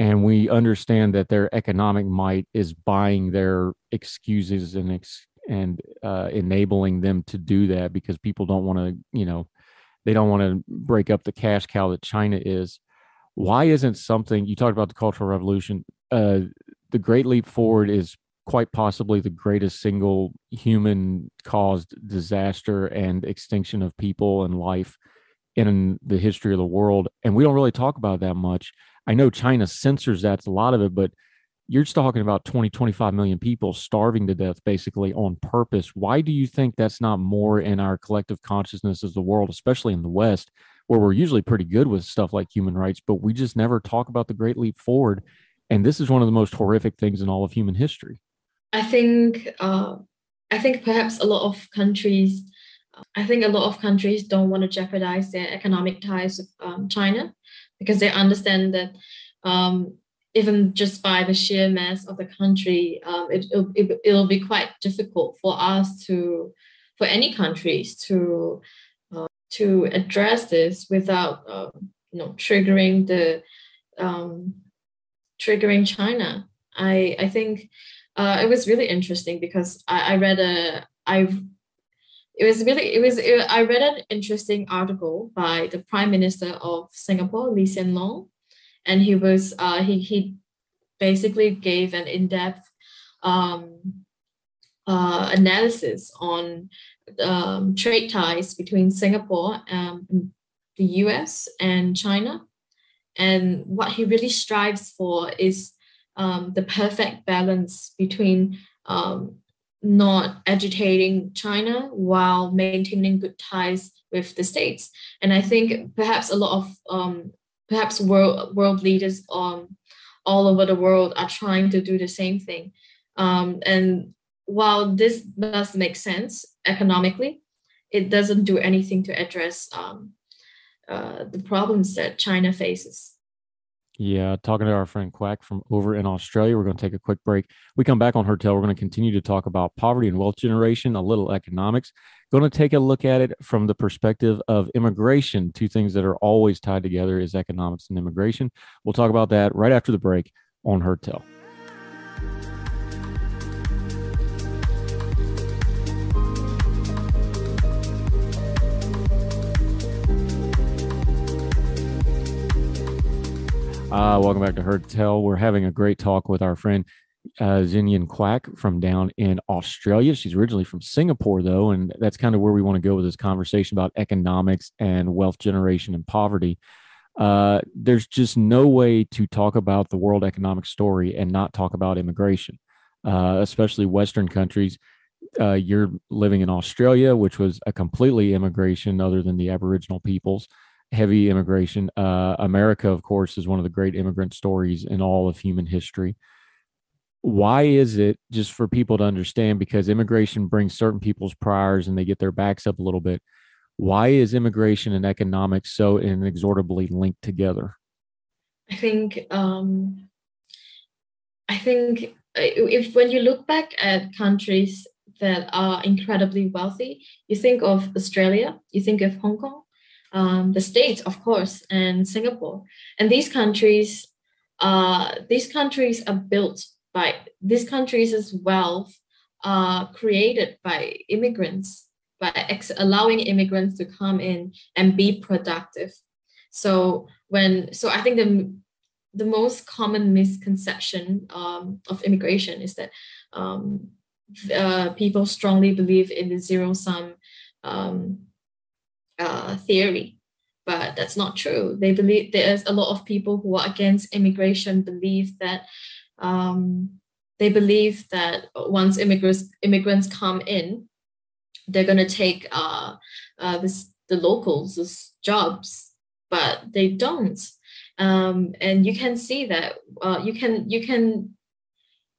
and we understand that their economic might is buying their excuses and ex- and uh, enabling them to do that because people don't want to, you know, they don't want to break up the cash cow that China is. Why isn't something you talked about the Cultural Revolution? Uh, the Great Leap Forward is quite possibly the greatest single human caused disaster and extinction of people and life in the history of the world. And we don't really talk about that much. I know China censors that's a lot of it, but you're talking about 20, 25 million people starving to death basically on purpose. Why do you think that's not more in our collective consciousness as the world, especially in the West, where we're usually pretty good with stuff like human rights, but we just never talk about the Great Leap Forward? And this is one of the most horrific things in all of human history. I think uh, I think perhaps a lot of countries, I think a lot of countries don't want to jeopardize their economic ties with um, China because they understand that um, even just by the sheer mass of the country, um, it, it, it'll be quite difficult for us to, for any countries to, uh, to address this without, uh, you know, triggering the, um, triggering China. I, I think uh, it was really interesting because I, I read a I've it was really it was it, I read an interesting article by the Prime Minister of Singapore, Lee Hsien Loong, and he was uh, he he basically gave an in depth um, uh, analysis on um, trade ties between Singapore, the U.S. and China, and what he really strives for is um, the perfect balance between um, not agitating China while maintaining good ties with the states. And I think perhaps a lot of um, perhaps world world leaders um, all over the world are trying to do the same thing. Um, and while this does make sense economically, it doesn't do anything to address um, uh, the problems that China faces. Yeah, talking to our friend Kwak from over in Australia. We're going to take a quick break. We come back on Heard-Tell. We're going to continue to talk about poverty and wealth generation, a little economics. Going to take a look at it from the perspective of immigration. Two things that are always tied together is economics and immigration. We'll talk about that right after the break on Heard-Tell. Uh, welcome back to Heard-Tell. We're having a great talk with our friend uh, Kwak from down in Australia. She's originally from Singapore, though, and that's kind of where we want to go with this conversation about economics and wealth generation and poverty. Uh, there's just no way to talk about the world economic story and not talk about immigration, uh, especially Western countries. Uh, you're living in Australia, which was a completely immigration other than the Aboriginal peoples heavy immigration. Uh, America, of course, is one of the great immigrant stories in all of human history. Why is it just for people to understand? Because immigration brings certain people's priors and they get their backs up a little bit. Why is immigration and economics so inexorably linked together? I think um, I think uh, if when you look back at countries that are incredibly wealthy, you think of Australia, you think of Hong Kong, um, the states, of course, and Singapore. And these countries, uh, these countries are built by these countries' as wealth uh, created by immigrants, by ex- allowing immigrants to come in and be productive. So when so I think the the most common misconception um, of immigration is that um, uh, people strongly believe in the zero sum um, uh, theory, but that's not true. They believe there's a lot of people who are against immigration believe that um, they believe that once immigrants immigrants come in, they're gonna take uh, uh, this the locals' jobs, but they don't. Um, and you can see that uh, you can you can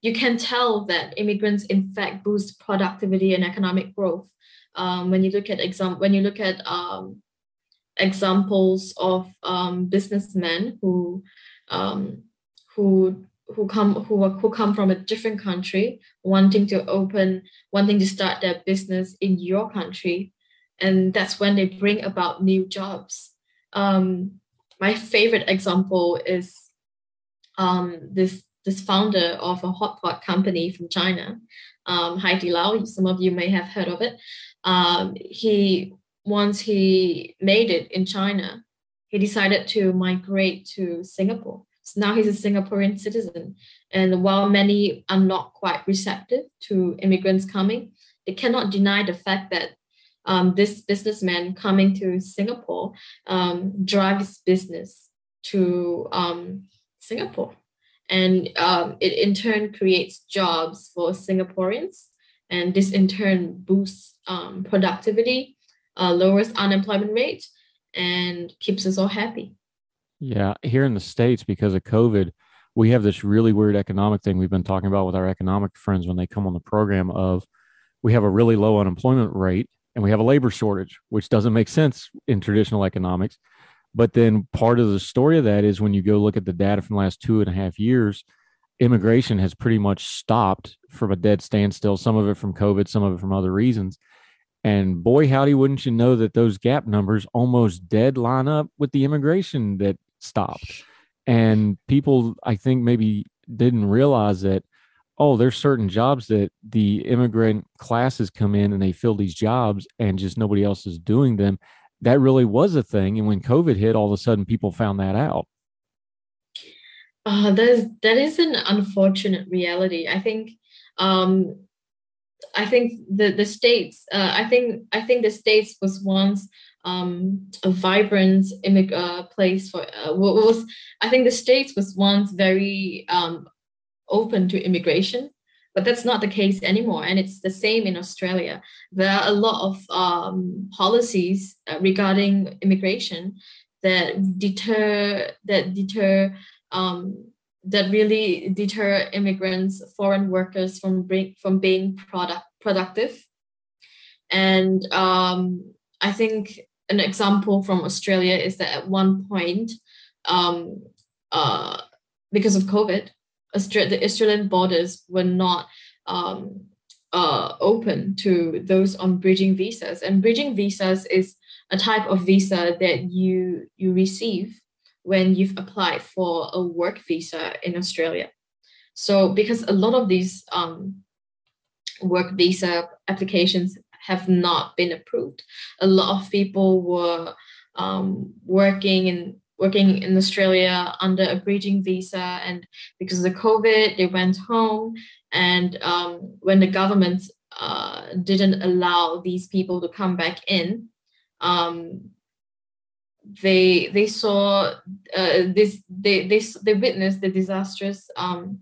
you can tell that immigrants in fact boost productivity and economic growth um, when you look at exam when you look at um, examples of um, businessmen who um, who who come who, who come from a different country wanting to open wanting to start their business in your country and that's when they bring about new jobs um, my favorite example is um, this this founder of a hot pot company from China, um, Haidilao. Lao. Some of you may have heard of it um, he once he made it in China, he decided to migrate to Singapore. So now he's a Singaporean citizen. And while many are not quite receptive to immigrants coming, they cannot deny the fact that um, this businessman coming to Singapore um, drives business to um, Singapore. And um, it in turn creates jobs for Singaporeans and this in turn boosts um, productivity, uh, lowers unemployment rate, and keeps us all happy. Yeah, here in the states, because of COVID, we have this really weird economic thing we've been talking about with our economic friends when they come on the program. Of we have a really low unemployment rate and we have a labor shortage, which doesn't make sense in traditional economics. But then part of the story of that is when you go look at the data from the last two and a half years, immigration has pretty much stopped from a dead standstill, some of it from COVID, some of it from other reasons. And boy, howdy, wouldn't you know that those gap numbers almost dead line up with the immigration that stopped. And people, I think, maybe didn't realize that, oh, there's certain jobs that the immigrant classes come in and they fill these jobs and just nobody else is doing them. That really was a thing. And when COVID hit, all of a sudden people found that out. Uh, that is that is an unfortunate reality. I think um, I think the the states. Uh, I think I think the states was once um, a vibrant immig- uh, place for. Uh, was I think the states was once very um, open to immigration, but that's not the case anymore. And it's the same in Australia. There are a lot of um, policies uh, regarding immigration that deter that deter um, that really deter immigrants, foreign workers from bring, from being product productive. And um, I think an example from Australia is that at one point, um, uh, because of COVID, Austra- the Australian borders were not um, uh, open to those on bridging visas. And bridging visas is a type of visa that you you receive when you've applied for a work visa in Australia. So because a lot of these um, work visa applications have not been approved, a lot of people were um, working in working in Australia under a bridging visa, and because of the COVID, they went home. And um, when the government uh, didn't allow these people to come back in, um, they they saw uh, this they they they witnessed the disastrous um,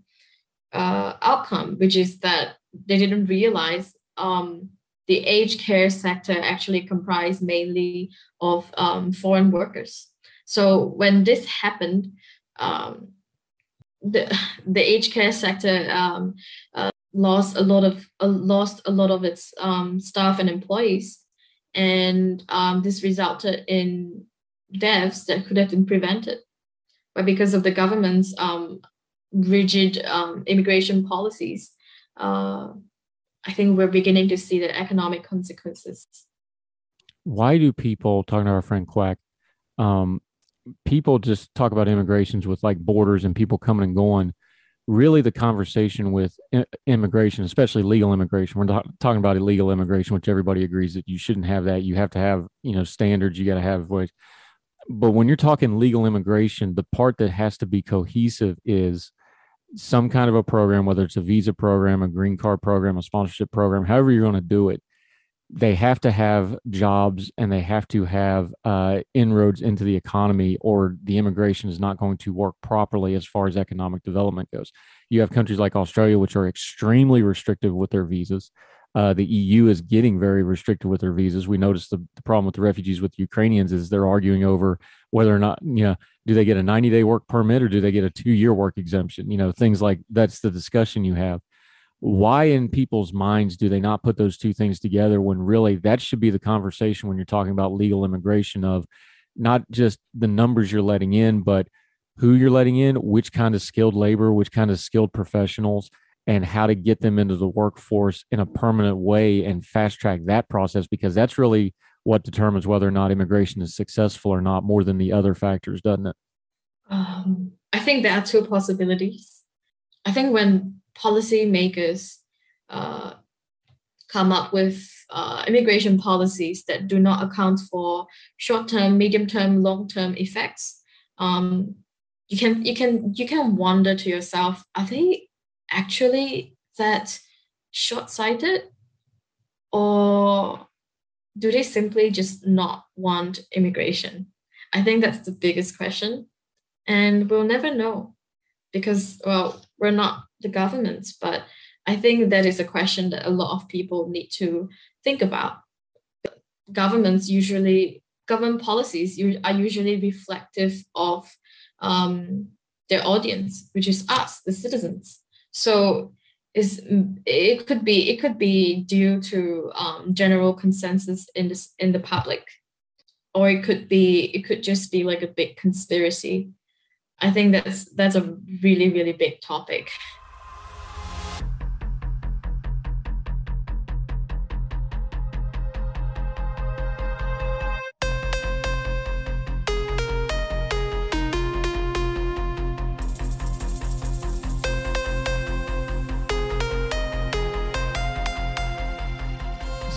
uh, outcome, which is that they didn't realize um, the aged care sector actually comprised mainly of um, foreign workers. So when this happened, um, the the aged care sector um, uh, lost a lot of uh, lost a lot of its um, staff and employees, and um, this resulted in deaths that could have been prevented. But because of the government's um, rigid um, immigration policies, uh, I think we're beginning to see the economic consequences. Why do people, talking to our friend Kwak, um, people just talk about immigrations with like borders and people coming and going? Really, the conversation with immigration, especially legal immigration, we're not talking about illegal immigration, which everybody agrees that you shouldn't have that. You have to have, you know, standards. You got to have ways but when you're talking legal immigration, the part that has to be cohesive is some kind of a program, whether it's a visa program, a green card program, a sponsorship program, however you're going to do it. They have to have jobs and they have to have uh, inroads into the economy, or the immigration is not going to work properly as far as economic development goes. You have countries like Australia, which are extremely restrictive with their visas. Uh, the EU is getting very restricted with their visas. We noticed the, the problem with the refugees with Ukrainians is they're arguing over whether or not, you know, do they get a 90 day work permit or do they get a two year work exemption? You know, things like that's the discussion you have. Why in people's minds do they not put those two things together when really that should be the conversation when you're talking about legal immigration of not just the numbers you're letting in, but who you're letting in, which kind of skilled labor, which kind of skilled professionals, and how to get them into the workforce in a permanent way and fast track that process because that's really what determines whether or not immigration is successful or not more than the other factors doesn't it? Um, i think there are two possibilities. I think when policymakers uh, come up with uh, immigration policies that do not account for short-term medium-term long-term effects um, you can you can you can wonder to yourself are they actually that short-sighted? Or do they simply just not want immigration? I think that's the biggest question. And we'll never know because well we're not the governments but i think that is a question that a lot of people need to think about. Governments usually government policies are usually reflective of um, their audience which is us the citizens so is it could be it could be due to um, general consensus in this in the public, or it could be it could just be like a big conspiracy. I think that's that's a really really big topic.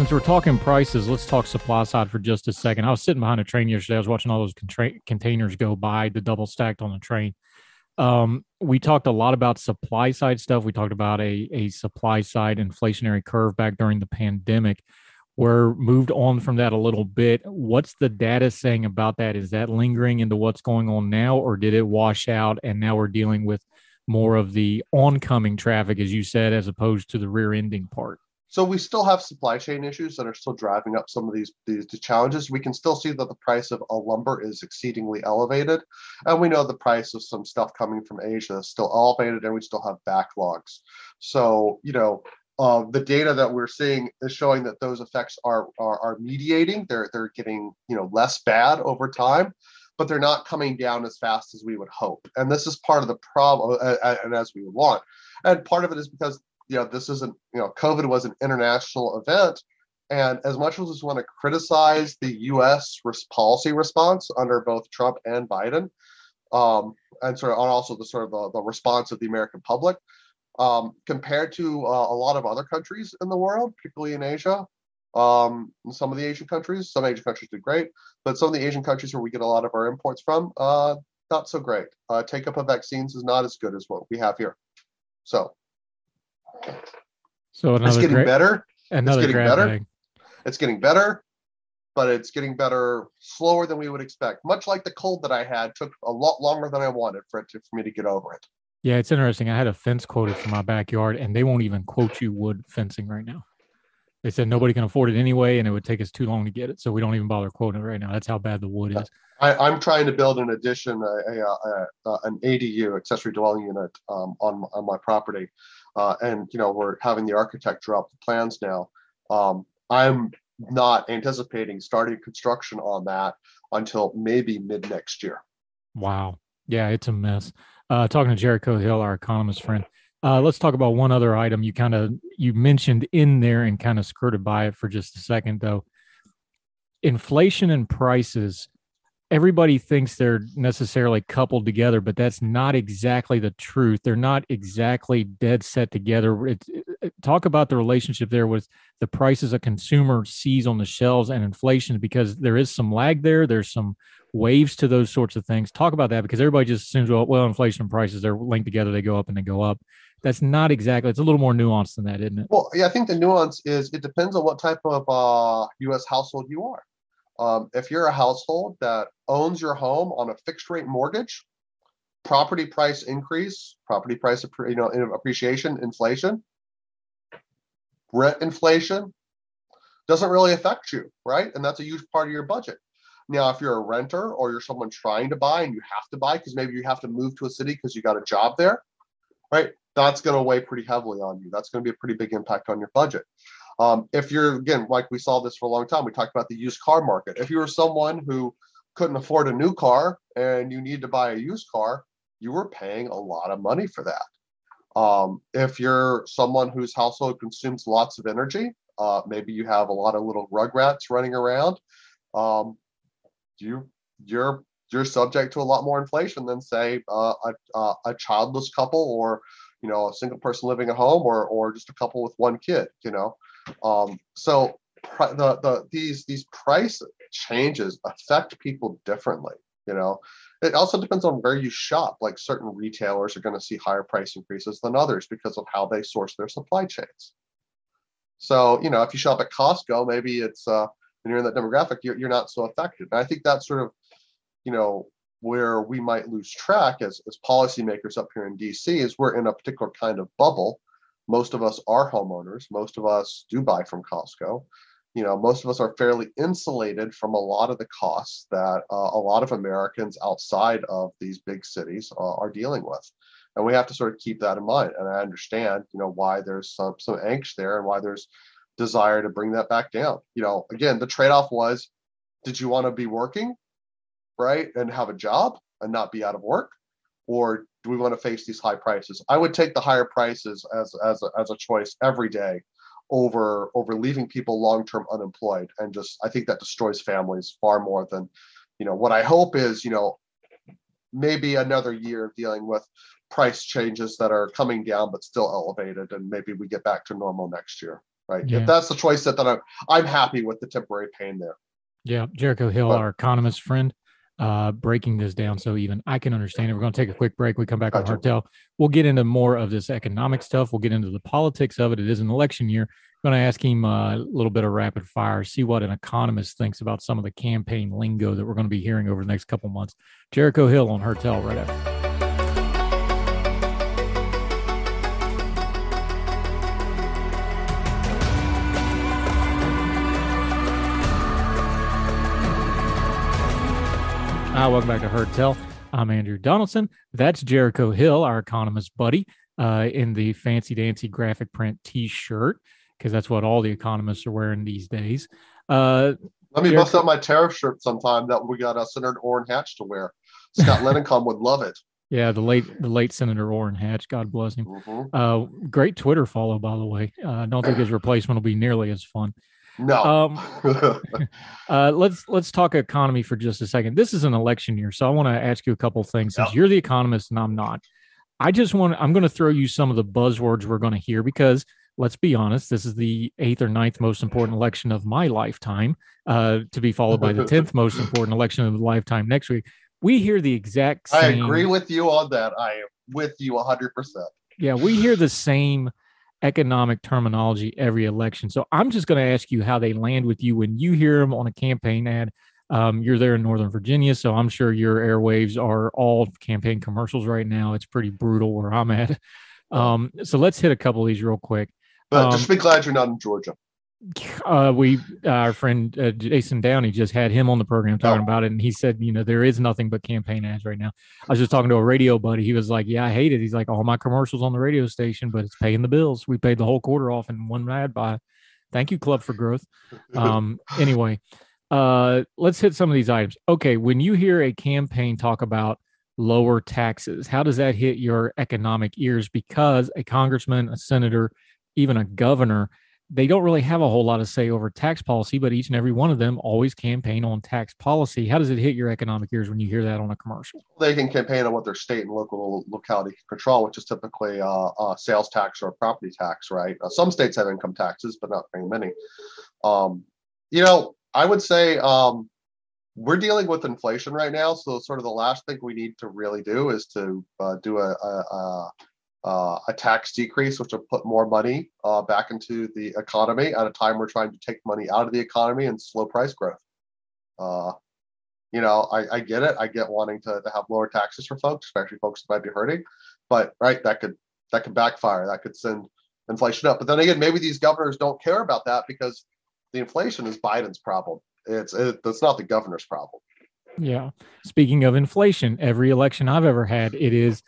Since we're talking prices, let's talk supply side for just a second. I was sitting behind a train yesterday. I was watching all those contra- containers go by, the double stacked on the train. Um, we talked a lot about supply side stuff. We talked about a, a supply side inflationary curve back during the pandemic. We're moved on from that a little bit. What's the data saying about that? Is that lingering into what's going on now, or did it wash out and now we're dealing with more of the oncoming traffic, as you said, as opposed to the rear ending part? So we still have supply chain issues that are still driving up some of these, these challenges. We can still see that the price of a lumber is exceedingly elevated. And we know the price of some stuff coming from Asia is still elevated and we still have backlogs. So, you know, uh, the data that we're seeing is showing that those effects are, are, are mediating. They're they're getting you know less bad over time, but they're not coming down as fast as we would hope. And this is part of the problem, uh, uh, and as we would want. And part of it is because you know this isn't you know COVID was an international event, and as much as we want to criticize the U.S. policy response under both Trump and Biden, um, and sort of also the sort of the, the response of the American public, um, compared to uh, a lot of other countries in the world, particularly in Asia. Um, some of the Asian countries, some Asian countries did great, but some of the Asian countries where we get a lot of our imports from, uh, not so great. Uh, take up of vaccines is not as good as what we have here. So, so it's getting great, better. Another it's getting better. bag. It's getting better, but it's getting better slower than we would expect. Much like the cold that I had took a lot longer than I wanted for it to, for me to get over it. Yeah, it's interesting. I had a fence quoted for my backyard, and they won't even quote you wood fencing right now. They said nobody can afford it anyway, and it would take us too long to get it, so we don't even bother quoting it right now. That's how bad the wood is. I, am trying to build an addition, a, a, a an ADU, accessory dwelling unit, um, on on my property, uh, and you know we're having the architect drop the plans now. Um, I'm not anticipating starting construction on that until maybe mid next year. Wow. Yeah, it's a mess uh, talking to Jericho Hill, our economist friend. Uh, let's talk about one other item you kind of you mentioned in there and kind of skirted by it for just a second though. Inflation and prices. Everybody thinks they're necessarily coupled together, but that's not exactly the truth. They're not exactly dead set together. It, it, talk about the relationship there with the prices a consumer sees on the shelves and inflation, because there is some lag there. There's some waves to those sorts of things. Talk about that because everybody just assumes, well, well, inflation and prices they're linked together, they go up and they go up. That's not exactly. It's a little more nuanced than that, isn't it? Well, yeah, I think the nuance is it depends on what type of uh, U.S. household you are. Um, if you're a household that owns your home on a fixed rate mortgage, property price increase, property price you know appreciation, inflation, rent inflation doesn't really affect you, right? And that's a huge part of your budget. Now, if you're a renter or you're someone trying to buy and you have to buy because maybe you have to move to a city because you got a job there, right? That's going to weigh pretty heavily on you. That's going to be a pretty big impact on your budget. Um, if you're, again, like we saw this for a long time, we talked about the used car market. If you were someone who couldn't afford a new car and you need to buy a used car, you were paying a lot of money for that. Um, if you're someone whose household consumes lots of energy, uh, maybe you have a lot of little rugrats running around. Um, you you're you're subject to a lot more inflation than say uh, a, a childless couple or you know a single person living at home or or just a couple with one kid you know um, so the the these these price changes affect people differently you know it also depends on where you shop like certain retailers are going to see higher price increases than others because of how they source their supply chains so you know if you shop at costco maybe it's uh, and you're in that demographic, you're, you're not so affected. And I think that's sort of, you know, where we might lose track as, as policymakers up here in DC is we're in a particular kind of bubble. Most of us are homeowners. Most of us do buy from Costco. You know, most of us are fairly insulated from a lot of the costs that uh, a lot of Americans outside of these big cities uh, are dealing with. And we have to sort of keep that in mind. And I understand, you know, why there's some some angst there and why there's desire to bring that back down. You know, again, the trade off was did you want to be working, right, and have a job and not be out of work? Or do we want to face these high prices? I would take the higher prices as, as, a, as a choice every day over over leaving people long term unemployed and just I think that destroys families far more than you know what I hope is you know maybe another year of dealing with price changes that are coming down but still elevated and maybe we get back to normal next year right? Yeah. If that's the choice that, that I'm, I'm happy with the temporary pain there. Yeah, Jericho Hill, but, our economist friend, uh, breaking this down so even I can understand it. We're going to take a quick break. We come back gotcha. on Heard Tell. We'll get into more of this economic stuff. We'll get into the politics of it. It is an election year. I'm going to ask him uh, a little bit of rapid fire, see what an economist thinks about some of the campaign lingo that we're going to be hearing over the next couple months. Jericho Hill on Heard Tell right after. Hi, welcome back to Heard Tell. I'm Andrew Donaldson. That's Jericho Hill, our economist buddy, uh, in the fancy dancy graphic print T-shirt, because that's what all the economists are wearing these days. Uh, Let me bust out my tariff shirt sometime that we got uh, Senator Orrin Hatch to wear. Scott Lennencom would love it. Yeah, the late the late Senator Orrin Hatch, God bless him. Mhm. Uh, great Twitter follow, by the way. Uh, I don't think his replacement will be nearly as fun. No. Um, uh, let's let's talk economy for just a second. This is an election year, so I want to ask you a couple things. Since you're the economist and I'm not, I just want I'm going to throw you some of the buzzwords we're going to hear because let's be honest, this is the eighth or ninth most important election of my lifetime, uh, to be followed by the tenth most important election of the lifetime next week. We hear the exact I agree with you on that. I am with you 100%. Yeah, we hear the same economic terminology every election. So I'm just going to ask you how they land with you when you hear them on a campaign ad. Um, you're there in Northern Virginia, so I'm sure your airwaves are all campaign commercials right now. It's pretty brutal where I'm at. Um, so let's hit a couple of these real quick. But Um, just be glad you're not in Georgia. Uh, we our friend uh, Jason Downey just had him on the program talking Oh. about it, and he said, you know, there is nothing but campaign ads right now. I was just talking to a radio buddy. He was like, "Yeah, I hate it." He's like, "All my commercials on the radio station, but it's paying the bills. We paid the whole quarter off in one ad buy." Thank you, Club for Growth. Um, anyway, uh, let's hit some of these items. Okay, when you hear a campaign talk about lower taxes, how does that hit your economic ears? Because a congressman, a senator, even a governor they don't really have a whole lot of say over tax policy, but each and every one of them always campaign on tax policy. How does it hit your economic ears when you hear that on a commercial? They can campaign on what their state and local locality can control, which is typically uh, uh, sales tax or property tax, right? Uh, some states have income taxes, but not very many. Um, you know, I would say um, we're dealing with inflation right now. So, sort of the last thing we need to really do is to uh, do a, a, a uh, a tax decrease, which will put more money uh, back into the economy at a time we're trying to take money out of the economy and slow price growth. Uh, you know, I, I get it. I get wanting to, to have lower taxes for folks, especially folks that might be hurting. But right, that could that could backfire. That could send inflation up. But then again, maybe these governors don't care about that because the inflation is Biden's problem. It's it, it's not the governor's problem. Yeah. Speaking of inflation, every election I've ever had, it is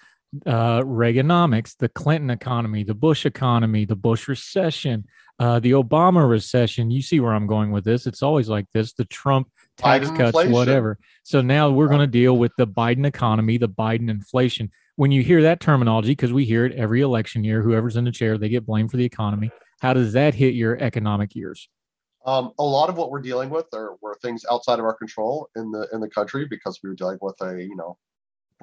uh, Reaganomics, the Clinton economy, the Bush economy, the Bush recession, uh, the Obama recession. You see where I'm going with this. It's always like this the Trump tax Biden cuts, inflation. whatever. So now we're going to deal with the Biden economy, the Biden inflation. When you hear that terminology, because we hear it every election year, whoever's in the chair, they get blamed for the economy. How does that hit your economic years? Um, a lot of what we're dealing with are were things outside of our control in the in the country because we were dealing with a you know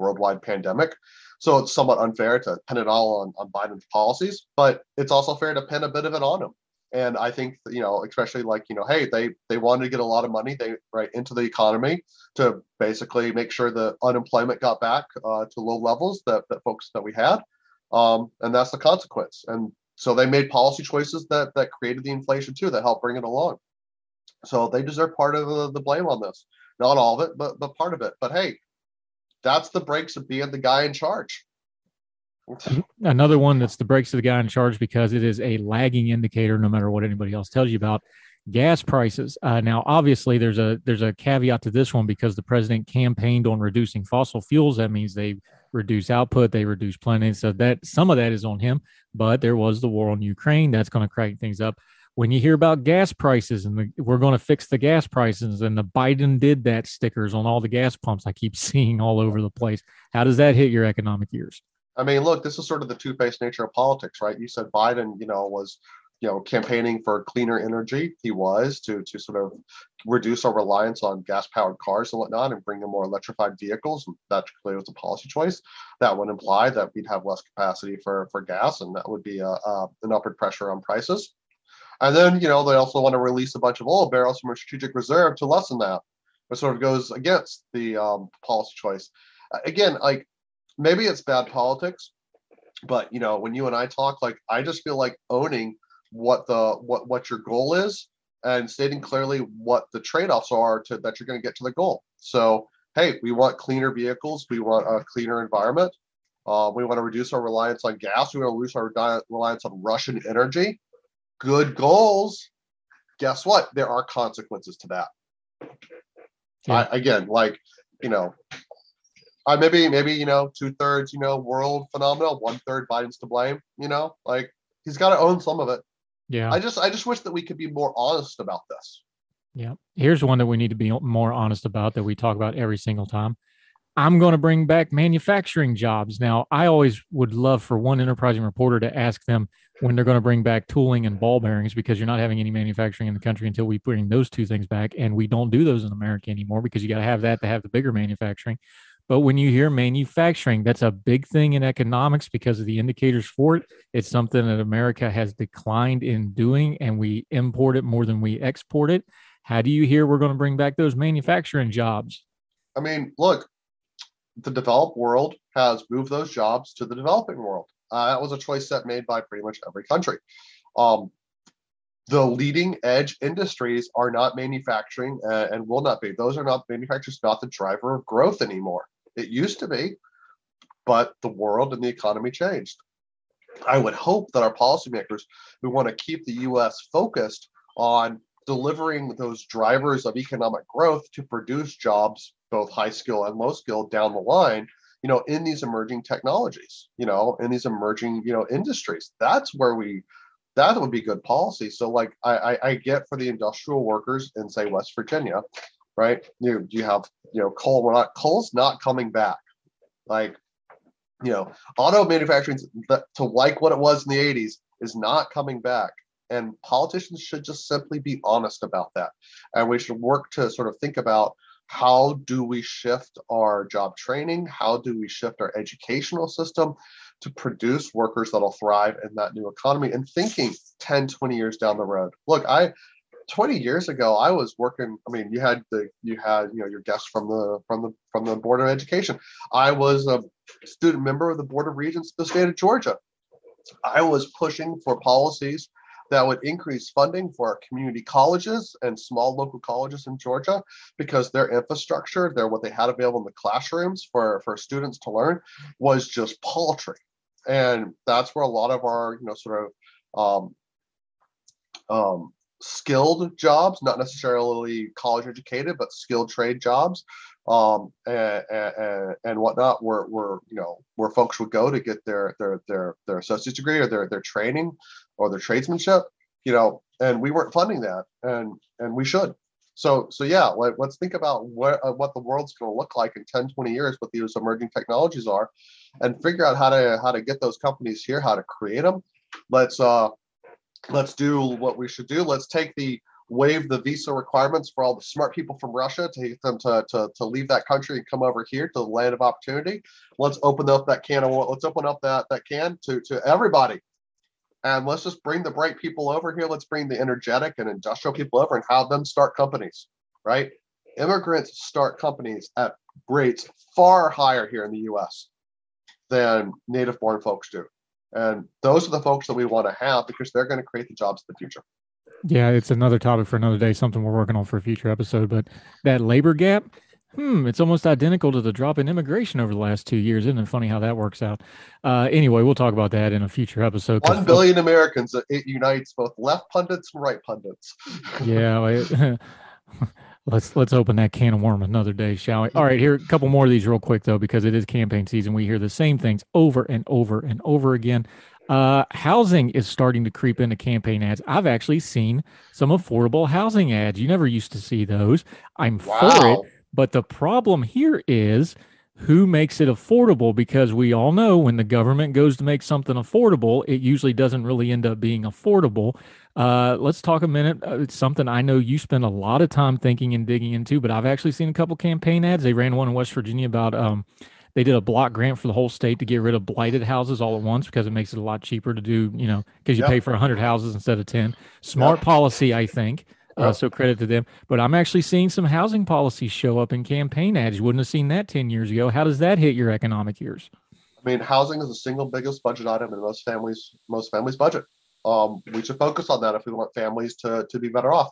worldwide pandemic. So it's somewhat unfair to pin it all on, on Biden's policies, but it's also fair to pin a bit of it on him. And I think you know, especially like you know, hey, they they wanted to get a lot of money they right into the economy to basically make sure the unemployment got back uh, to low levels that that folks that we had, um, and that's the consequence. And so they made policy choices that that created the inflation too, that helped bring it along. So they deserve part of the, the blame on this. Not all of it, but but part of it. But hey, that's the breaks of being the guy in charge. another one that's the breaks of the guy in charge because it is a lagging indicator no matter what anybody else tells you about gas prices. Uh, now obviously there's a there's a caveat to this one because the president campaigned on reducing fossil fuels. That means they reduce output they reduce planning so that some of that is on him but there was the war on ukraine. That's going to crank things up when you hear about gas prices and the, we're going to fix the gas prices and the biden did that stickers on all the gas pumps i keep seeing all over the place how does that hit your economic years I mean, look, this is sort of the two-faced nature of politics, right? You said Biden, you know, was you know campaigning for cleaner energy. He was to to sort of reduce our reliance on gas-powered cars and whatnot, and bring in more electrified vehicles. That clearly was a policy choice. That would imply that we'd have less capacity for for gas, and that would be a, a an upward pressure on prices. And then you know they also want to release a bunch of oil barrels from a strategic reserve to lessen that, which sort of goes against the um, policy choice. Again, like maybe it's bad politics but you know when you and i talk like i just feel like owning what the what what your goal is and stating clearly what the trade-offs are to that you're going to get to the goal so hey we want cleaner vehicles we want a cleaner environment uh, we want to reduce our reliance on gas we want to reduce our reliance on russian energy good goals guess what there are consequences to that I, again like you know, uh, maybe maybe you know two thirds you know world phenomenal, one third Biden's to blame. You know, like he's got to own some of it. Yeah. I just I just wish that we could be more honest about this. Yeah. Here's one that we need to be more honest about that we talk about every single time. I'm going to bring back manufacturing jobs. Now, I always would love for one enterprising reporter to ask them when they're going to bring back tooling and ball bearings because you're not having any manufacturing in the country until we bring those two things back. And we don't do those in America anymore because you got to have that to have the bigger manufacturing. But when you hear manufacturing, that's a big thing in economics because of the indicators for it. It's something that America has declined in doing, and we import it more than we export it. How do you hear we're going to bring back those manufacturing jobs? I mean, look, the developed world has moved those jobs to the developing world. Uh, that was a choice that made by pretty much every country. Um, the leading edge industries are not manufacturing uh, and will not be. Those are not manufacturers, not the driver of growth anymore. It used to be, but the world and the economy changed. I would hope that our policymakers who want to keep the US focused on delivering those drivers of economic growth to produce jobs, both high skill and low skill, down the line, you know, in these emerging technologies, you know, in these emerging, you know, industries. That's where we that would be good policy. So like I, I, I get for the industrial workers in say West Virginia, right? You you have you know coal. We're not coal's not coming back. Like you know, auto manufacturing to like what it was in the 80s is not coming back. And politicians should just simply be honest about that. And we should work to sort of think about how do we shift our job training? How do we shift our educational system to produce workers that'll thrive in that new economy and thinking 10, 20 years down the road? Look, I 20 years ago i was working i mean you had the you had you know your guests from the from the from the board of education i was a student member of the board of regents of the state of georgia i was pushing for policies that would increase funding for our community colleges and small local colleges in Georgia because their infrastructure, their what they had available in the classrooms for, for students to learn was just paltry. And that's where a lot of our, you know, sort of um, um, skilled jobs, not necessarily college educated, but skilled trade jobs um, and, and, and whatnot, where, where, you know, where folks would go to get their, their, their, their associate's degree or their, their training or their tradesmanship, you know, and we weren't funding that and, and we should. So, so yeah, like, let's think about what, uh, what the world's going to look like in 10, 20 years, what these emerging technologies are and figure out how to, how to get those companies here, how to create them. Let's, uh, let's do what we should do. Let's take the waive the visa requirements for all the smart people from Russia to get them to, to, to leave that country and come over here to the land of opportunity. Let's open up that can of let's open up that that can to to everybody and let's just bring the bright people over here. Let's bring the energetic and industrial people over and have them start companies, right? Immigrants start companies at rates far higher here in the US than native born folks do. And those are the folks that we want to have because they're going to create the jobs of the future. Yeah, it's another topic for another day, something we're working on for a future episode. But that labor gap, Hmm, it's almost identical to the drop in immigration over the last two years. Isn't it funny how that works out? Uh, anyway, we'll talk about that in a future episode. One billion Americans, it unites both left pundits and right pundits. yeah, let's let's open that can of worm another day, shall we? All right, here a couple more of these real quick though, because it is campaign season. We hear the same things over and over and over again. Uh, housing is starting to creep into campaign ads. I've actually seen some affordable housing ads. You never used to see those. I'm wow. for it but the problem here is who makes it affordable because we all know when the government goes to make something affordable, it usually doesn't really end up being affordable. Uh, let's talk a minute. Uh, it's something I know you spend a lot of time thinking and digging into, but I've actually seen a couple campaign ads. They ran one in West Virginia about um, they did a block grant for the whole state to get rid of blighted houses all at once because it makes it a lot cheaper to do, you know, because you yep. pay for 100 houses instead of 10. Smart yep. policy, I think. Uh, so credit to them. But I'm actually seeing some housing policies show up in campaign ads. You wouldn't have seen that 10 years ago. How does that hit your economic years? I mean, housing is the single biggest budget item in most families, most families' budget. Um, we should focus on that if we want families to, to be better off.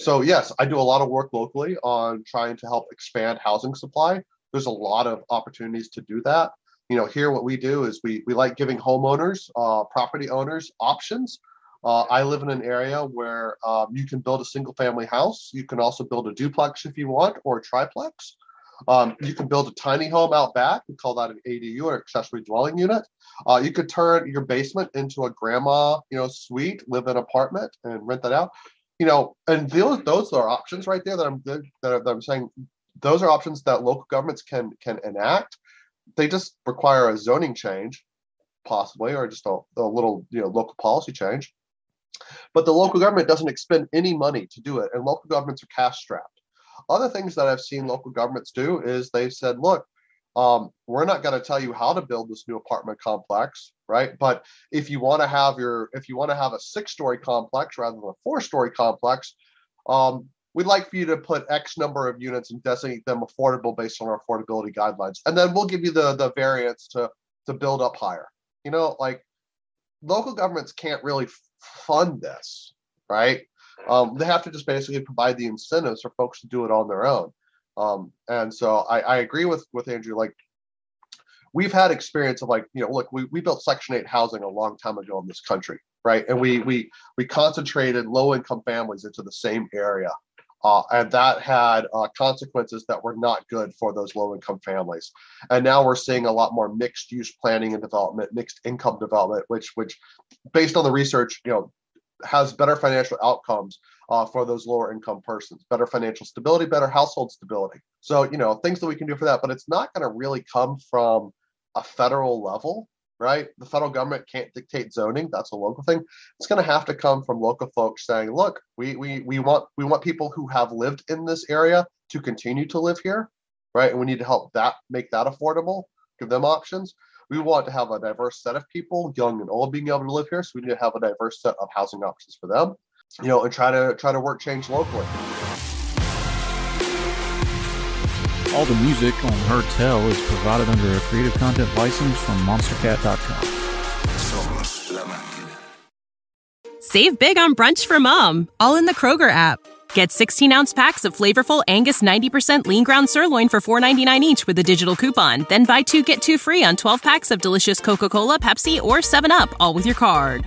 So yes, I do a lot of work locally on trying to help expand housing supply. There's a lot of opportunities to do that. You know, here what we do is we we like giving homeowners, uh, property owners options uh, I live in an area where um, you can build a single family house. You can also build a duplex if you want or a triplex. Um, you can build a tiny home out back. We call that an ADU or accessory dwelling unit. Uh, you could turn your basement into a grandma, you know, suite, live in an apartment, and rent that out. You know, and those those are options right there that I'm that, that I'm saying. Those are options that local governments can can enact. They just require a zoning change, possibly, or just a, a little you know local policy change. But the local government doesn't expend any money to do it, and local governments are cash strapped. Other things that I've seen local governments do is they've said, look, um, we're not going to tell you how to build this new apartment complex, right? But if you want to have your, if you want to have a six-story complex rather than a four-story complex, um, we'd like for you to put X number of units and designate them affordable based on our affordability guidelines, and then we'll give you the the variance to to build up higher. You know, like local governments can't really fund this, right? Um, they have to just basically provide the incentives for folks to do it on their own. Um, and so I, I agree with with Andrew. Like we've had experience of like you know look we, we built Section Eight housing a long time ago in this country, right? And we we we concentrated low income families into the same area. Uh, and that had uh, consequences that were not good for those low income families. And now we're seeing a lot more mixed use planning and development, mixed income development, which which based on the research, you know, has better financial outcomes uh, for those lower income persons, better financial stability, better household stability. So, you know, things that we can do for that, but it's not going to really come from a federal level, right? The federal government can't dictate zoning. That's a local thing. It's going to have to come from local folks saying, look, we, we, we want, we want people who have lived in this area to continue to live here, right? And we need to help that make that affordable, give them options we want to have a diverse set of people, young and old, being able to live here. So we need to have a diverse set of housing options for them, you know, and try to try to work change locally. All the music on Heard Tell is provided under a creative content license from monstercat.com. Save big on brunch for mom, all in the Kroger app. Get 16 ounce packs of flavorful Angus 90% lean ground sirloin for $4.99 each with a digital coupon. Then buy two get two free on 12 packs of delicious Coca Cola, Pepsi, or 7UP, all with your card.